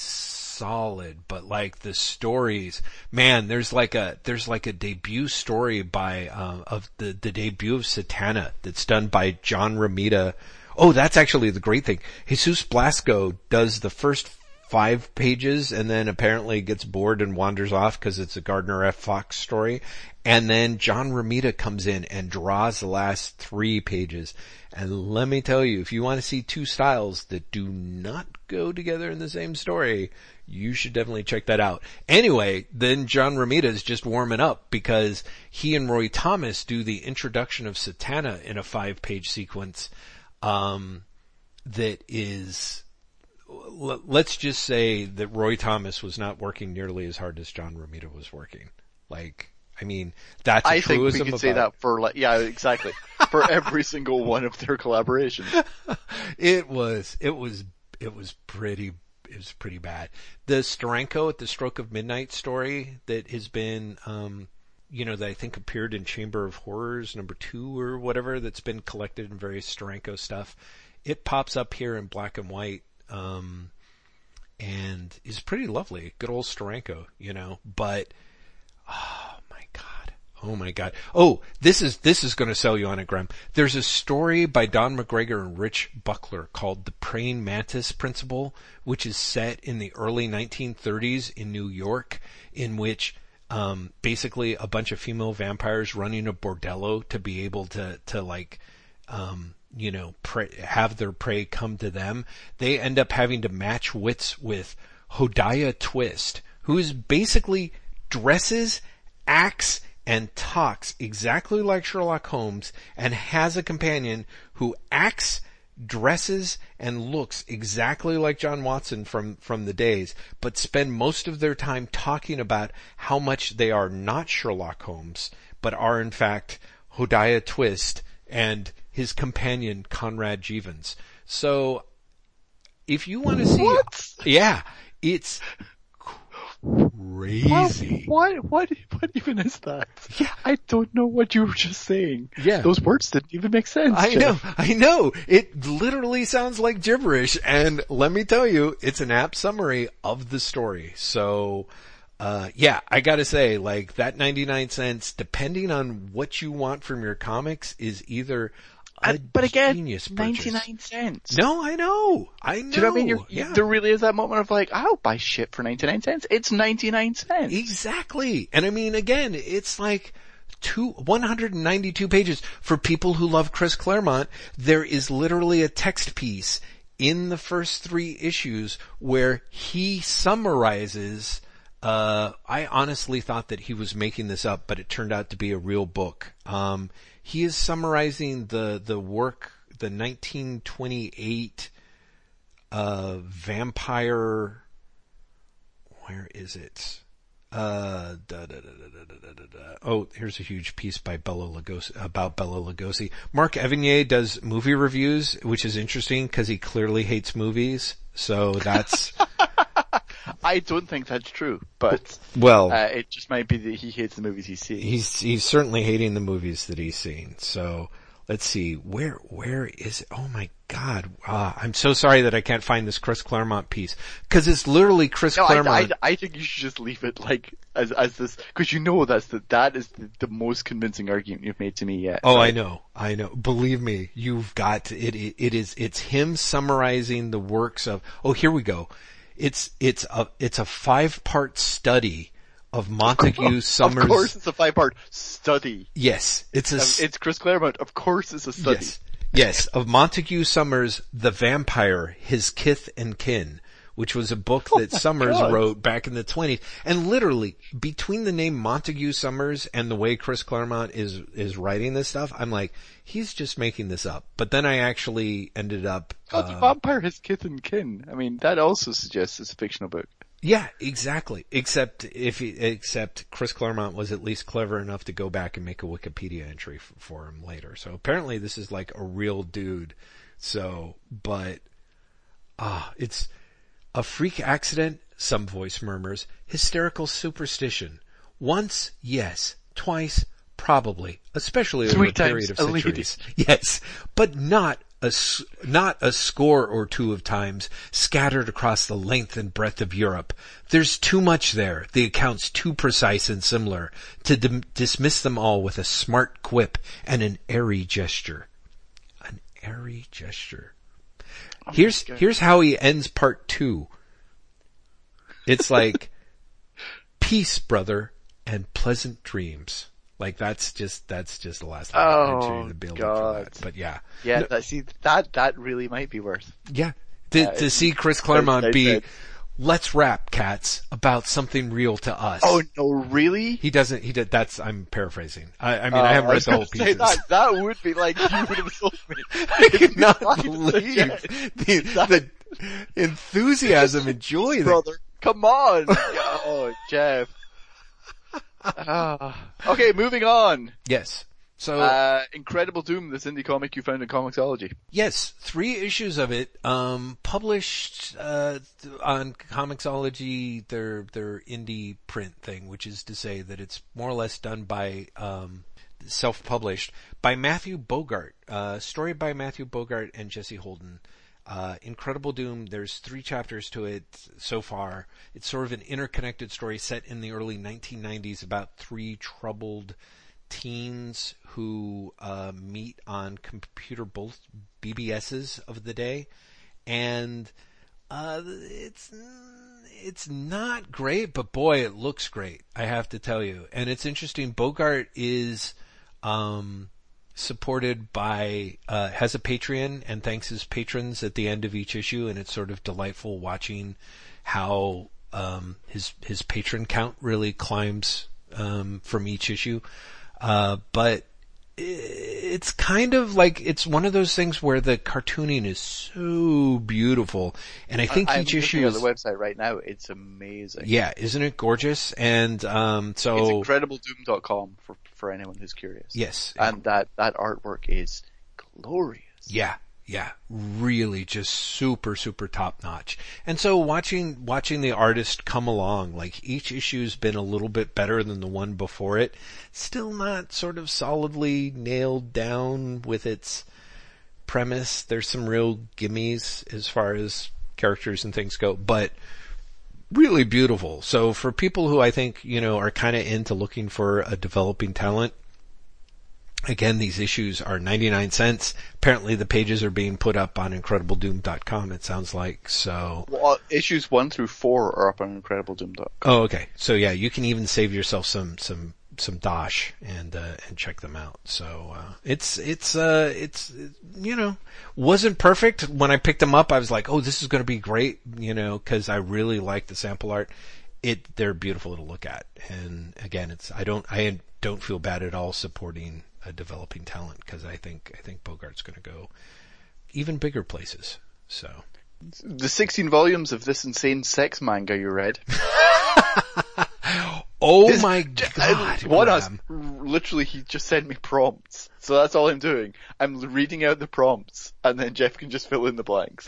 solid, but like the stories, man, there's like a, there's like a debut story by, uh, of the, the debut of Satana that's done by John Romita. Oh, that's actually the great thing. Jesus Blasco does the first five pages and then apparently gets bored and wanders off because it's a Gardner F. Fox story. And then John Romita comes in and draws the last three pages. And let me tell you, if you want to see two styles that do not go together in the same story, you should definitely check that out. Anyway, then John Romita is just warming up because he and Roy Thomas do the introduction of Satana in a five page sequence, um, that is, let's just say that Roy Thomas was not working nearly as hard as John Romita was working. Like, I mean, that's a I think we could say that for like, yeah, exactly. [LAUGHS] for every single one of their collaborations. it was it was it was pretty it was pretty bad. The Steranko at the Stroke of Midnight story that has been um you know that I think appeared in Chamber of Horrors number 2 or whatever that's been collected in various Steranko stuff. It pops up here in black and white um and is pretty lovely. Good old Steranko, you know, but oh my god. Oh my god. Oh, this is, this is gonna sell you on it, Graeme. There's a story by Don McGregor and Rich Buckler called The Praying Mantis Principle, which is set in the early 1930s in New York, in which um, basically a bunch of female vampires running a bordello to be able to, to like, um, you know, prey, have their prey come to them. They end up having to match wits with Hodiah Twist, who is basically dresses, acts, and talks exactly like Sherlock Holmes and has a companion who acts, dresses, and looks exactly like John Watson from, from the days, but spend most of their time talking about how much they are not Sherlock Holmes, but are in fact Hodiah Twist and his companion Conrad Jevons. So, if you want to see, What? yeah, it's crazy. What, what, what even is that? Yeah. I don't know what you were just saying. Yeah. Those words didn't even make sense. I Jeff. know, I know. It literally sounds like gibberish, and let me tell you, it's an apt summary of the story. So, uh, yeah, I gotta say, like, that 99 cents, depending on what you want from your comics, is either but again, genius 99 cents. No, I know. I know. Do you know what I mean? You're, yeah. There really is that moment of like, I'll buy shit for 99 cents. It's 99 cents. Exactly. And I mean, again, it's like two, 192 pages. For people who love Chris Claremont, there is literally a text piece in the first three issues where he summarizes uh, I honestly thought that he was making this up, but it turned out to be a real book. Um, he is summarizing the the work the 1928 uh, vampire where is it? Uh, da, da, da, oh here's a huge piece by Bela Lugosi about Bela Lugosi. Mark Evanier does movie reviews which is interesting cuz he clearly hates movies so that's [LAUGHS] I don't think that's true, but well, uh, it just might be that he hates the movies he's seeing. he's he's certainly hating the movies that he's seen. So let's see where where is it? Oh my God! Ah, I'm so sorry that I can't find this Chris Claremont piece because it's literally Chris No, Claremont. I, I think you should just leave it like as as this because you know that's the that is the, the most convincing argument you've made to me yet. Oh, I know, I know. Believe me, you've got to, it, it. It is. It's him summarizing the works of. Oh, here we go. It's it's a it's a five part study of Montague Summers. Of course, it's a five part study. Yes, it's a. Um, it's Chris Claremont. Of course, it's a study. Yes. Yes, of Montague Summers, The Vampire, His Kith and Kin, which was a book that Summers God. wrote back in the 20s. And literally, between the name Montague Summers and the way Chris Claremont is, is writing this stuff, I'm like, he's just making this up. But then I actually ended up, God, the uh, vampire has kith and kin. I mean, that also suggests it's a fictional book. yeah, exactly. Except if he, except Chris Claremont was at least clever enough to go back and make a Wikipedia entry f- for him later. So apparently this is like a real dude. So, but, ah, it's a freak accident, some voice murmurs, hysterical superstition. Once, yes. Twice, probably. Especially over Three a period of a lady. centuries. [LAUGHS] Yes, but not a, s- not a score or two of times scattered across the length and breadth of Europe. There's too much there, the accounts too precise and similar, to dim- dismiss them all with a smart quip and an airy gesture. An airy gesture. Here's, here's how he ends part two. It's [LAUGHS] like peace, brother, and pleasant dreams. Like that's just that's just the last line Oh, the building God. for that. Oh, but yeah, Yeah, No- that, see, that, that really might be worth. yeah. To, Yeah, to see Chris Claremont be, let's rap cats about something real to us. Oh no, really? He doesn't. He did. That's. I'm paraphrasing. I, I mean, I Uh, haven't read the whole pieces. That, that would be like, you would have sold me. [LAUGHS] I could not believe the, the enthusiasm and joy that brother. Come on. [LAUGHS] oh, Jeff. Ah. okay, moving on. Yes. So Uh, Incredible Doom, this indie comic you found in Comixology. yes, three issues of it, um, published, uh, on Comixology, their, their indie print thing, which is to say that it's more or less done by, um, self-published by Matthew Bogart, uh, story by Matthew Bogart and Jesse Holden. Uh, Incredible Doom, there's three chapters to it so far. It's sort of an interconnected story set in the early 1990s about three troubled teens who uh, meet on computer both BBSs of the day, and uh, it's it's not great, but boy, it looks great. I have to tell you, and it's interesting. Bogart is um, supported by uh, has a Patreon and thanks his patrons at the end of each issue, and it's sort of delightful watching how um, his his patron count really climbs um, from each issue. Uh, but it's kind of like it's one of those things where the cartooning is so beautiful, and I think I'm each issue is the website right now. It's amazing. yeah, isn't it gorgeous? And um, so It's incredibledoom.com for, for anyone who's curious. yes, And that, that artwork is glorious. Yeah, yeah, really just super, super top notch. And so watching, watching the artist come along, like each issue's been a little bit better than the one before it. Still not sort of solidly nailed down with its premise. There's some real gimmies as far as characters and things go, but really beautiful. So for people who I think, you know, are kind of into looking for a developing talent, Again, these issues are 99 cents. Apparently the pages are being put up on incredibledoom.com, it sounds like. So, Well, issues one through four are up on incredibledoom.com. oh, okay. So yeah, you can even save yourself some, some, some dosh and, uh, and check them out. So, uh, it's, it's, uh, it's, you know, wasn't perfect. When I picked them up, I was like, oh, this is going to be great, you know, cause I really like the sample art. It, they're beautiful to look at. And again, it's, I don't, I don't feel bad at all supporting a developing talent because I think, I think Bogart's going to go even bigger places. So. The 16 volumes of this insane sex manga you read. [LAUGHS] Oh my [LAUGHS] god! What us, Graeme. literally he just sent me prompts. So that's all I'm doing. I'm reading out the prompts and then Jeff can just fill in the blanks.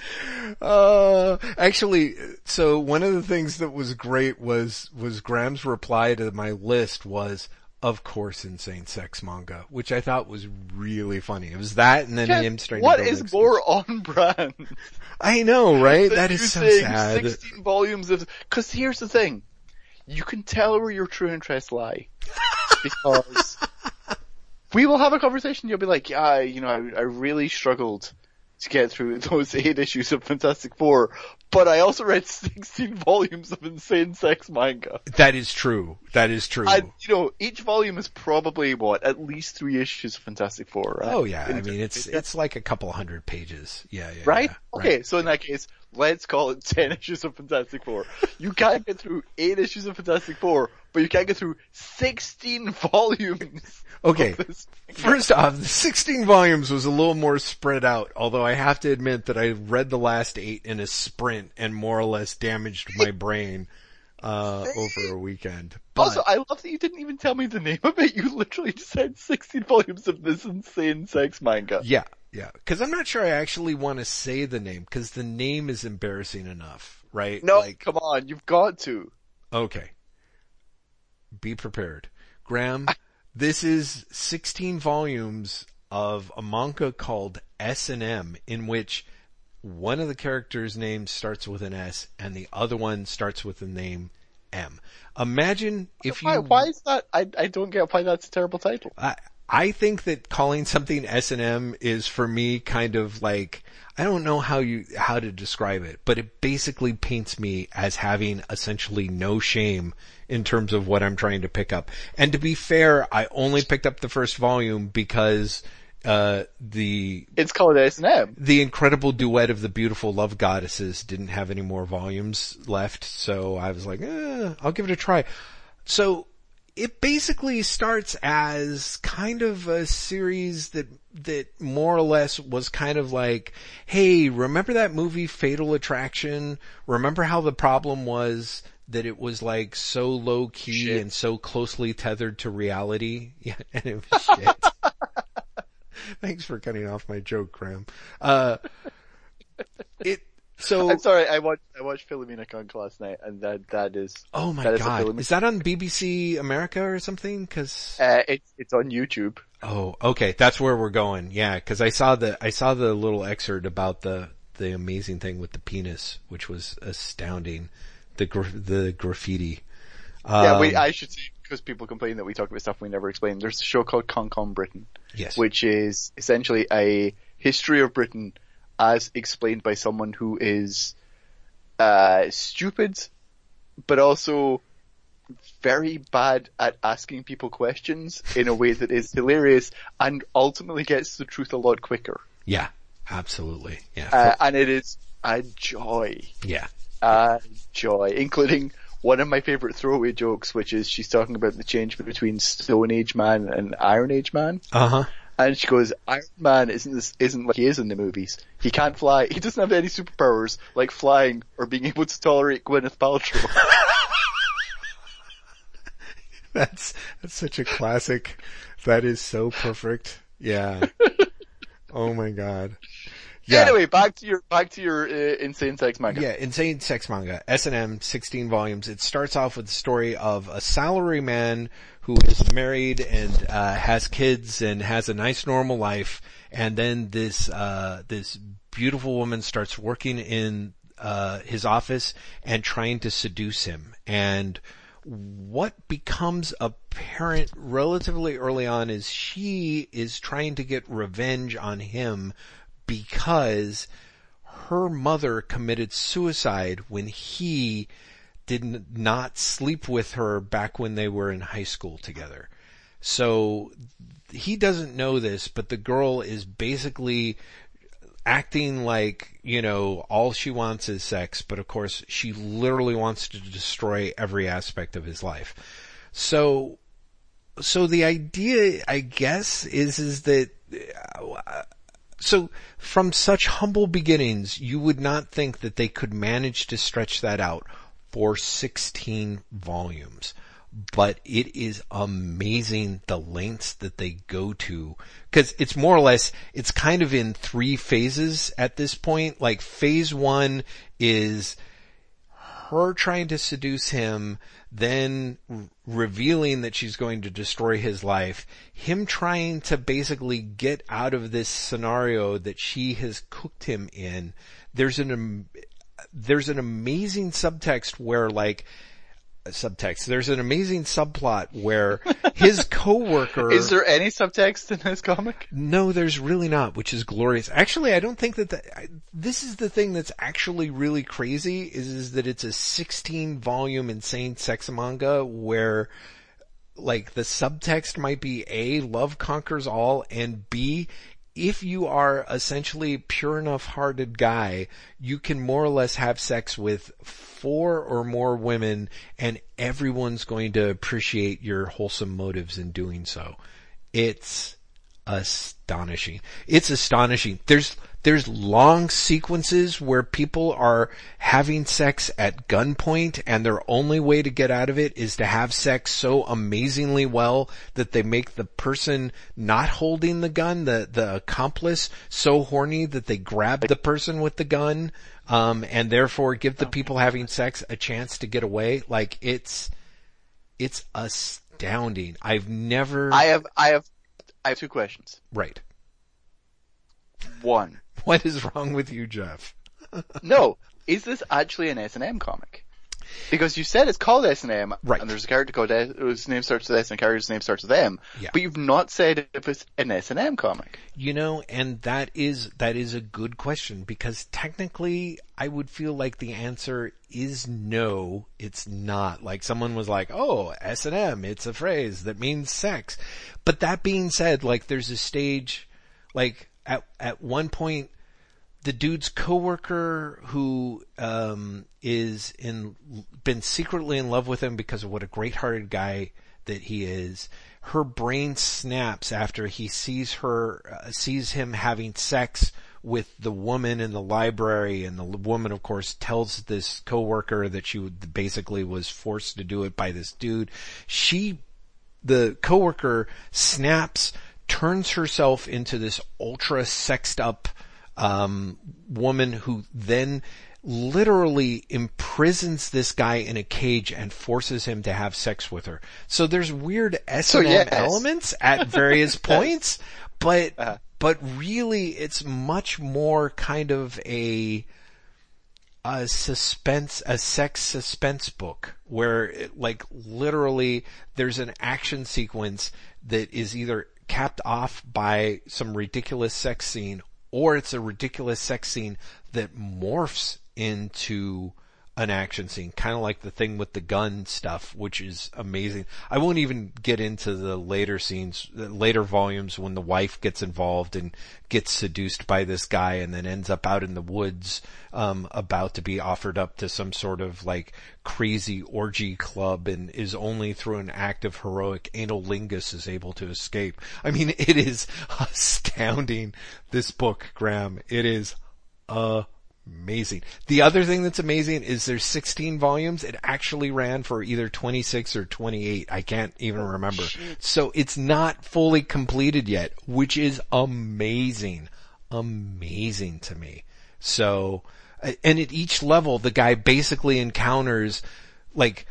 Uh, actually, so one of the things that was great was, was Graeme's reply to my list was, of course, insane sex manga, which I thought was really funny. It was that and then Jeff, him starting what is next more on brand? [LAUGHS] I know, right? that is so sad. 16 volumes of, cause here's the thing. You can tell where your true interests lie. [LAUGHS] Because we will have a conversation, you'll be like, yeah, you know, I, I really struggled to get through [LAUGHS] those eight issues of Fantastic Four, but I also read 16 volumes of insane sex manga. That is true. That is true. And, you know, each volume is probably, what, at least three issues of Fantastic Four, right? oh yeah, I mean it's, it's like a couple hundred pages. Yeah, yeah. Right? yeah, okay, so in that case, let's call it [LAUGHS] 10 issues of Fantastic Four. You can't get through 8 issues of Fantastic Four, but you can't get through 16 [LAUGHS] volumes. Okay. of. First off, the 16 volumes was a little more spread out, although I have to admit that I read the last eight in a sprint and more or less damaged my [LAUGHS] brain, uh, over a weekend. But, Also, I love that you didn't even tell me the name of it. You literally just said 16 volumes of this insane sex manga. yeah, yeah, cause I'm not sure I actually want to say the name, cause the name is embarrassing enough, right? No, Like, come on, you've got to. okay. Be prepared. Graeme, this is 16 volumes of a manga called S&M in which one of the characters' names starts with an S and the other one starts with the name M. Imagine if you why, why is that? I, I don't get why that's a terrible title. I I think that calling something S&M is for me kind of like, I don't know how you, how to describe it, but it basically paints me as having essentially no shame in terms of what I'm trying to pick up. And to be fair, I only picked up the first volume because uh, the It's called S&M. the incredible duet of the beautiful love goddesses didn't have any more volumes left, so I was like, eh, I'll give it a try. So it basically starts as kind of a series that that more or less was kind of like, hey, remember that movie Fatal Attraction? Remember how the problem was that it was like so low key Shit. and so closely tethered to reality? [LAUGHS] Yeah, and it was shit. [LAUGHS] Thanks for cutting off my joke, Graeme. Uh, it, so, I'm sorry, I watched I watched Philomena Cunk last night, and that that is oh my that is god, film. is that on BBC America or something? Cause, uh, it's it's on YouTube. oh, okay, that's where we're going. Yeah, cause I saw the, I saw the little excerpt about the, the amazing thing with the penis, which was astounding. The, gra- the graffiti. yeah, we Um, I should say because people complain that we talk about stuff we never explain. There's a show called Cunk on Britain, yes. which is essentially a history of Britain as explained by someone who is uh, stupid, but also very bad at asking people questions in a way that is hilarious and ultimately gets the truth a lot quicker. Yeah, absolutely. Yeah. Uh, and it is a joy. yeah. uh, joy, including one of my favorite throwaway jokes, which is she's talking about the change between Stone Age man and Iron Age man, Uh huh. And she goes, "Iron Man isn't this, isn't like he is in the movies. He can't fly. He doesn't have any superpowers like flying or being able to tolerate Gwyneth Paltrow." [LAUGHS] That's that's such a classic. That is so perfect. Yeah. [LAUGHS] oh my god. Yeah. Anyway, back to your back to your uh, insane sex manga. Yeah, insane sex manga. S&M, 16 volumes. It starts off with the story of a salaryman who is married and uh, has kids and has a nice normal life, and then this uh, this beautiful woman starts working in uh, his office and trying to seduce him. And what becomes apparent relatively early on is she is trying to get revenge on him because her mother committed suicide when he did not sleep with her back when they were in high school together. So he doesn't know this, but the girl is basically acting like, you know, all she wants is sex, but of course she literally wants to destroy every aspect of his life. So, so the idea, I guess, is, is that, uh, so from such humble beginnings, you would not think that they could manage to stretch that out for 16 volumes. But it is amazing the lengths that they go to. Cause it's more or less, it's kind of in three phases at this point. Like phase one is her trying to seduce him, then revealing that she's going to destroy his life, him trying to basically get out of this scenario that she has cooked him in. There's an, there's an amazing subtext where like, subtext, there's an amazing subplot where his [LAUGHS] coworker Is there any subtext in this comic? no, there's really not, which is glorious. Actually, I don't think that the, I, this is the thing that's actually really crazy is, is that it's a 16 volume insane sex manga where like the subtext might be A, love conquers all, and B, if you are essentially pure enough hearted guy, you can more or less have sex with four or more women and everyone's going to appreciate your wholesome motives in doing so. It's astonishing. It's astonishing. There's, there's long sequences where people are having sex at gunpoint and their only way to get out of it is to have sex so amazingly well that they make the person not holding the gun, the, the accomplice, so horny that they grab the person with the gun, um, and therefore give the people having sex a chance to get away. Like it's, it's astounding. I've never, I have I have I have two questions. right. One. [LAUGHS] What is wrong with you, Jeff? [LAUGHS] No, is this actually an S and M comic? Because you said it's called S and M, Right. And there's a character called S, whose name starts with S, and a character's name starts with M. Yeah. But you've not said if it's an S and M comic. You know, and that is that is a good question because technically I would feel like the answer is no, it's not. Like someone was like, "Oh, S&M, it's a phrase that means sex." But that being said, like there's a stage like at at one point the dude's coworker who um, is in been secretly in love with him because of what a great-hearted guy that he is. Her brain snaps after he sees her uh, sees him having sex with the woman in the library and the woman of course tells this coworker that she basically was forced to do it by this dude. She the coworker snaps, turns herself into this ultra sexed up um, woman who then literally imprisons this guy in a cage and forces him to have sex with her. So there's weird S M yes. elements at various [LAUGHS] points, but Uh-huh. but really it's much more kind of a a suspense, a sex suspense book where it, like literally there's an action sequence that is either capped off by some ridiculous sex scene or it's a ridiculous sex scene that morphs into an action scene, kind of like the thing with the gun stuff, which is amazing. I won't even get into the later scenes, the later volumes when the wife gets involved and gets seduced by this guy and then ends up out in the woods, um, about to be offered up to some sort of like crazy orgy club and is only through an act of heroic analingus is able to escape. I mean, [LAUGHS] it is astounding, this book, Graeme. It is, uh, amazing. The other thing that's amazing is there's 16 volumes. It actually ran for either 26 or 28. I can't even remember. So it's not fully completed yet, which is amazing. Amazing to me. So, and at each level, the guy basically encounters like,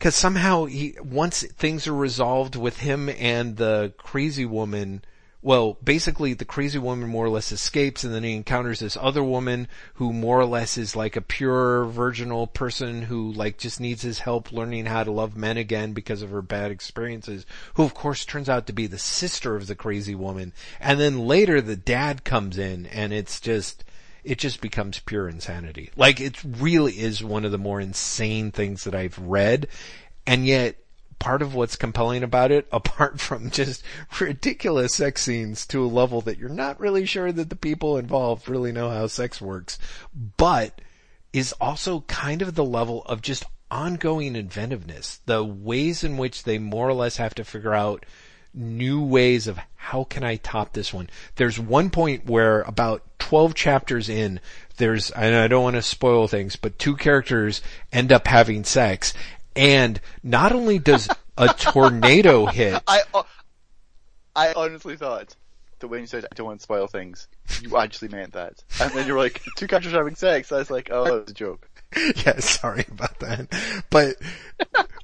cause somehow he, once things are resolved with him and the crazy woman, well, basically the crazy woman more or less escapes and then he encounters this other woman who more or less is like a pure virginal person who like just needs his help learning how to love men again because of her bad experiences, who of course turns out to be the sister of the crazy woman. And then later the dad comes in and it's just, it just becomes pure insanity. Like it really is one of the more insane things that I've read. And yet part of what's compelling about it, [LAUGHS] apart from just ridiculous sex scenes to a level that you're not really sure that the people involved really know how sex works, but is also kind of the level of just ongoing inventiveness. The ways in which they more or less have to figure out new ways of how can I top this one. There's one point where about 12 chapters in, there's, and I don't want to spoil things, but two characters end up having sex and not only does a tornado [LAUGHS] hit, I, uh, I honestly thought that when you said I don't want to spoil things, you actually meant that. And then you were like, two characters having sex. I was like, oh, that was a joke. [LAUGHS] yeah, sorry about that. But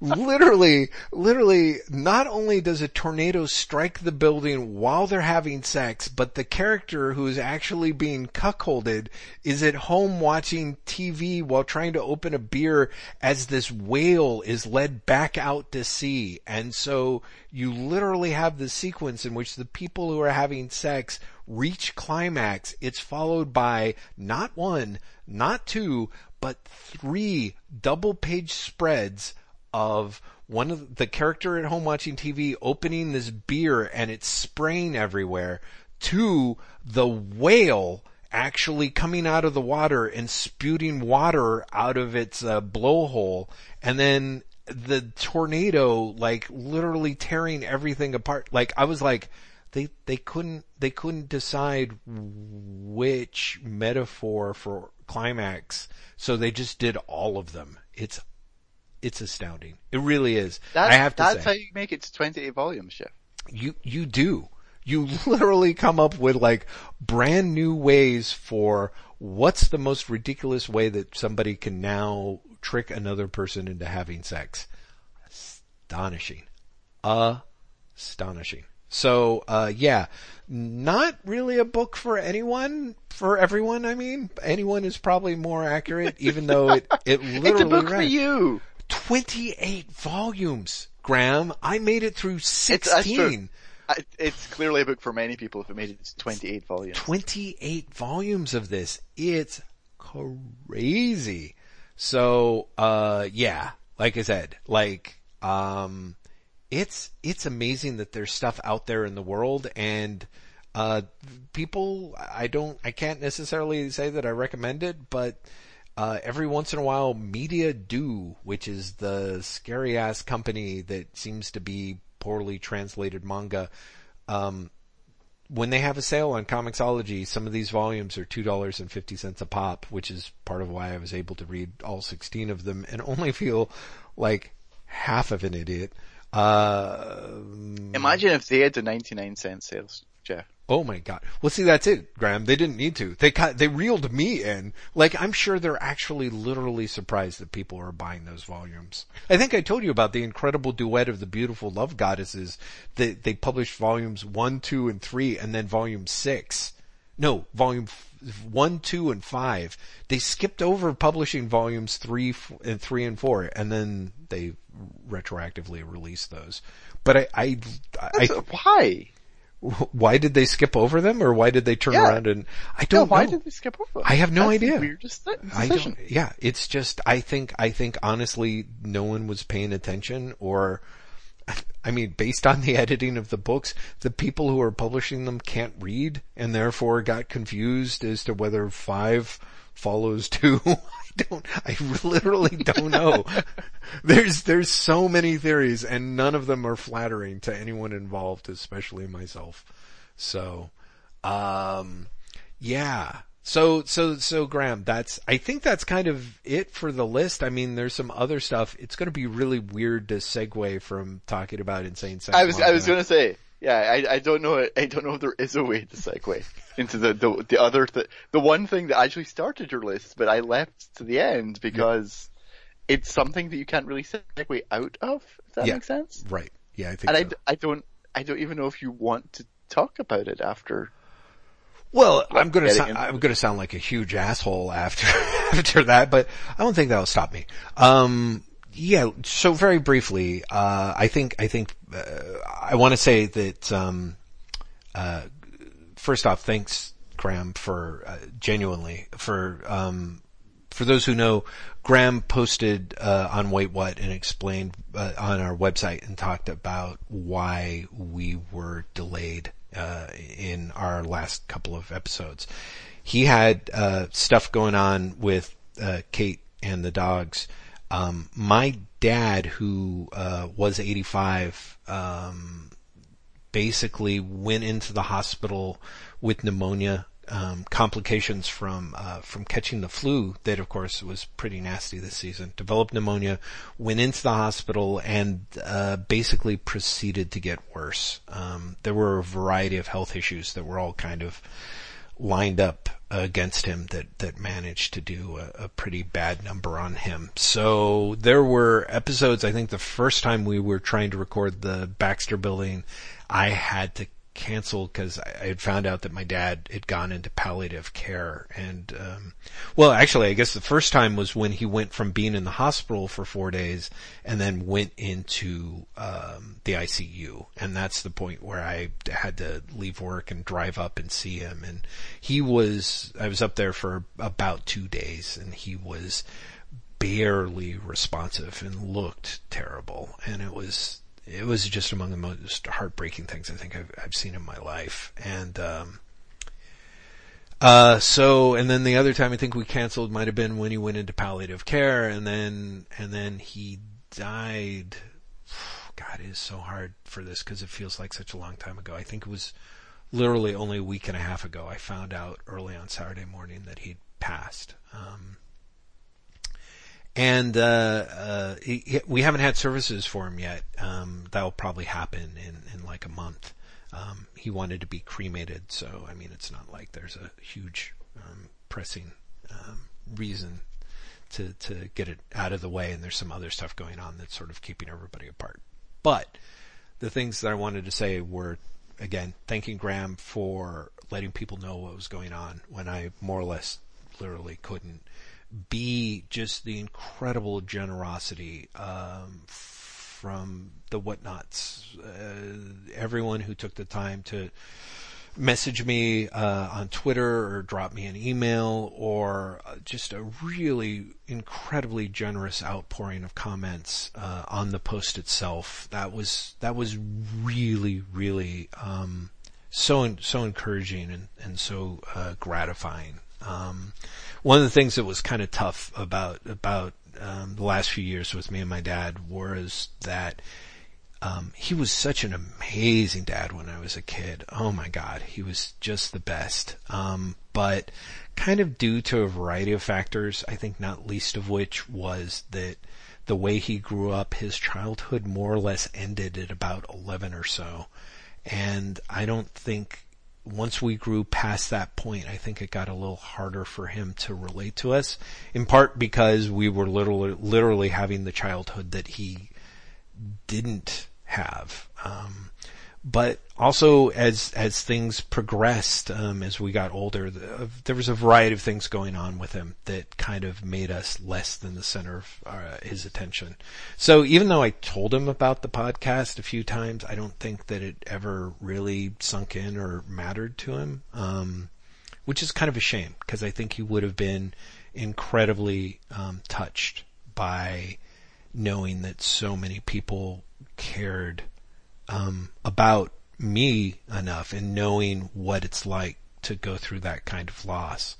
literally, literally, not only does a tornado strike the building while they're having sex, but the character who is actually being cuckolded is at home watching TV while trying to open a beer as this whale is led back out to sea. And so you literally have the sequence in which the people who are having sex reach climax. It's followed by not one, not two, but three double page spreads of one of the character at home watching TV opening this beer and it's spraying everywhere to the whale actually coming out of the water and spewing water out of its uh, blowhole. And then the tornado like literally tearing everything apart. Like I was like they they couldn't they couldn't decide which metaphor for climax so they just did all of them. It's it's astounding. It really is. That's, I have to that's say. how you make it to 28 volumes, Jeff. you you do. You [LAUGHS] literally come up with like brand new ways for what's the most ridiculous way that somebody can now trick another person into having sex. Astonishing. Astonishing so uh yeah not really a book for anyone for everyone. I mean, anyone is probably more accurate, even though it, [LAUGHS] it literally it's a book ran for you. 28 volumes, Graeme. I made it through It's, that's true. 16. I- It's clearly a book for many people if it made it to 28 volumes. 28 volumes of this. It's crazy. So, uh, yeah, like I said, like, um, it's, it's amazing that there's stuff out there in the world and, uh, people, I don't, I can't necessarily say that I recommend it, but, uh, every once in a while, Media Do, which is the scary ass company that seems to be poorly translated manga, um, when they have a sale on Comixology, some of these volumes are two dollars and fifty cents a pop, which is part of why I was able to read all sixteen of them and only feel like half of an idiot. Uh, Imagine if they had the 99 cent sales, Jeff. oh my god! Well, see, that's it, Graeme. They didn't need to. They cut, they reeled me in. Like I'm sure they're actually literally surprised that people are buying those volumes. I think I told you about the incredible duet of the beautiful love goddesses. They they published volumes one, two, and three, and then volume six. No, volume one, two, and five. They skipped over publishing volumes three and three and four, and then they retroactively released those. But I, I, I, So why? why did they skip over them, or why did they turn Yeah. around and? I don't why know. did they skip over? Them? I have no That's idea. weirdest thi- I decision. don't. Yeah, it's just. I think. I think honestly, no one was paying attention, or. [LAUGHS] I mean, based on the editing of the books, the people who are publishing them can't read and therefore got confused as to whether five follows two. [LAUGHS] I don't, I literally don't know. [LAUGHS] there's, there's so many theories and none of them are flattering to anyone involved, especially myself. So, um, yeah. So, so, so Graeme, that's, I think that's kind of it for the list. I mean, there's some other stuff. It's going to be really weird to segue from talking about insane sex. I was, I was gonna say, yeah, I, I don't know, I don't know if there is a way to segue into the, the, the other, th- the one thing that actually started your list, but I left to the end because it's something that you can't really segue out of, if that Yeah. makes sense. Right. Yeah, I think And I, so. d- I don't, I don't even know if you want to talk about it after. Well, I'm gonna sound, I'm gonna sound like a huge asshole after [LAUGHS] after that, but I don't think that'll stop me. Um, yeah. So very briefly, uh, I think I think uh, I want to say that um, uh, first off, thanks, Graeme, for uh, genuinely for um, for those who know, Graeme posted uh, on Wait What and explained uh, on our website and talked about why we were delayed uh, in our last couple of episodes. He had uh, stuff going on with uh, Kate and the dogs. Um, my dad, who uh, was 85, um, basically went into the hospital with pneumonia, um, complications from uh, from catching the flu. That of course was pretty nasty this season. Developed pneumonia, went into the hospital, and uh, basically proceeded to get worse. Um, there were a variety of health issues that were all kind of lined up against him that that managed to do a, a pretty bad number on him. So there were episodes. I think the first time we were trying to record the Baxter Building, I had to cancel because I, I had found out that my dad had gone into palliative care and um well actually I guess the first time was when he went from being in the hospital for 4 days and then went into um the ICU and that's the point where I had to leave work and drive up and see him. And he was I was up there for about 2 days and he was barely responsive and looked terrible. And it was it was just among the most heartbreaking things I think I've, I've seen in my life. And, um, uh, so, and then the other time I think we canceled might have been when he went into palliative care and then, and then he died. God, it is so hard for this because it feels like such a long time ago. I think it was literally only a week and a half ago I found out early on Saturday morning that he'd passed. Um, and uh, uh, he, we haven't had services for him yet. Um, that'll probably happen in, in like a month. Um, he wanted to be cremated, so I mean, it's not like there's a huge um, pressing um, reason to to get it out of the way. And there's some other stuff going on that's sort of keeping everybody apart. But the things that I wanted to say were again thanking Graeme for letting people know what was going on when I more or less literally couldn't. B, just the incredible generosity um, from the whatnots, uh, everyone who took the time to message me uh, on Twitter or drop me an email or uh, just a really incredibly generous outpouring of comments uh, on the post itself. That was that was really really um, so so encouraging and and so uh, gratifying. Um, one of the things that was kind of tough about about um, the last few years with me and my dad was that um, he was such an amazing dad when I was a kid. Oh my God, he was just the best. Um, but kind of due to a variety of factors, I think not least of which was that the way he grew up, his childhood more or less ended at about 11 or so. And I don't think once we grew past that point, I think it got a little harder for him to relate to us, in part because we were literally, literally having the childhood that he didn't have. Um, but also as as things progressed, um, as we got older, the, there was a variety of things going on with him that kind of made us less than the center of uh, his attention. So even though I told him about the podcast a few times, I don't think that it ever really sunk in or mattered to him, um, which is kind of a shame because I think he would have been incredibly um, touched by knowing that so many people cared um, about me enough and knowing what it's like to go through that kind of loss.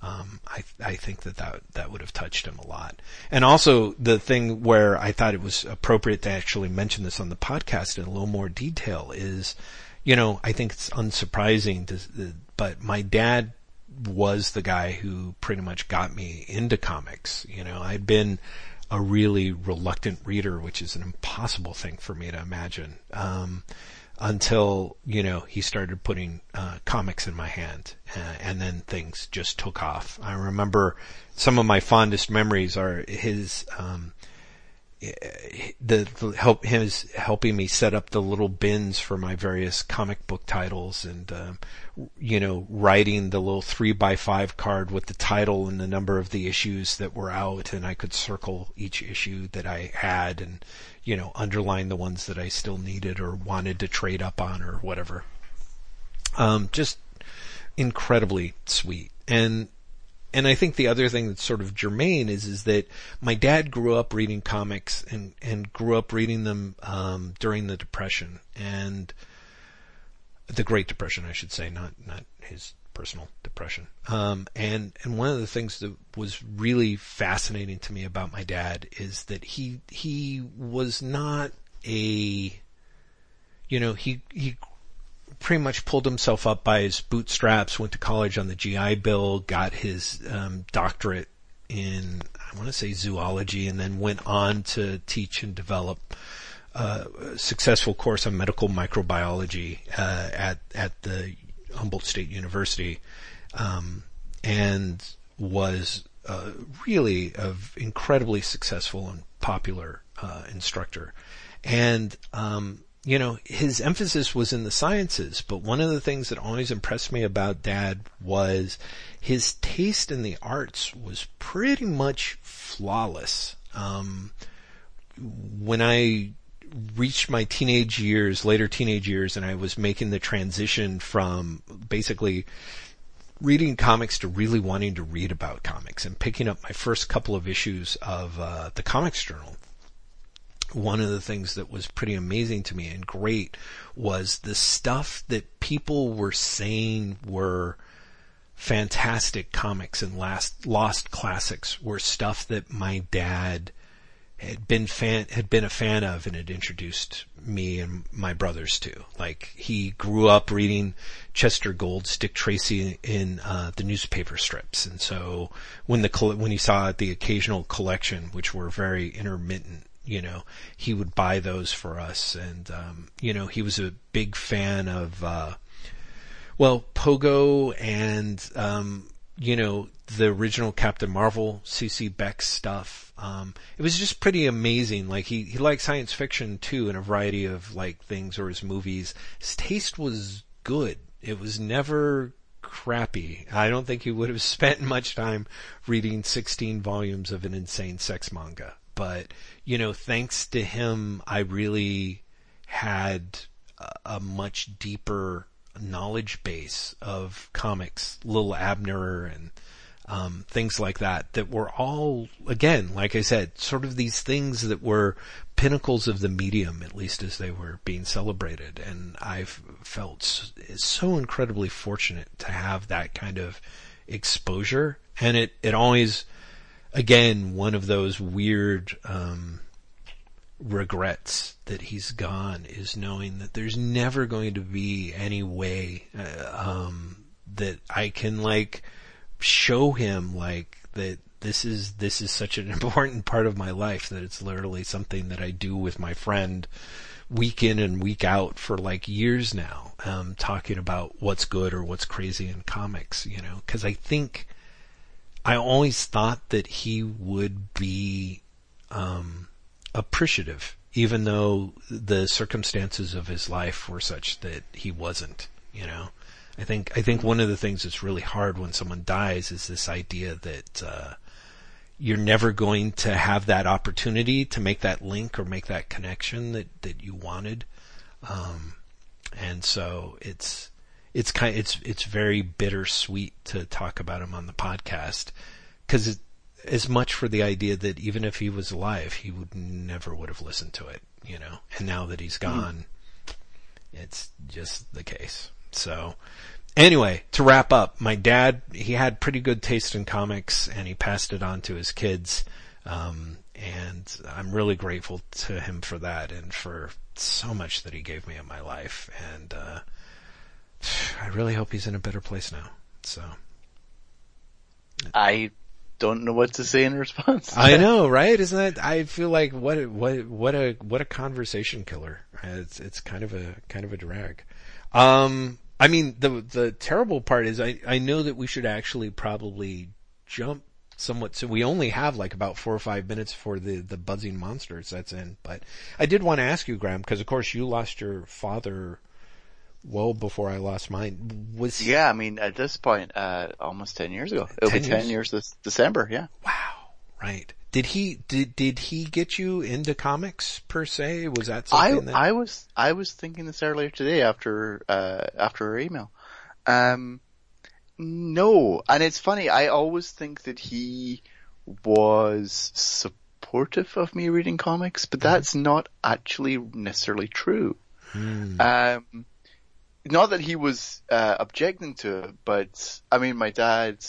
Um, I I think that, that that would have touched him a lot. And also the thing where I thought it was appropriate to actually mention this on the podcast in a little more detail is, you know, I think it's unsurprising to, but my dad was the guy who pretty much got me into comics. You know, I'd been a really reluctant reader, which is an impossible thing for me to imagine. Um, until you know he started putting uh, comics in my hand, uh, and then things just took off. I remember some of my fondest memories are his um, the, the, help his helping me set up the little bins for my various comic book titles and uh, you know writing the little three by five card with the title and the number of the issues that were out and I could circle each issue that I had and you know underline the ones that I still needed or wanted to trade up on or whatever. Um, just incredibly sweet. And and I think the other thing that's sort of germane is is that my dad grew up reading comics and and grew up reading them um, during the Depression and the Great Depression, I should say, not not his personal depression. Um, and and one of the things that was really fascinating to me about my dad is that he he was not a you know he he pretty much pulled himself up by his bootstraps, went to college on the GI Bill, got his um, doctorate in, I want to say zoology, and then went on to teach and develop uh, a successful course on medical microbiology uh, at at the Humboldt State University, um, and was uh, really a incredibly successful and popular uh, instructor. And um, you know, his emphasis was in the sciences, but one of the things that always impressed me about dad was his taste in the arts was pretty much flawless. Um, when I reached my teenage years, later teenage years, and I was making the transition from basically reading comics to really wanting to read about comics and picking up my first couple of issues of uh, the Comics Journal one of the things that was pretty amazing to me and great was the stuff that people were saying were fantastic comics and last lost classics were stuff that my dad had been fan had been a fan of and had introduced me and my brothers to. Like he grew up reading Chester Gould's Dick Tracy in uh, the newspaper strips, and so when the when he saw the occasional collection, which were very intermittent you know, he would buy those for us. And, um, you know, he was a big fan of, uh, well, Pogo and, um, you know, the original Captain Marvel, CC Beck stuff. Um, it was just pretty amazing. Like he, he liked science fiction too in a variety of like things or his movies. His taste was good. It was never crappy. I don't think he would have [LAUGHS] spent much time reading 16 volumes of an insane sex manga. But, you know, thanks to him, I really had a, much deeper knowledge base of comics, Little Abner and um, things like that, that were all, again, like I said, sort of these things that were pinnacles of the medium, at least as they were being celebrated. And I've felt so incredibly fortunate to have that kind of exposure. And it, it always, again, one of those weird, um, regrets that he's gone is knowing that there's never going to be any way, uh, um, that I can like, show him like that this is this is such an [LAUGHS] important part of my life that it's literally something that I do with my friend week in and week out for like years now, um, talking about what's good or what's crazy in comics, you know, cause I think I always thought that he would be, um, appreciative, even though the circumstances of his life were such that he wasn't, you know. I think I think one of the things that's really hard when someone dies is this idea that uh, you're never going to have that opportunity to make that link or make that connection that that you wanted, um, and so it's it's kind it's it's very bittersweet to talk about him on the podcast because as much for the idea that even if he was alive, he would never would have listened to it, you know. And now that he's mm-hmm. gone, mm-hmm. it's just the case. So anyway, to wrap up, my dad, he had pretty good taste in comics and he passed it on to his kids. Um, and I'm really grateful to him for that and for so much that he gave me in my life. And, uh, I really hope he's in a better place now. So. I don't know what to say in response. I [LAUGHS] know, right? Isn't that? I feel like what what what a what a conversation killer. It's it's kind of a kind of a drag. Um, I mean, the the terrible part is I I know that we should actually probably jump somewhat. So we only have like about four or five minutes for the the buzzing monsters that's in. But I did want to ask you, Graeme, because of course you lost your father well before I lost mine. Was yeah, I mean at this point, uh, almost ten years ago. It'll 10 be ten years? years this December. Yeah. Wow. Right. Did he did did he get you into comics per se? Was that something I that... I was I was thinking this earlier today after uh after her email. Um no, and it's funny. I always think that he was supportive of me reading comics, but mm-hmm. that's not actually necessarily true. Mm. Um not that he was uh, objecting to it, but I mean, my dad,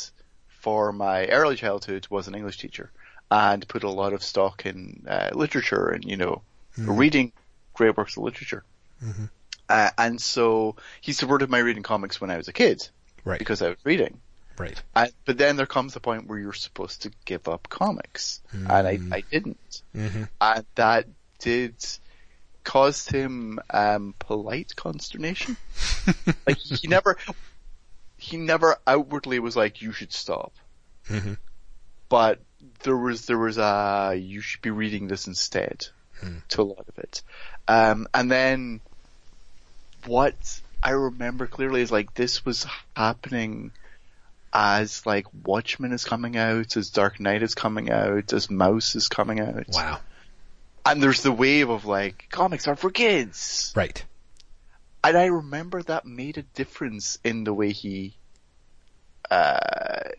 for my early childhood, was an English teacher and put a lot of stock in uh, literature and you know mm-hmm. reading great works of literature. Mm-hmm. Uh, and so he supported my reading comics when I was a kid, right? Because I was reading, right? And, but then there comes the point where you're supposed to give up comics, mm-hmm. and I, I didn't, mm-hmm. and that did caused him um, polite consternation. [LAUGHS] [LAUGHS] like he never, he never outwardly was like, "You should stop," mm-hmm. but there was there was a you should be reading this instead hmm. to a lot of it, um, and then what I remember clearly is like this was happening as like Watchmen is coming out, as Dark Knight is coming out, as Maus is coming out. Wow. And there's the wave of like comics are for kids, right? And I remember that made a difference in the way he uh,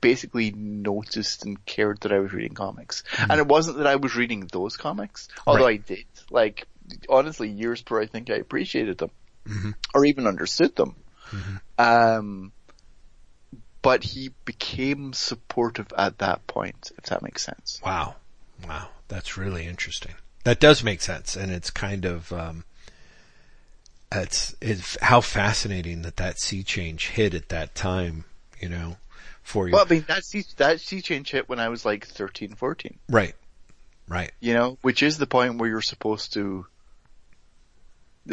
basically noticed and cared that I was reading comics. Mm-hmm. And it wasn't that I was reading those comics, although right. I did. Like, honestly, years before I think I appreciated them. Mm-hmm. Or even understood them. Mm-hmm. Um, but he became supportive at that point, if that makes sense. Wow. Wow. That's really interesting. That does make sense. And it's kind of, um, it's, it's how fascinating that that sea change hit at that time, you know, for you. Well, I mean, that sea, that sea change hit when I was like 13, 14. Right. Right. You know, which is the point where you're supposed to,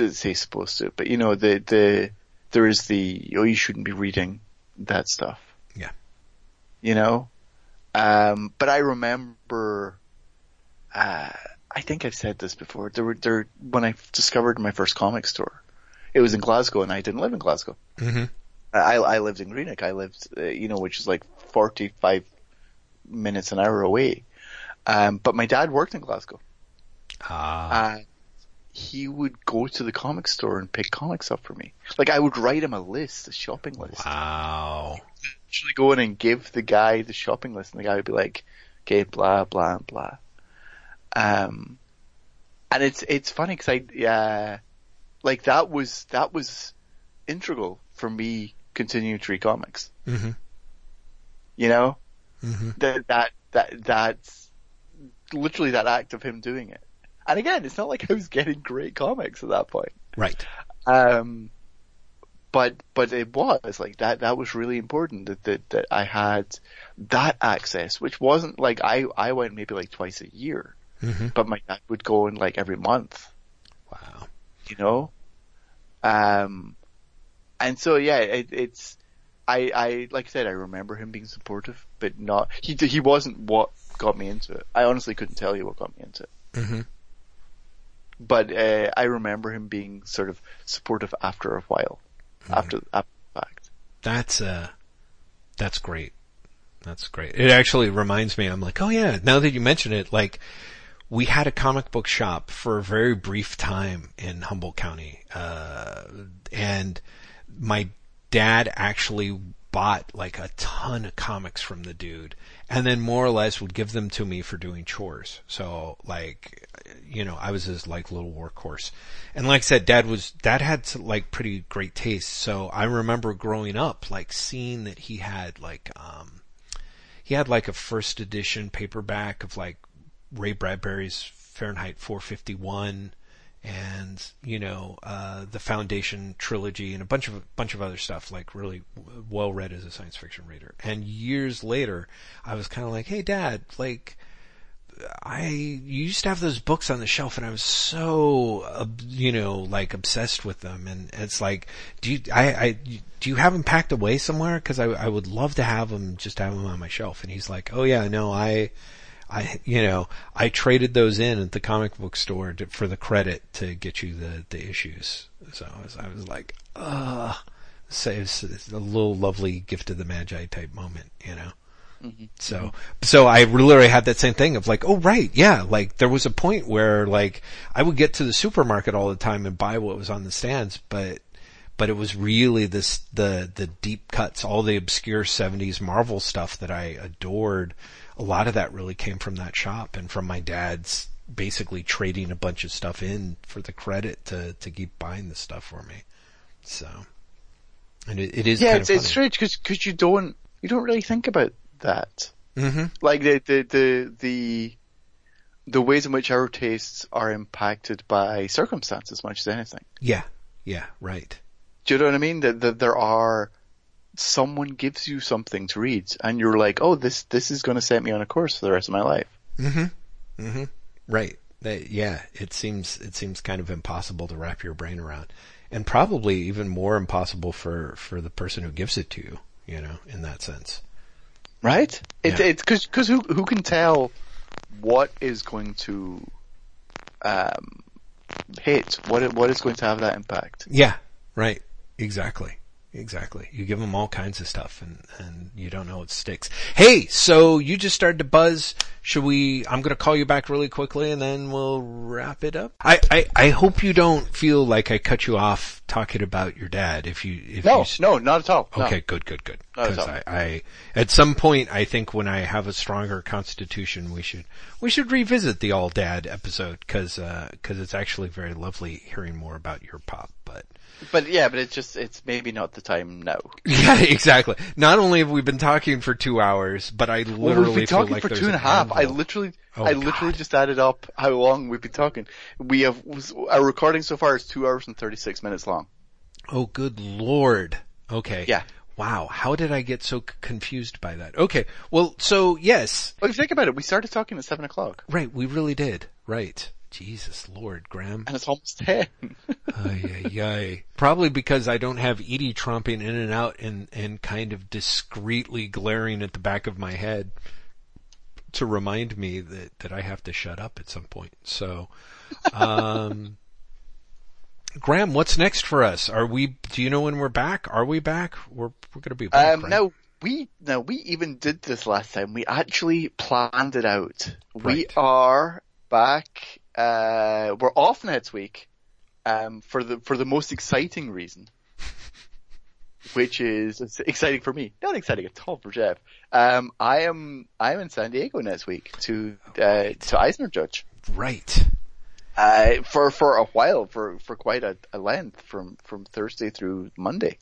say supposed to, but you know, the, the, there is the, oh, you shouldn't be reading that stuff. Yeah. You know? Um, but I remember, uh, I think I've said this before. There were, there, when I discovered my first comic store, it was in Glasgow, and I didn't live in Glasgow. hmm I I lived in Greenock. I lived, uh, you know, which is like forty five minutes an hour away. Um, but my dad worked in Glasgow. Ah. Uh, he would go to the comic store and pick comics up for me. Like I would write him a list, a shopping list. wow. Actually go in and give the guy the shopping list, and the guy would be like, "Okay, blah blah blah." Um, and it's it's funny because I yeah, like that was that was integral for me continuing to read comics. hmm You know hmm that that that that's literally that act of him doing it. And again, it's not like I was getting great comics at that point. Right. Um, but but it was like that. That was really important that that, that I had that access, which wasn't like I I went maybe like twice a year, hmm but my dad would go in like every month. Wow. You know, um, and so yeah, it, it's I I like I said I remember him being supportive, but not he he wasn't what got me into it. I honestly couldn't tell you what got me into it. hmm but uh, I remember him being sort of supportive after a while, after after the fact. That's uh, that's great. That's great. It actually reminds me. I'm like, oh yeah. Now that you mention it, like we had a comic book shop for a very brief time in Humboldt County, uh, and my dad actually bought like a ton of comics from the dude, and then more or less would give them to me for doing chores. So like, you know, I was his like little workhorse. And like I said, dad was, dad had like pretty great taste. So I remember growing up, like seeing that he had like, um, he had like a first edition paperback of like Ray Bradbury's Fahrenheit 451 and you know uh, the Foundation trilogy and a bunch of bunch of other stuff like really well read as a science fiction reader. And years later, I was kind of like, "Hey, Dad, like." I you used to have those books on the shelf, and I was so uh, you know like obsessed with them. And it's like, do you I, I do you have them packed away somewhere? Because I I would love to have them just have them on my shelf. And he's like, oh yeah, no, I I you know I traded those in at the comic book store to, for the credit to get you the the issues. So I was I was like, ugh. So it's, it's a little lovely gift of the magi type moment, you know. Mm-hmm. So, so I literally had that same thing of like, oh right, yeah, like there was a point where like I would get to the supermarket all the time and buy what was on the stands, but, but it was really this, the, the deep cuts, all the obscure 70s Marvel stuff that I adored. A lot of that really came from that shop and from my dad's basically trading a bunch of stuff in for the credit to, to keep buying the stuff for me. So, and it, it is Yeah, it's, it's strange because because you don't you don't really think about that. hmm Like the the the the the ways in which our tastes are impacted by circumstance as much as anything. Yeah. Yeah. Right. Do you know what I mean? That, that there are someone gives you something to read, and you're like, oh, this this is going to set me on a course for the rest of my life. Mm-hmm. Mm-hmm. Right. That, yeah. It seems it seems kind of impossible to wrap your brain around, and probably even more impossible for for the person who gives it to you. You know, in that sense. Right? It, Yeah. It's because because who who can tell what is going to um, hit? What what is going to have that impact? Yeah. Right. Exactly. Exactly. You give them all kinds of stuff and, and you don't know what sticks. Hey, so you just started to buzz. Should we, I'm going to call you back really quickly and then we'll wrap it up. I, I, I hope you don't feel like I cut you off talking about your dad if you, if No, you, s- no, not at all. No. Okay, good, good, good. At Because. I, I, at some point, I think when I have a stronger constitution, we should, we should revisit the all dad episode because, because uh, it's actually very lovely hearing more about your pop, but. But yeah, but it's just it's maybe not the time now. [LAUGHS] Yeah, exactly. Not only have we been talking for two hours, but I Well, literally we've been talking like for two and a half. I literally, Oh, I literally just added up how long we've been talking. We have our recording so far is two hours and thirty six minutes long. Oh, good lord. Okay. Yeah. Wow. How did I get so c- confused by that? Okay. Well, so yes, Well, if you think about it, we started talking at seven o'clock, right. We really did. Right. Jesus Lord, Graeme. and it's almost [LAUGHS] ten. Ay, ay, ay. Probably because I don't have Edie tromping in and out and, and kind of discreetly glaring at the back of my head to remind me that, that I have to shut up at some point. So, um, [LAUGHS] Graeme, what's next for us? Are we? Do you know when we're back? Are we back? We're we're going to be back. Um, right? now we now we even did this last time. We actually planned it out. We are back. Uh, we're off next week. Um, for the for the most exciting reason, [LAUGHS] which is exciting for me, not exciting at all for Jeff. Um, I am I am in San Diego next week to uh, to Eisner Judge. Right. Uh, for for a while, for for quite a, a length, from from Thursday through Monday.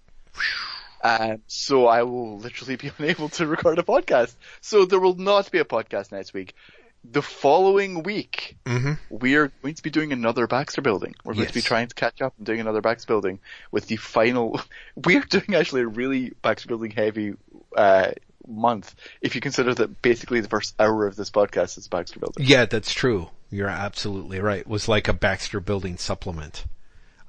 Um, so I will literally be [LAUGHS] unable to record a podcast. So there will not be a podcast next week. The following week, Mm-hmm. we are going to be doing another Baxter building. We're going to be trying to catch up and doing another Baxter building with the final. [LAUGHS] We are doing actually a really Baxter building heavy uh, month. If you consider that basically the first hour of this podcast is Baxter building. Yeah, that's true. You're absolutely right. It was like a Baxter Building supplement.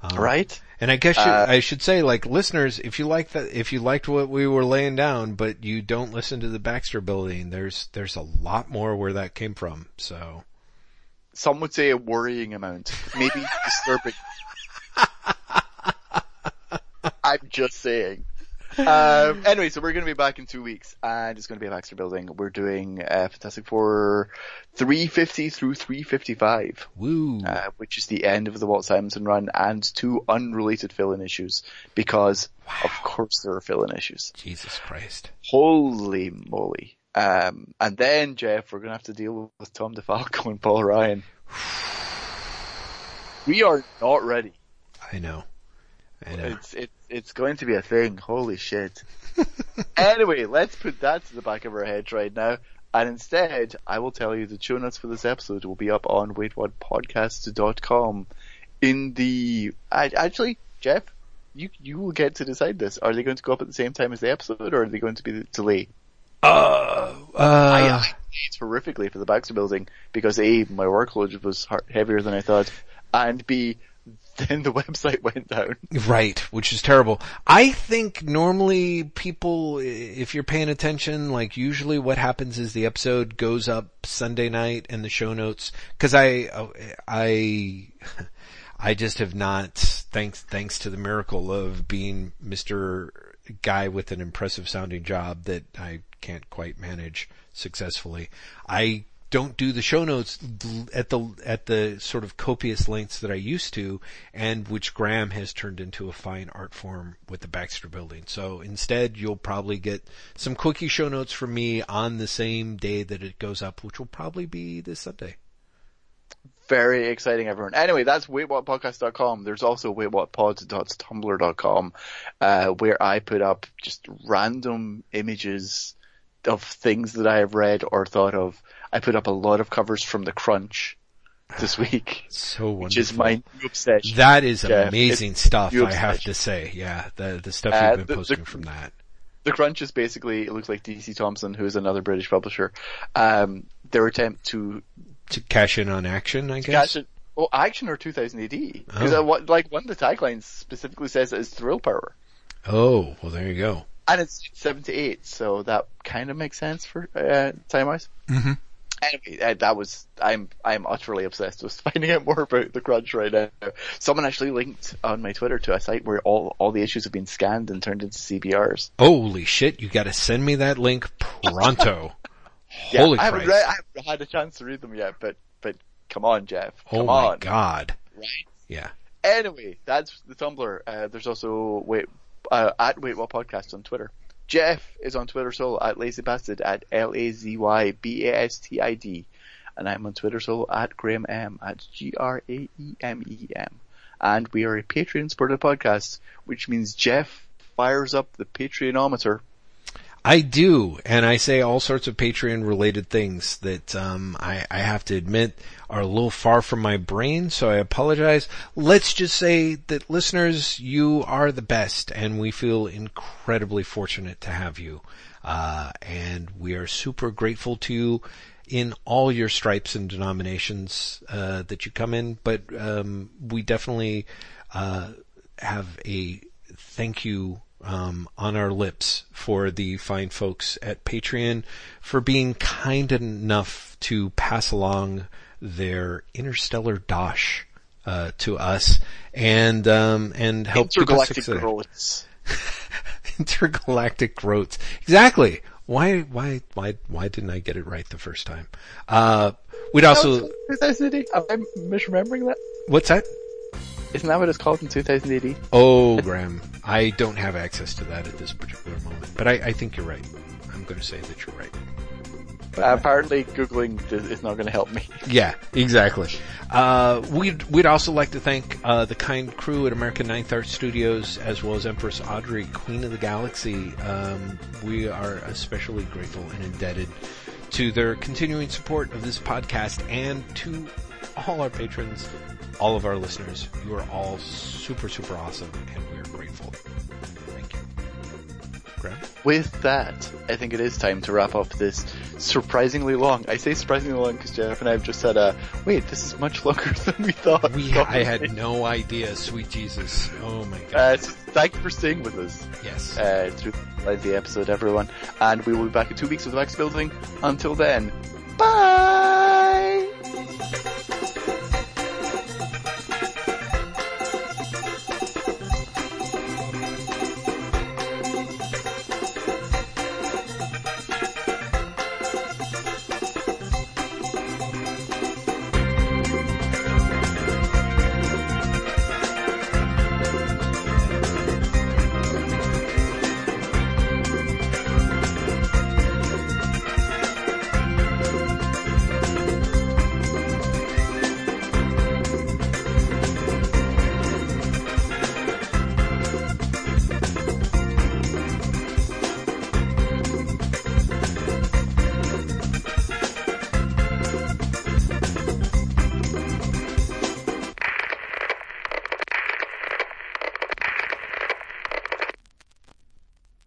Um, Right? And I guess you, Uh, I should say, like listeners, if you like that, if you liked what we were laying down, but you don't listen to the Baxter Building, there's there's a lot more where that came from. So Some would say a worrying amount, maybe [LAUGHS] disturbing. [LAUGHS] I'm just saying. Um, anyway, so we're going to be back in two weeks, and it's going to be a Baxter building. We're doing uh, Fantastic Four 350 through 355, woo. uh, which is the end of the Walt Simonson run, and two unrelated fill-in issues, because of course there are fill-in issues. Jesus Christ. Holy moly. Um, and then, Jeff, we're going to have to deal with Tom DeFalco and Paul Ryan. [SIGHS] We are not ready. I know. I know. It's, it's, it's going to be a thing. Holy shit. [LAUGHS] anyway, let's put that to the back of our heads right now. And instead, I will tell you the show notes for this episode will be up on waitwhatpodcast.com in the, I, actually, Jeff, you, you will get to decide this. Are they going to go up at the same time as the episode or are they going to be delayed? Uh, I, uh, I it's horrifically for the Baxter building because A, my workload was heavier than I thought, and B, then the [LAUGHS] website went down. Right, which is terrible. I think normally people, if you're paying attention, like usually what happens is the episode goes up Sunday night and the show notes, cause I, I, [LAUGHS] I just have not, thanks, thanks to the miracle of being Mr. Guy with an impressive sounding job that I can't quite manage successfully. I don't do the show notes at the at the sort of copious lengths that I used to, and which Graeme has turned into a fine art form with the Baxter Building. So instead, you'll probably get some quickie show notes from me on the same day that it goes up, which will probably be this Sunday. Very exciting, everyone. Anyway, that's waitwhatpodcast.com. There's also waitwhatpod.tumblr.com, uh, where I put up just random images of things that I have read or thought of. I put up a lot of covers from The Crunch this [SIGHS] week, So wonderful. which is my new obsession. that is Jeff, amazing it's stuff. I have to say, yeah, the the stuff Uh, you've been the- the- posting from that. The Crunch is basically, it looks like DC Thomson, who is another British publisher, um, their attempt to To cash in on action, I guess. it. Oh, action or 2000 AD? Because Oh. what, like one of the taglines specifically says it is thrill power. Oh, well, there you go. And it's seven to eight, so that kind of makes sense for uh, time wise. Mm-hmm. Anyway, that was I'm I'm utterly obsessed with [LAUGHS] finding out more about the Crunch right now. Someone actually linked on my Twitter to a site where all all the issues have been scanned and turned into CBRs. Holy shit! You got to send me that link pronto. [LAUGHS] Holy Yeah, I haven't read, I haven't had a chance to read them yet, but but come on, Jeff, oh my on, god! right? Yeah. Anyway, that's the Tumblr. Uh, there's also wait uh, at Wait What Podcast on Twitter. Jeff is on Twitter solo at Lazy Bastard at L A Z Y B A S T I D, and I'm on Twitter solo at Graeme M at G R A E M E M. And we are a Patreon supported podcast, which means Jeff fires up the Patreonometer. I do, and I say all sorts of Patreon related things that um, I, I have to admit are a little far from my brain, so I apologize. Let's just say that listeners, you are the best, and we feel incredibly fortunate to have you. Uh, and we are super grateful to you in all your stripes and denominations uh, that you come in, but um, we definitely uh, have a thank you um, on our lips for the fine folks at Patreon for being kind enough to pass along their interstellar dosh uh, to us and um, and help Intergalactic groats. [LAUGHS] intergalactic groats. Exactly. Why, why, why, why didn't I get it right the first time? Uh, we'd also, 2000 AD. Am I misremembering that? what's that? Isn't that what it's called in 2080? Oh, Graeme, I don't have access to that at this particular moment, but I, I think you're right. I'm going to say that you're right. Uh, apparently, googling is not going to help me. Yeah, exactly. Uh, we'd we'd also like to thank uh, the kind crew at American Ninth Art Studios, as well as Empress Audrey, Queen of the Galaxy. Um, we are especially grateful and indebted to their continuing support of this podcast and to all our patrons, all of our listeners. You are all super super awesome, and we are grateful. Thank you. Graeme? With that, I think it is time to wrap up this surprisingly long. I say surprisingly long because Jeff and I have just said, uh, wait, this is much longer [LAUGHS] than we thought. We I had no idea, sweet Jesus. Oh my god. Uh, so thank you for staying with us yes. uh, through the episode, everyone. And we will be back in two weeks with the Max Building. Until then, bye!